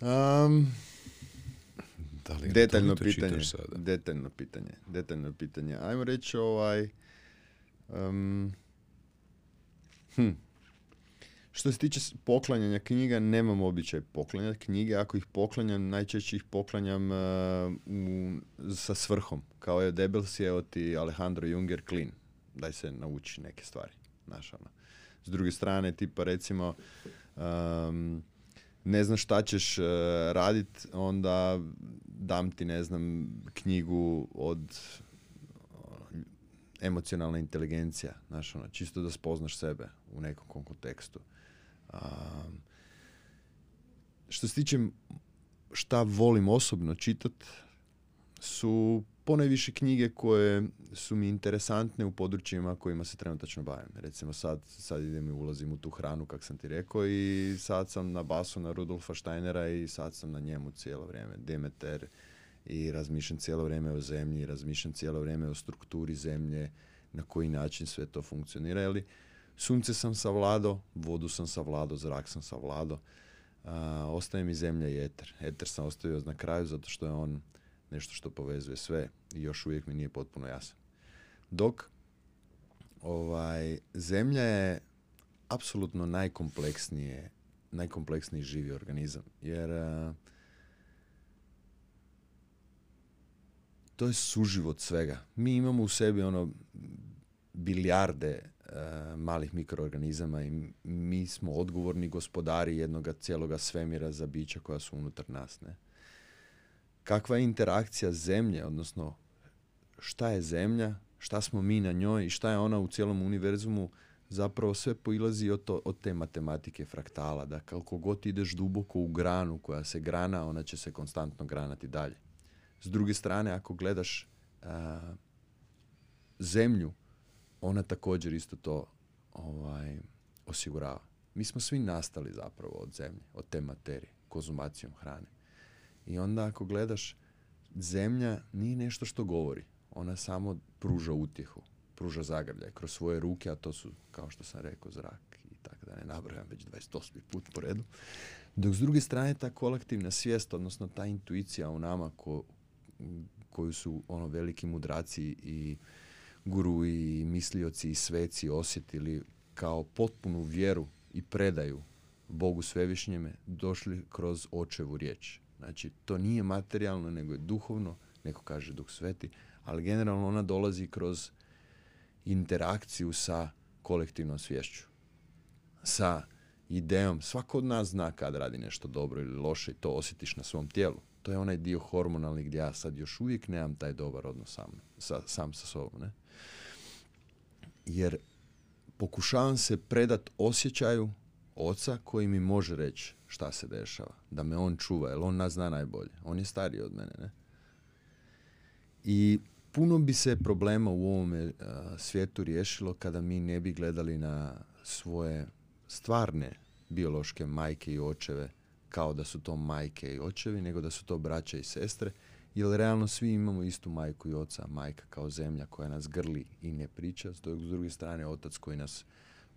Um, Da li Detaljno pitanje. sada? Detaljno pitanje. Detaljno pitanje. Ajmo reći ovaj... Um, hm. Što se tiče poklanjanja knjiga, nemam običaj poklanjati knjige. Ako ih poklanjam, najčešće ih poklanjam uh, u, sa svrhom. Kao je debel sjeo ti Alejandro Junger Klin. Daj se nauči neke stvari. Znaš, ono. S druge strane, tipa recimo, um, ne znaš šta ćeš uh, radit, onda dam ti, ne znam, knjigu od ono, emocionalna inteligencija, znaš, ono, čisto da spoznaš sebe u nekom kontekstu. Um, što se tiče šta volim osobno čitat, su ponajviše knjige koje su mi interesantne u područjima kojima se trenutačno bavim. Recimo sad, sad idem i ulazim u tu hranu, kak sam ti rekao, i sad sam na basu na Rudolfa Steinera i sad sam na njemu cijelo vrijeme. Demeter i razmišljam cijelo vrijeme o zemlji, razmišljam cijelo vrijeme o strukturi zemlje, na koji način sve to funkcionira. Jeli, sunce sam savladao, vodu sam savladao, zrak sam savladao. Ostaje mi zemlja i eter. Eter sam ostavio na kraju zato što je on nešto što povezuje sve i još uvijek mi nije potpuno jasan. Dok ovaj, zemlja je apsolutno najkompleksnije najkompleksniji živi organizam. Jer to je suživot svega. Mi imamo u sebi ono bilijarde malih mikroorganizama i mi smo odgovorni gospodari jednoga cijeloga svemira za bića koja su unutar nas. Ne? Kakva je interakcija zemlje, odnosno šta je zemlja, šta smo mi na njoj i šta je ona u cijelom univerzumu, zapravo sve poilazi od, to, od te matematike fraktala, da koliko god ideš duboko u granu koja se grana, ona će se konstantno granati dalje. S druge strane, ako gledaš a, zemlju, ona također isto to ovaj, osigurava. Mi smo svi nastali zapravo od zemlje, od te materije, konzumacijom hrane. I onda ako gledaš, zemlja nije nešto što govori. Ona samo pruža utjehu, pruža zagrljaj kroz svoje ruke, a to su, kao što sam rekao, zrak i tako da ne nabrajam već 28. put po redu. Dok s druge strane ta kolektivna svijest, odnosno ta intuicija u nama ko, koju su ono veliki mudraci i guru i mislioci i sveci osjetili kao potpunu vjeru i predaju Bogu svevišnjeme došli kroz očevu riječ. Znači, to nije materijalno, nego je duhovno, neko kaže duh sveti, ali generalno ona dolazi kroz interakciju sa kolektivnom svješću. Sa idejom, svako od nas zna kad radi nešto dobro ili loše i to osjetiš na svom tijelu. To je onaj dio hormonalni gdje ja sad još uvijek nemam taj dobar odnos sam, sa, sam sa sobom. Ne? Jer pokušavam se predat osjećaju oca koji mi može reći šta se dešava. Da me on čuva, jer on nas zna najbolje. On je stariji od mene, ne? I puno bi se problema u ovome a, svijetu riješilo kada mi ne bi gledali na svoje stvarne biološke majke i očeve kao da su to majke i očevi, nego da su to braća i sestre, jer realno svi imamo istu majku i oca, majka kao zemlja koja nas grli i ne priča, s druge strane otac koji nas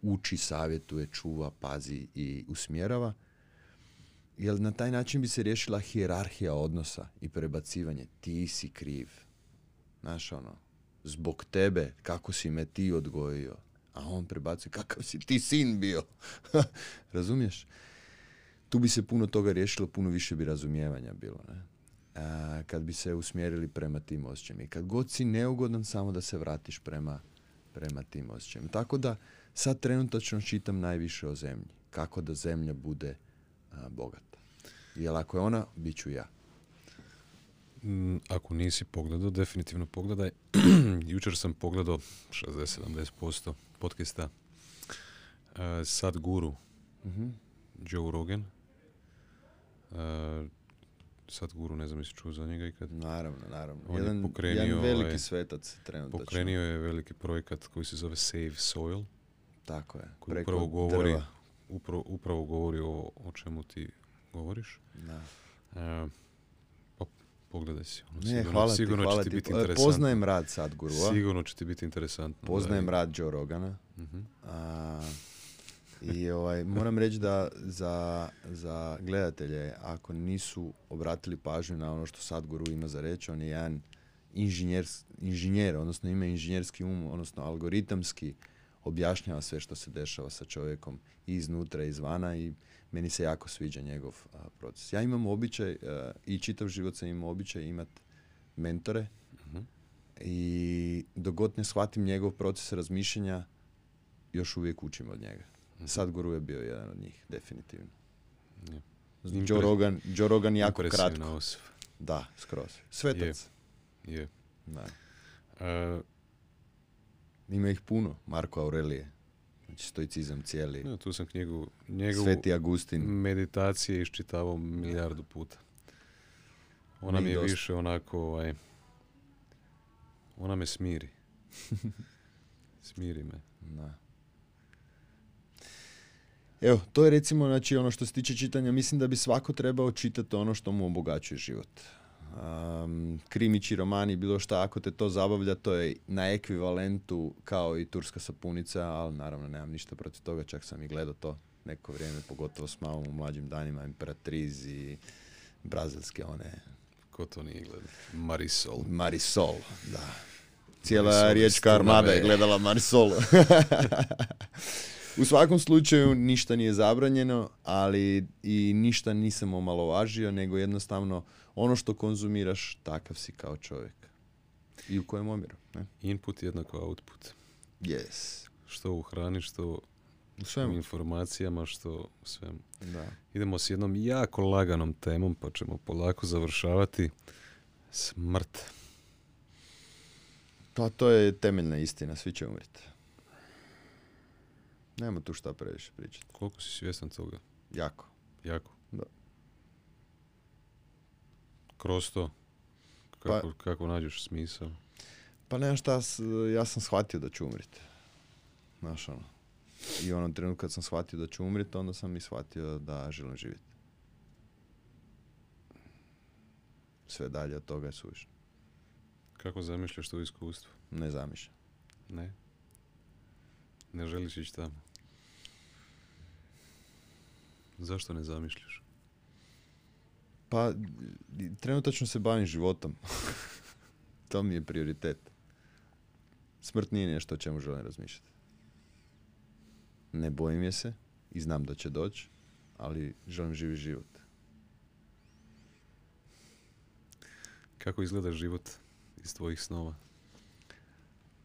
uči, savjetuje, čuva, pazi i usmjerava. Jer na taj način bi se riješila hijerarhija odnosa i prebacivanje. Ti si kriv. Znaš ono, zbog tebe, kako si me ti odgojio, A on prebacuje, kakav si ti sin bio. [LAUGHS] Razumiješ? Tu bi se puno toga riješilo, puno više bi razumijevanja bilo. Ne? A, kad bi se usmjerili prema tim osjećajima. I kad god si neugodan, samo da se vratiš prema, prema tim osjećajima. Tako da sad trenutačno čitam najviše o zemlji. Kako da zemlja bude a, bogata. Jer ako je ona, bit ću ja. Mm, Ako nisi pogledao, definitivno pogledaj. [CLEARS THROAT] Jučer sam pogledao 60-70% podcasta uh, Sad Guru, Mhm. Joe Rogan. Uh, Sad Guru, ne znam jesi čuo za njega ikad. Naravno, naravno. On je jedan, pokrenio, jedan veliki ovaj, svetac trenutačno. Pokrenio je veliki projekat koji se zove Save Soil, Tako je. koji Preko upravo govori, drva. upravo, upravo govori o, o čemu ti govoriš. Da. Uh, pa pogledaj si. Ono, Ne, sigurno, hvala ti, sigurno hvala će ti ti. biti E, interesantno. Poznajem rad Sadgurua, Sigurno će ti biti interesantno. poznajem da, rad Joe Rogana. Mhm. A, I ovaj, moram reći da za, za gledatelje, ako nisu obratili pažnju na ono što Sadguru ima za reći, on je jedan inženjer, inženjer, odnosno ima inženjerski um, odnosno algoritamski objašnjava sve što se dešava sa čovjekom i iznutra i izvana i meni se jako sviđa njegov a, proces. Ja imam običaj a, i čitav život sam imao običaj imat mentore Mhm. i dok god ne shvatim njegov proces razmišljanja, još uvijek učim od njega. Sad Guru je bio jedan od njih, definitivno. Je. Joe Rogan, Joe Rogan jako kratko. osoba. Da, skroz. Svetac. Je. Da. E, Ima ih puno. Marko Aurelije. Znači stoicizam cijeli. no, tu sam knjigu, njegovu Sveti Agustin. meditacije iščitavao milijardu puta. Ona mi je dosta. više onako, ovaj, ona me smiri. [LAUGHS] smiri me. Da. Evo, to je recimo znači, ono što se tiče čitanja. Mislim da bi svako trebao čitati ono što mu obogaćuje život. Um, krimići, romani, bilo šta, ako te to zabavlja, to je na ekvivalentu kao i turska sapunica, ali naravno nemam ništa protiv toga, čak sam i gledao to neko vrijeme, pogotovo s malom u mlađim danima, Imperatriz i brazilske one Ko to nije gledao? Marisol. Marisol, da. Cijela Marisol riječka armada je gledala Marisol. [LAUGHS] U svakom slučaju ništa nije zabranjeno, ali i ništa nisam omalovažio, nego jednostavno ono što konzumiraš, takav si kao čovjek. I u kojem omjeru. Ne? Input jednako output. Yes. Što u hrani, što U svemu. informacijama, što u svemu. Da. Idemo s jednom jako laganom temom, pa ćemo polako završavati. Smrt. Pa to je temeljna istina, svi će umriti. Nema tu šta previše pričati. Koliko si svjestan toga? Jako. Jako. Da. Kroz to? Pa- Kako, kako nađeš smisao? Pa nemam šta, ja sam shvatio da ću umriti. Znaš ono. I onom trenutku kad sam shvatio da ću umriti, onda sam i shvatio da želim živjeti. Sve dalje od toga je suvišno. Kako zamišljaš to iskustvo? Ne zamišljam. Ne? Ne želiš ići tamo? Zašto ne zamišljaš? Pa, trenutačno se bavim životom. [LAUGHS] to mi je prioritet. Smrt nije nešto o čemu želim razmišljati. Ne bojim je se i znam da će doći, ali želim živi život. Kako izgleda život iz tvojih snova?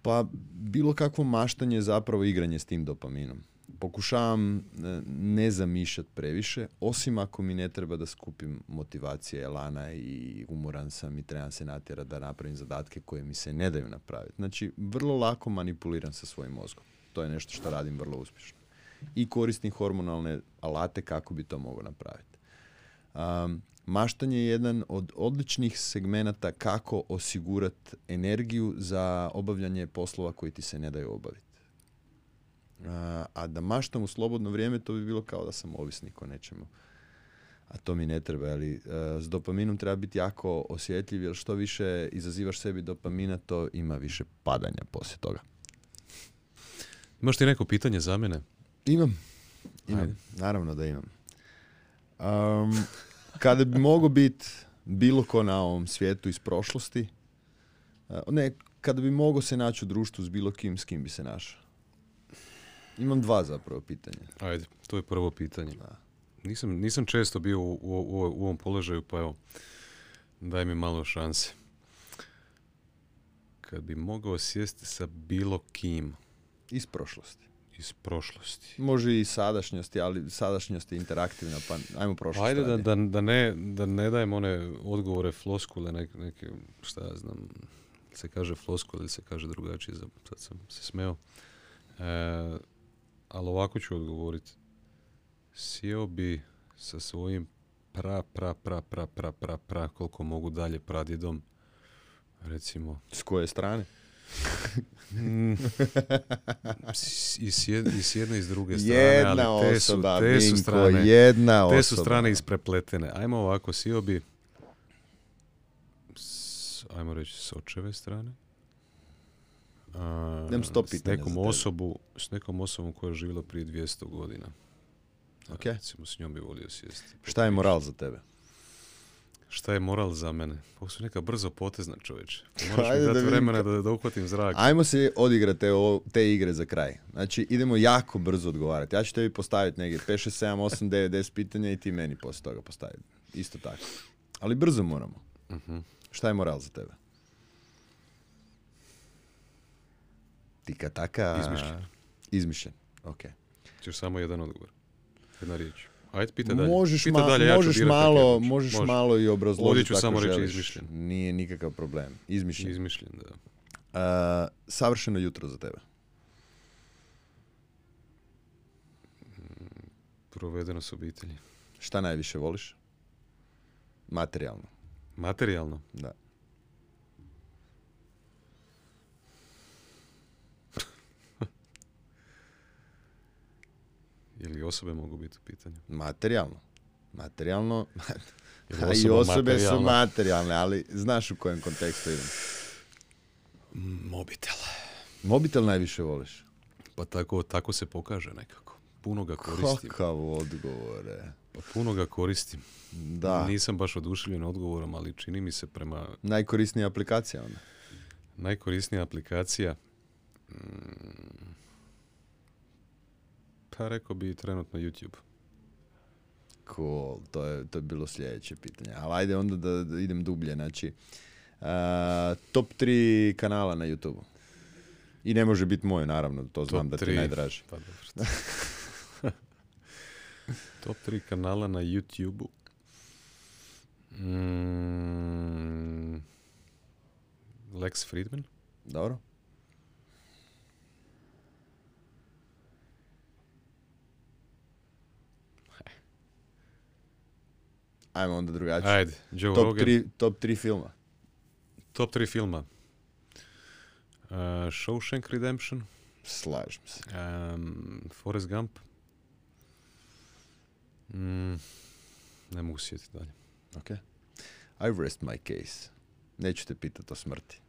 Pa bilo kakvo maštanje je zapravo igranje s tim dopaminom. Pokušavam e, ne zamišljati previše, osim ako mi ne treba da skupim motivacije, elana i umoran sam i trebam se natjerati da napravim zadatke koje mi se ne daju napraviti. Znači, vrlo lako manipuliram sa svojim mozgom. To je nešto što radim vrlo uspješno. I koristim hormonalne alate kako bi to mogao napraviti. Um, maštanje je jedan od odličnih segmenata kako osigurati energiju za obavljanje poslova koji ti se ne daju obaviti. A, a da maštam u slobodno vrijeme, to bi bilo kao da sam ovisnik o nečemu. A to mi ne treba, ali e, s dopaminom treba biti jako osjetljiv, jer što više izazivaš sebi dopamina, to ima više padanja poslije toga. Imaš ti neko pitanje za mene? Imam. Imam. Ajde. Naravno da imam. Um, kada bi mogao biti bilo ko na ovom svijetu iz prošlosti, uh, ne, kada bi mogao se naći u društvu s bilo kim, s kim bi se našao? Imam dva zapravo pitanja. Ajde, to je prvo pitanje. Da. Nisam, nisam često bio u, u, u, u ovom položaju, pa evo, daj mi malo šanse. Kad bi mogao sjesti sa bilo kim Iz prošlosti. Iz prošlosti. Može i sadašnjosti, ali sadašnjost je interaktivna, pa ajmo prošlost. Ajde da, da, da, ne, da ne dajem one odgovore floskule, neke, neke, šta ja znam, se kaže floskule ili se kaže drugačije, sad sam se smeo. E, ali ovako ću odgovoriti. Sjeo bi sa svojim pra, pra, pra, pra, pra, pra, pra, koliko mogu dalje pradjedom, recimo, S koje strane? Mm, s- i, s jed- i s jedne i s druge strane, Jedna ali te su, osoba, te su Vinko, strane, jedna te osoba. su strane isprepletene. Ajmo ovako, sio bi s, ajmo reći s očeve strane. A, s nekom osobu, s nekom osobom koja je živjela prije 200 godina. A, Ok. Recimo, s njom bi volio sjesti. Šta je moral za tebe? Šta je moral za mene? Ovo su neka brzo potezna čovječe. [LAUGHS] Moraš mi Ajde da dati vidim vremena da, da uhvatim zrak. Ajmo se odigrati te, te igre za kraj. Znači, idemo jako brzo odgovarati. Ja ću tebi postaviti negdje 5, 6, 7, 8, 9, 10 pitanja i ti meni poslije toga postaviti. Isto tako. Ali brzo moramo. Mhm. Šta je moral za tebe? Tika taka. Izmišljen. Izmišljen. Ok. Ćeš samo jedan odgovor. Jedna riječ. Ajde, pitaj dalje. Možeš, Pitaj ma- dalje, ja možeš kak malo, ću. možeš Može. malo i obrazložiti Ovdje ću ako samo reći izmišljen. Nije nikakav problem. Izmišljen. Izmišljen, da. Uh, savršeno jutro za tebe. Provedeno s obitelji. Šta najviše voliš? Materijalno. Materijalno. Da. Ili osobe mogu biti u pitanju. Materijalno. Materijalno. [LAUGHS] A i osobe su materijalna. materijalne, ali znaš u kojem kontekstu idem. Mobitel. Mobitel najviše voliš? Pa tako, tako se pokaže nekako. Puno ga koristim. Kakav odgovore. Pa puno ga koristim. Da. Nisam baš oduševljen odgovorom, ali čini mi se prema Najkorisnija aplikacija onda. najkorisnija aplikacija. mm, Pa rekao bi trenutno YouTube. Cool, to je, to je bilo sljedeće pitanje. Ali ajde onda da, da idem dublje. Znači, a, top 3 kanala na YouTube. I ne može biti moj, naravno, to znam da ti najdraži. Pa dobro. [LAUGHS] Top 3 kanala na YouTube-u. Mm, Lex Friedman. Dobro? Ajmo onda drugačije. Ajde, Joe top, Rogan. 3, top 3 filma. Top 3 filma. Uh, Shawshank Redemption. Slažem se. Um, Forrest Gump. Mm, ne mogu sjetiti dalje. Ok. I rest my case. Neću te pitati o smrti.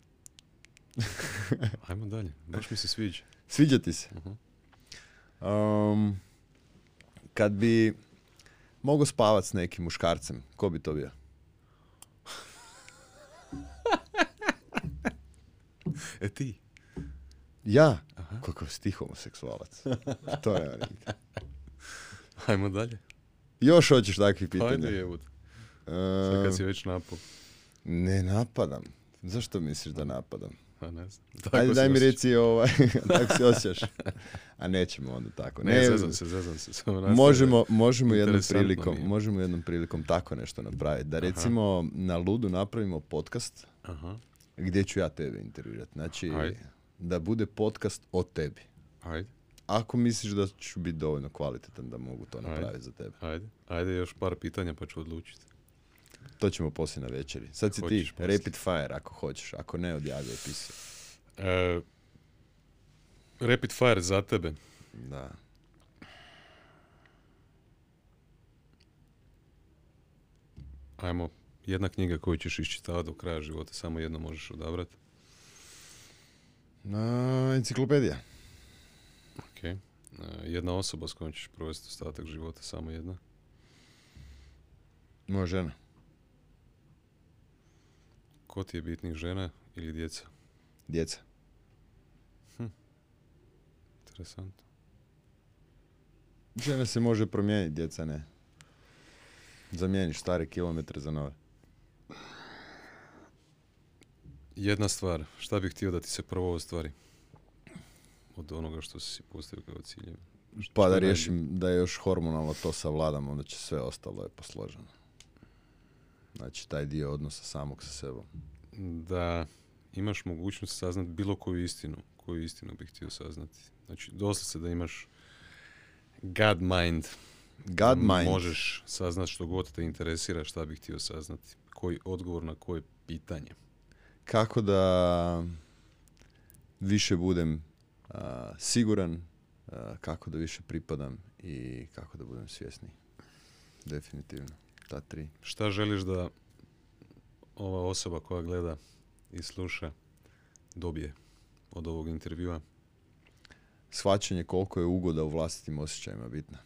[LAUGHS] Ajmo dalje. Baš mi se sviđa. Sviđa ti se? Mhm. Um, kad bi mogao spavat s nekim muškarcem, ko bi to bio? [LAUGHS] E ti? Ja? Aha. Kakav si ti homoseksualac. [LAUGHS] to je nikad. Ajmo dalje. Još hoćeš takvih Pa Ajde pitanja? jebut. Sad kad si već napao. ne napadam. Zašto misliš da napadam? A ne znam. Tako Ajde daj mi reci ovaj, [LAUGHS] kako [LAUGHS] se osjećaš. A nećemo onda tako. Ne, zezam se, zezam se. Samo. Možemo, možemo jednom prilikom, možemo jednom prilikom tako nešto napraviti. Da recimo na Ludu napravimo podcast Aha, gdje ću ja tebe intervjuirati. Znači, Ajde. da bude podcast o tebi. ajde, Ako misliš da ću biti dovoljno kvalitetan da mogu to Ajde. napraviti za tebe. ajde. Ajde još par pitanja pa ću odlučiti. To ćemo poslije na večeri. Sad si Hoćeš ti, poslije. rapid fire ako hoćeš. Ako ne, odjavi opisi. E, rapid fire za tebe. Da. Ajmo, jedna knjiga koju ćeš iščitavati do kraja života, samo jedno možeš odabrati. Na, enciklopedija. Ok. E, jedna osoba s kojom ćeš provesti ostatak života, samo jedna. Moja žena. Ko ti je bitnih žena ili djeca? Djeca. Interesantno. Žena se može promijeniti, djeca ne. Zamijeniš stare kilometre za nove. Jedna stvar, šta bih htio da ti se prvo ostvari? Od onoga što si postavio kao ciljevi. Pa da je riješim da još hormonalno to savladam, onda će sve ostalo je posloženo. Znači, taj dio odnosa samog sa sebom. da imaš mogućnost saznati bilo koju istinu, koju istinu bih htio saznati. Znači, doslovce da imaš God mind. God mind. Možeš saznati što god te interesira, šta bih htio saznati. Koji odgovor na koje pitanje. Kako da više budem a, siguran, a, kako da više pripadam i kako da budem svjesni. Definitivno. Ta tri. Šta želiš da ova osoba koja gleda i sluša dobije od ovog intervjua? Shvaćanje koliko je ugoda u vlastitim osjećajima bitna.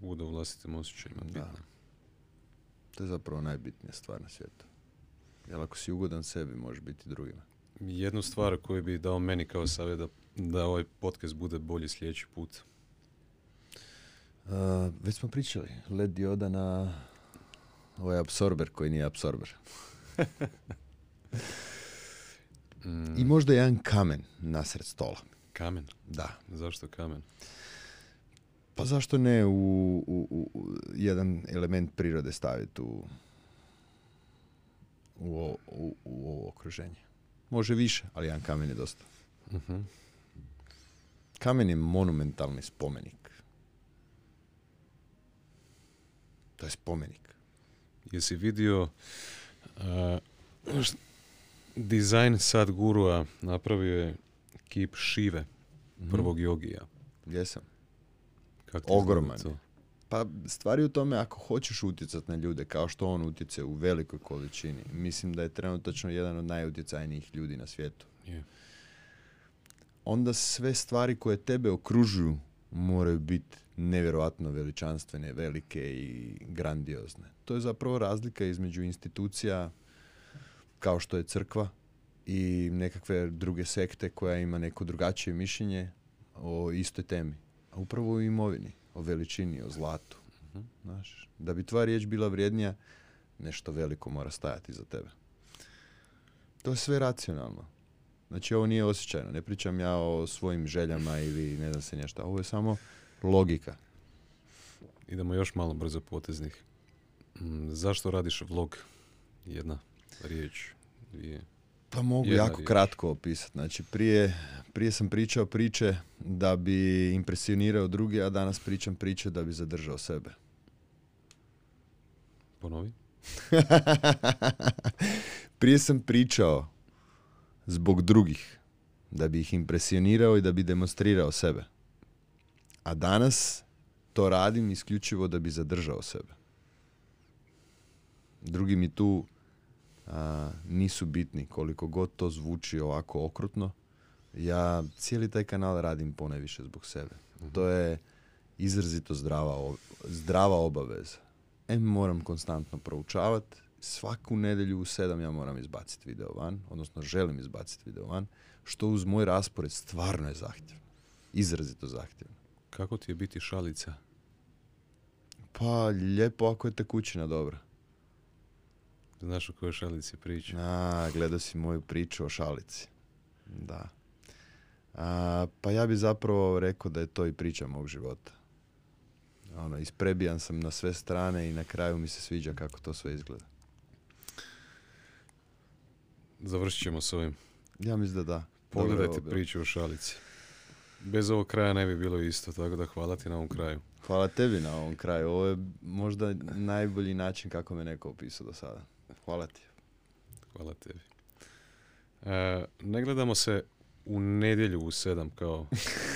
Ugoda u vlastitim osjećajima. Da. bitna. To je zapravo najbitnija stvar na svijetu. Jer ako si ugodan sebi, možeš biti drugima. Jednu stvar koju bi dao meni kao savjet da, da ovaj podcast bude bolji sljedeći put. Uh, već smo pričali, LED dioda na ovaj apsorber koji nije apsorber. [LAUGHS] Mm, I možda jedan kamen nasred stola. Kamen. Da. Zašto kamen? Pa zašto ne u, u, u- u jedan element prirode staviti u, u, u, u ovo okruženje? Može više, ali jedan kamen je dosta. Mhm. Kamen je monumentalni spomenik. To je spomenik. Jesi vidio š- dizajn sad gurua napravio je kip Šive, Mhm. prvog jogija. Jesam. Kako Ogroman. Pa stvari u tome ako hoćeš utjecati na ljude kao što on utječe u velikoj količini. Mislim da je trenutačno jedan od najutjecajnijih ljudi na svijetu. Je. Onda sve stvari koje tebe okružuju moraju biti nevjerojatno veličanstvene, velike i grandiozne. To je zapravo razlika između institucija kao što je crkva i nekakve druge sekte koja ima neko drugačije mišljenje o istoj temi. A upravo u imovini, o veličini, o zlatu. Mhm. Znaš, da bi tvoja riječ bila vrijednija, nešto veliko mora stajati za tebe. To je sve racionalno. Znači ovo nije osjećajno. Ne pričam ja o svojim željama ili ne znam se nešto. Ovo je samo logika. Idemo još malo brzo poteznih. Mm, zašto radiš vlog? Jedna riječ, dvije. Pa mogu Jedna jako riječ. kratko opisati. Znači prije, prije sam pričao priče da bi impresionirao druge, a danas pričam priče da bi zadržao sebe. Ponovi. [LAUGHS] Prije sam pričao zbog drugih, da bi ih impresionirao i da bi demonstrirao sebe. A danas to radim isključivo da bi zadržao sebe. Drugi mi tu a, nisu bitni, koliko god to zvuči ovako okrutno. Ja cijeli taj kanal radim ponajviše zbog sebe. To je izrazito zdrava, zdrava obaveza. Em moram konstantno proučavati, svaku nedjelju u sedam ja moram izbaciti video van, odnosno želim izbaciti video van, što uz moj raspored stvarno je zahtjevno. Izrazito zahtjevno. Kako ti je biti šalica? Pa lijepo ako je tekućina dobra. Znaš o kojoj šalici priča? A, gledao si moju priču o šalici. Da. A, pa ja bi zapravo rekao da je to i priča mog života. Ono, isprebijan sam na sve strane i na kraju mi se sviđa kako to sve izgleda. Završit ćemo s ovim. Ja mislim da da. Pogledajte priču o šalici. Bez ovog kraja ne bi bilo isto, tako da hvala ti na ovom kraju. Hvala tebi na ovom kraju. Ovo je možda najbolji način kako me neko opisao do sada. Hvala ti. Hvala tebi. E, ne gledamo se u nedjelju u sedam kao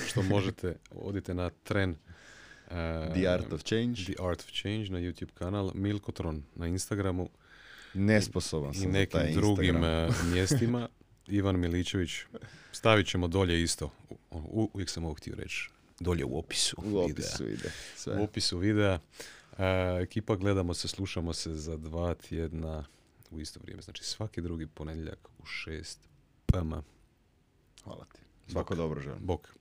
što [LAUGHS] možete. Odite na tren e, The Art of Change. The Art of Change na YouTube kanal, Milkotron na Instagramu Nesposoban i sam za nekim taj drugim Instagram. e, [LAUGHS] mjestima. Ivan Miličević, stavit ćemo dolje isto. U, uvijek sam ovo htio reći. Dolje u opisu. U videa. opisu ide. Sve. U opisu videa. E, ekipa gledamo se, slušamo se za dva tjedna u isto vrijeme. Znači svaki drugi ponedjeljak u šest PM. Hvala ti. Svako dobro želim. Bok.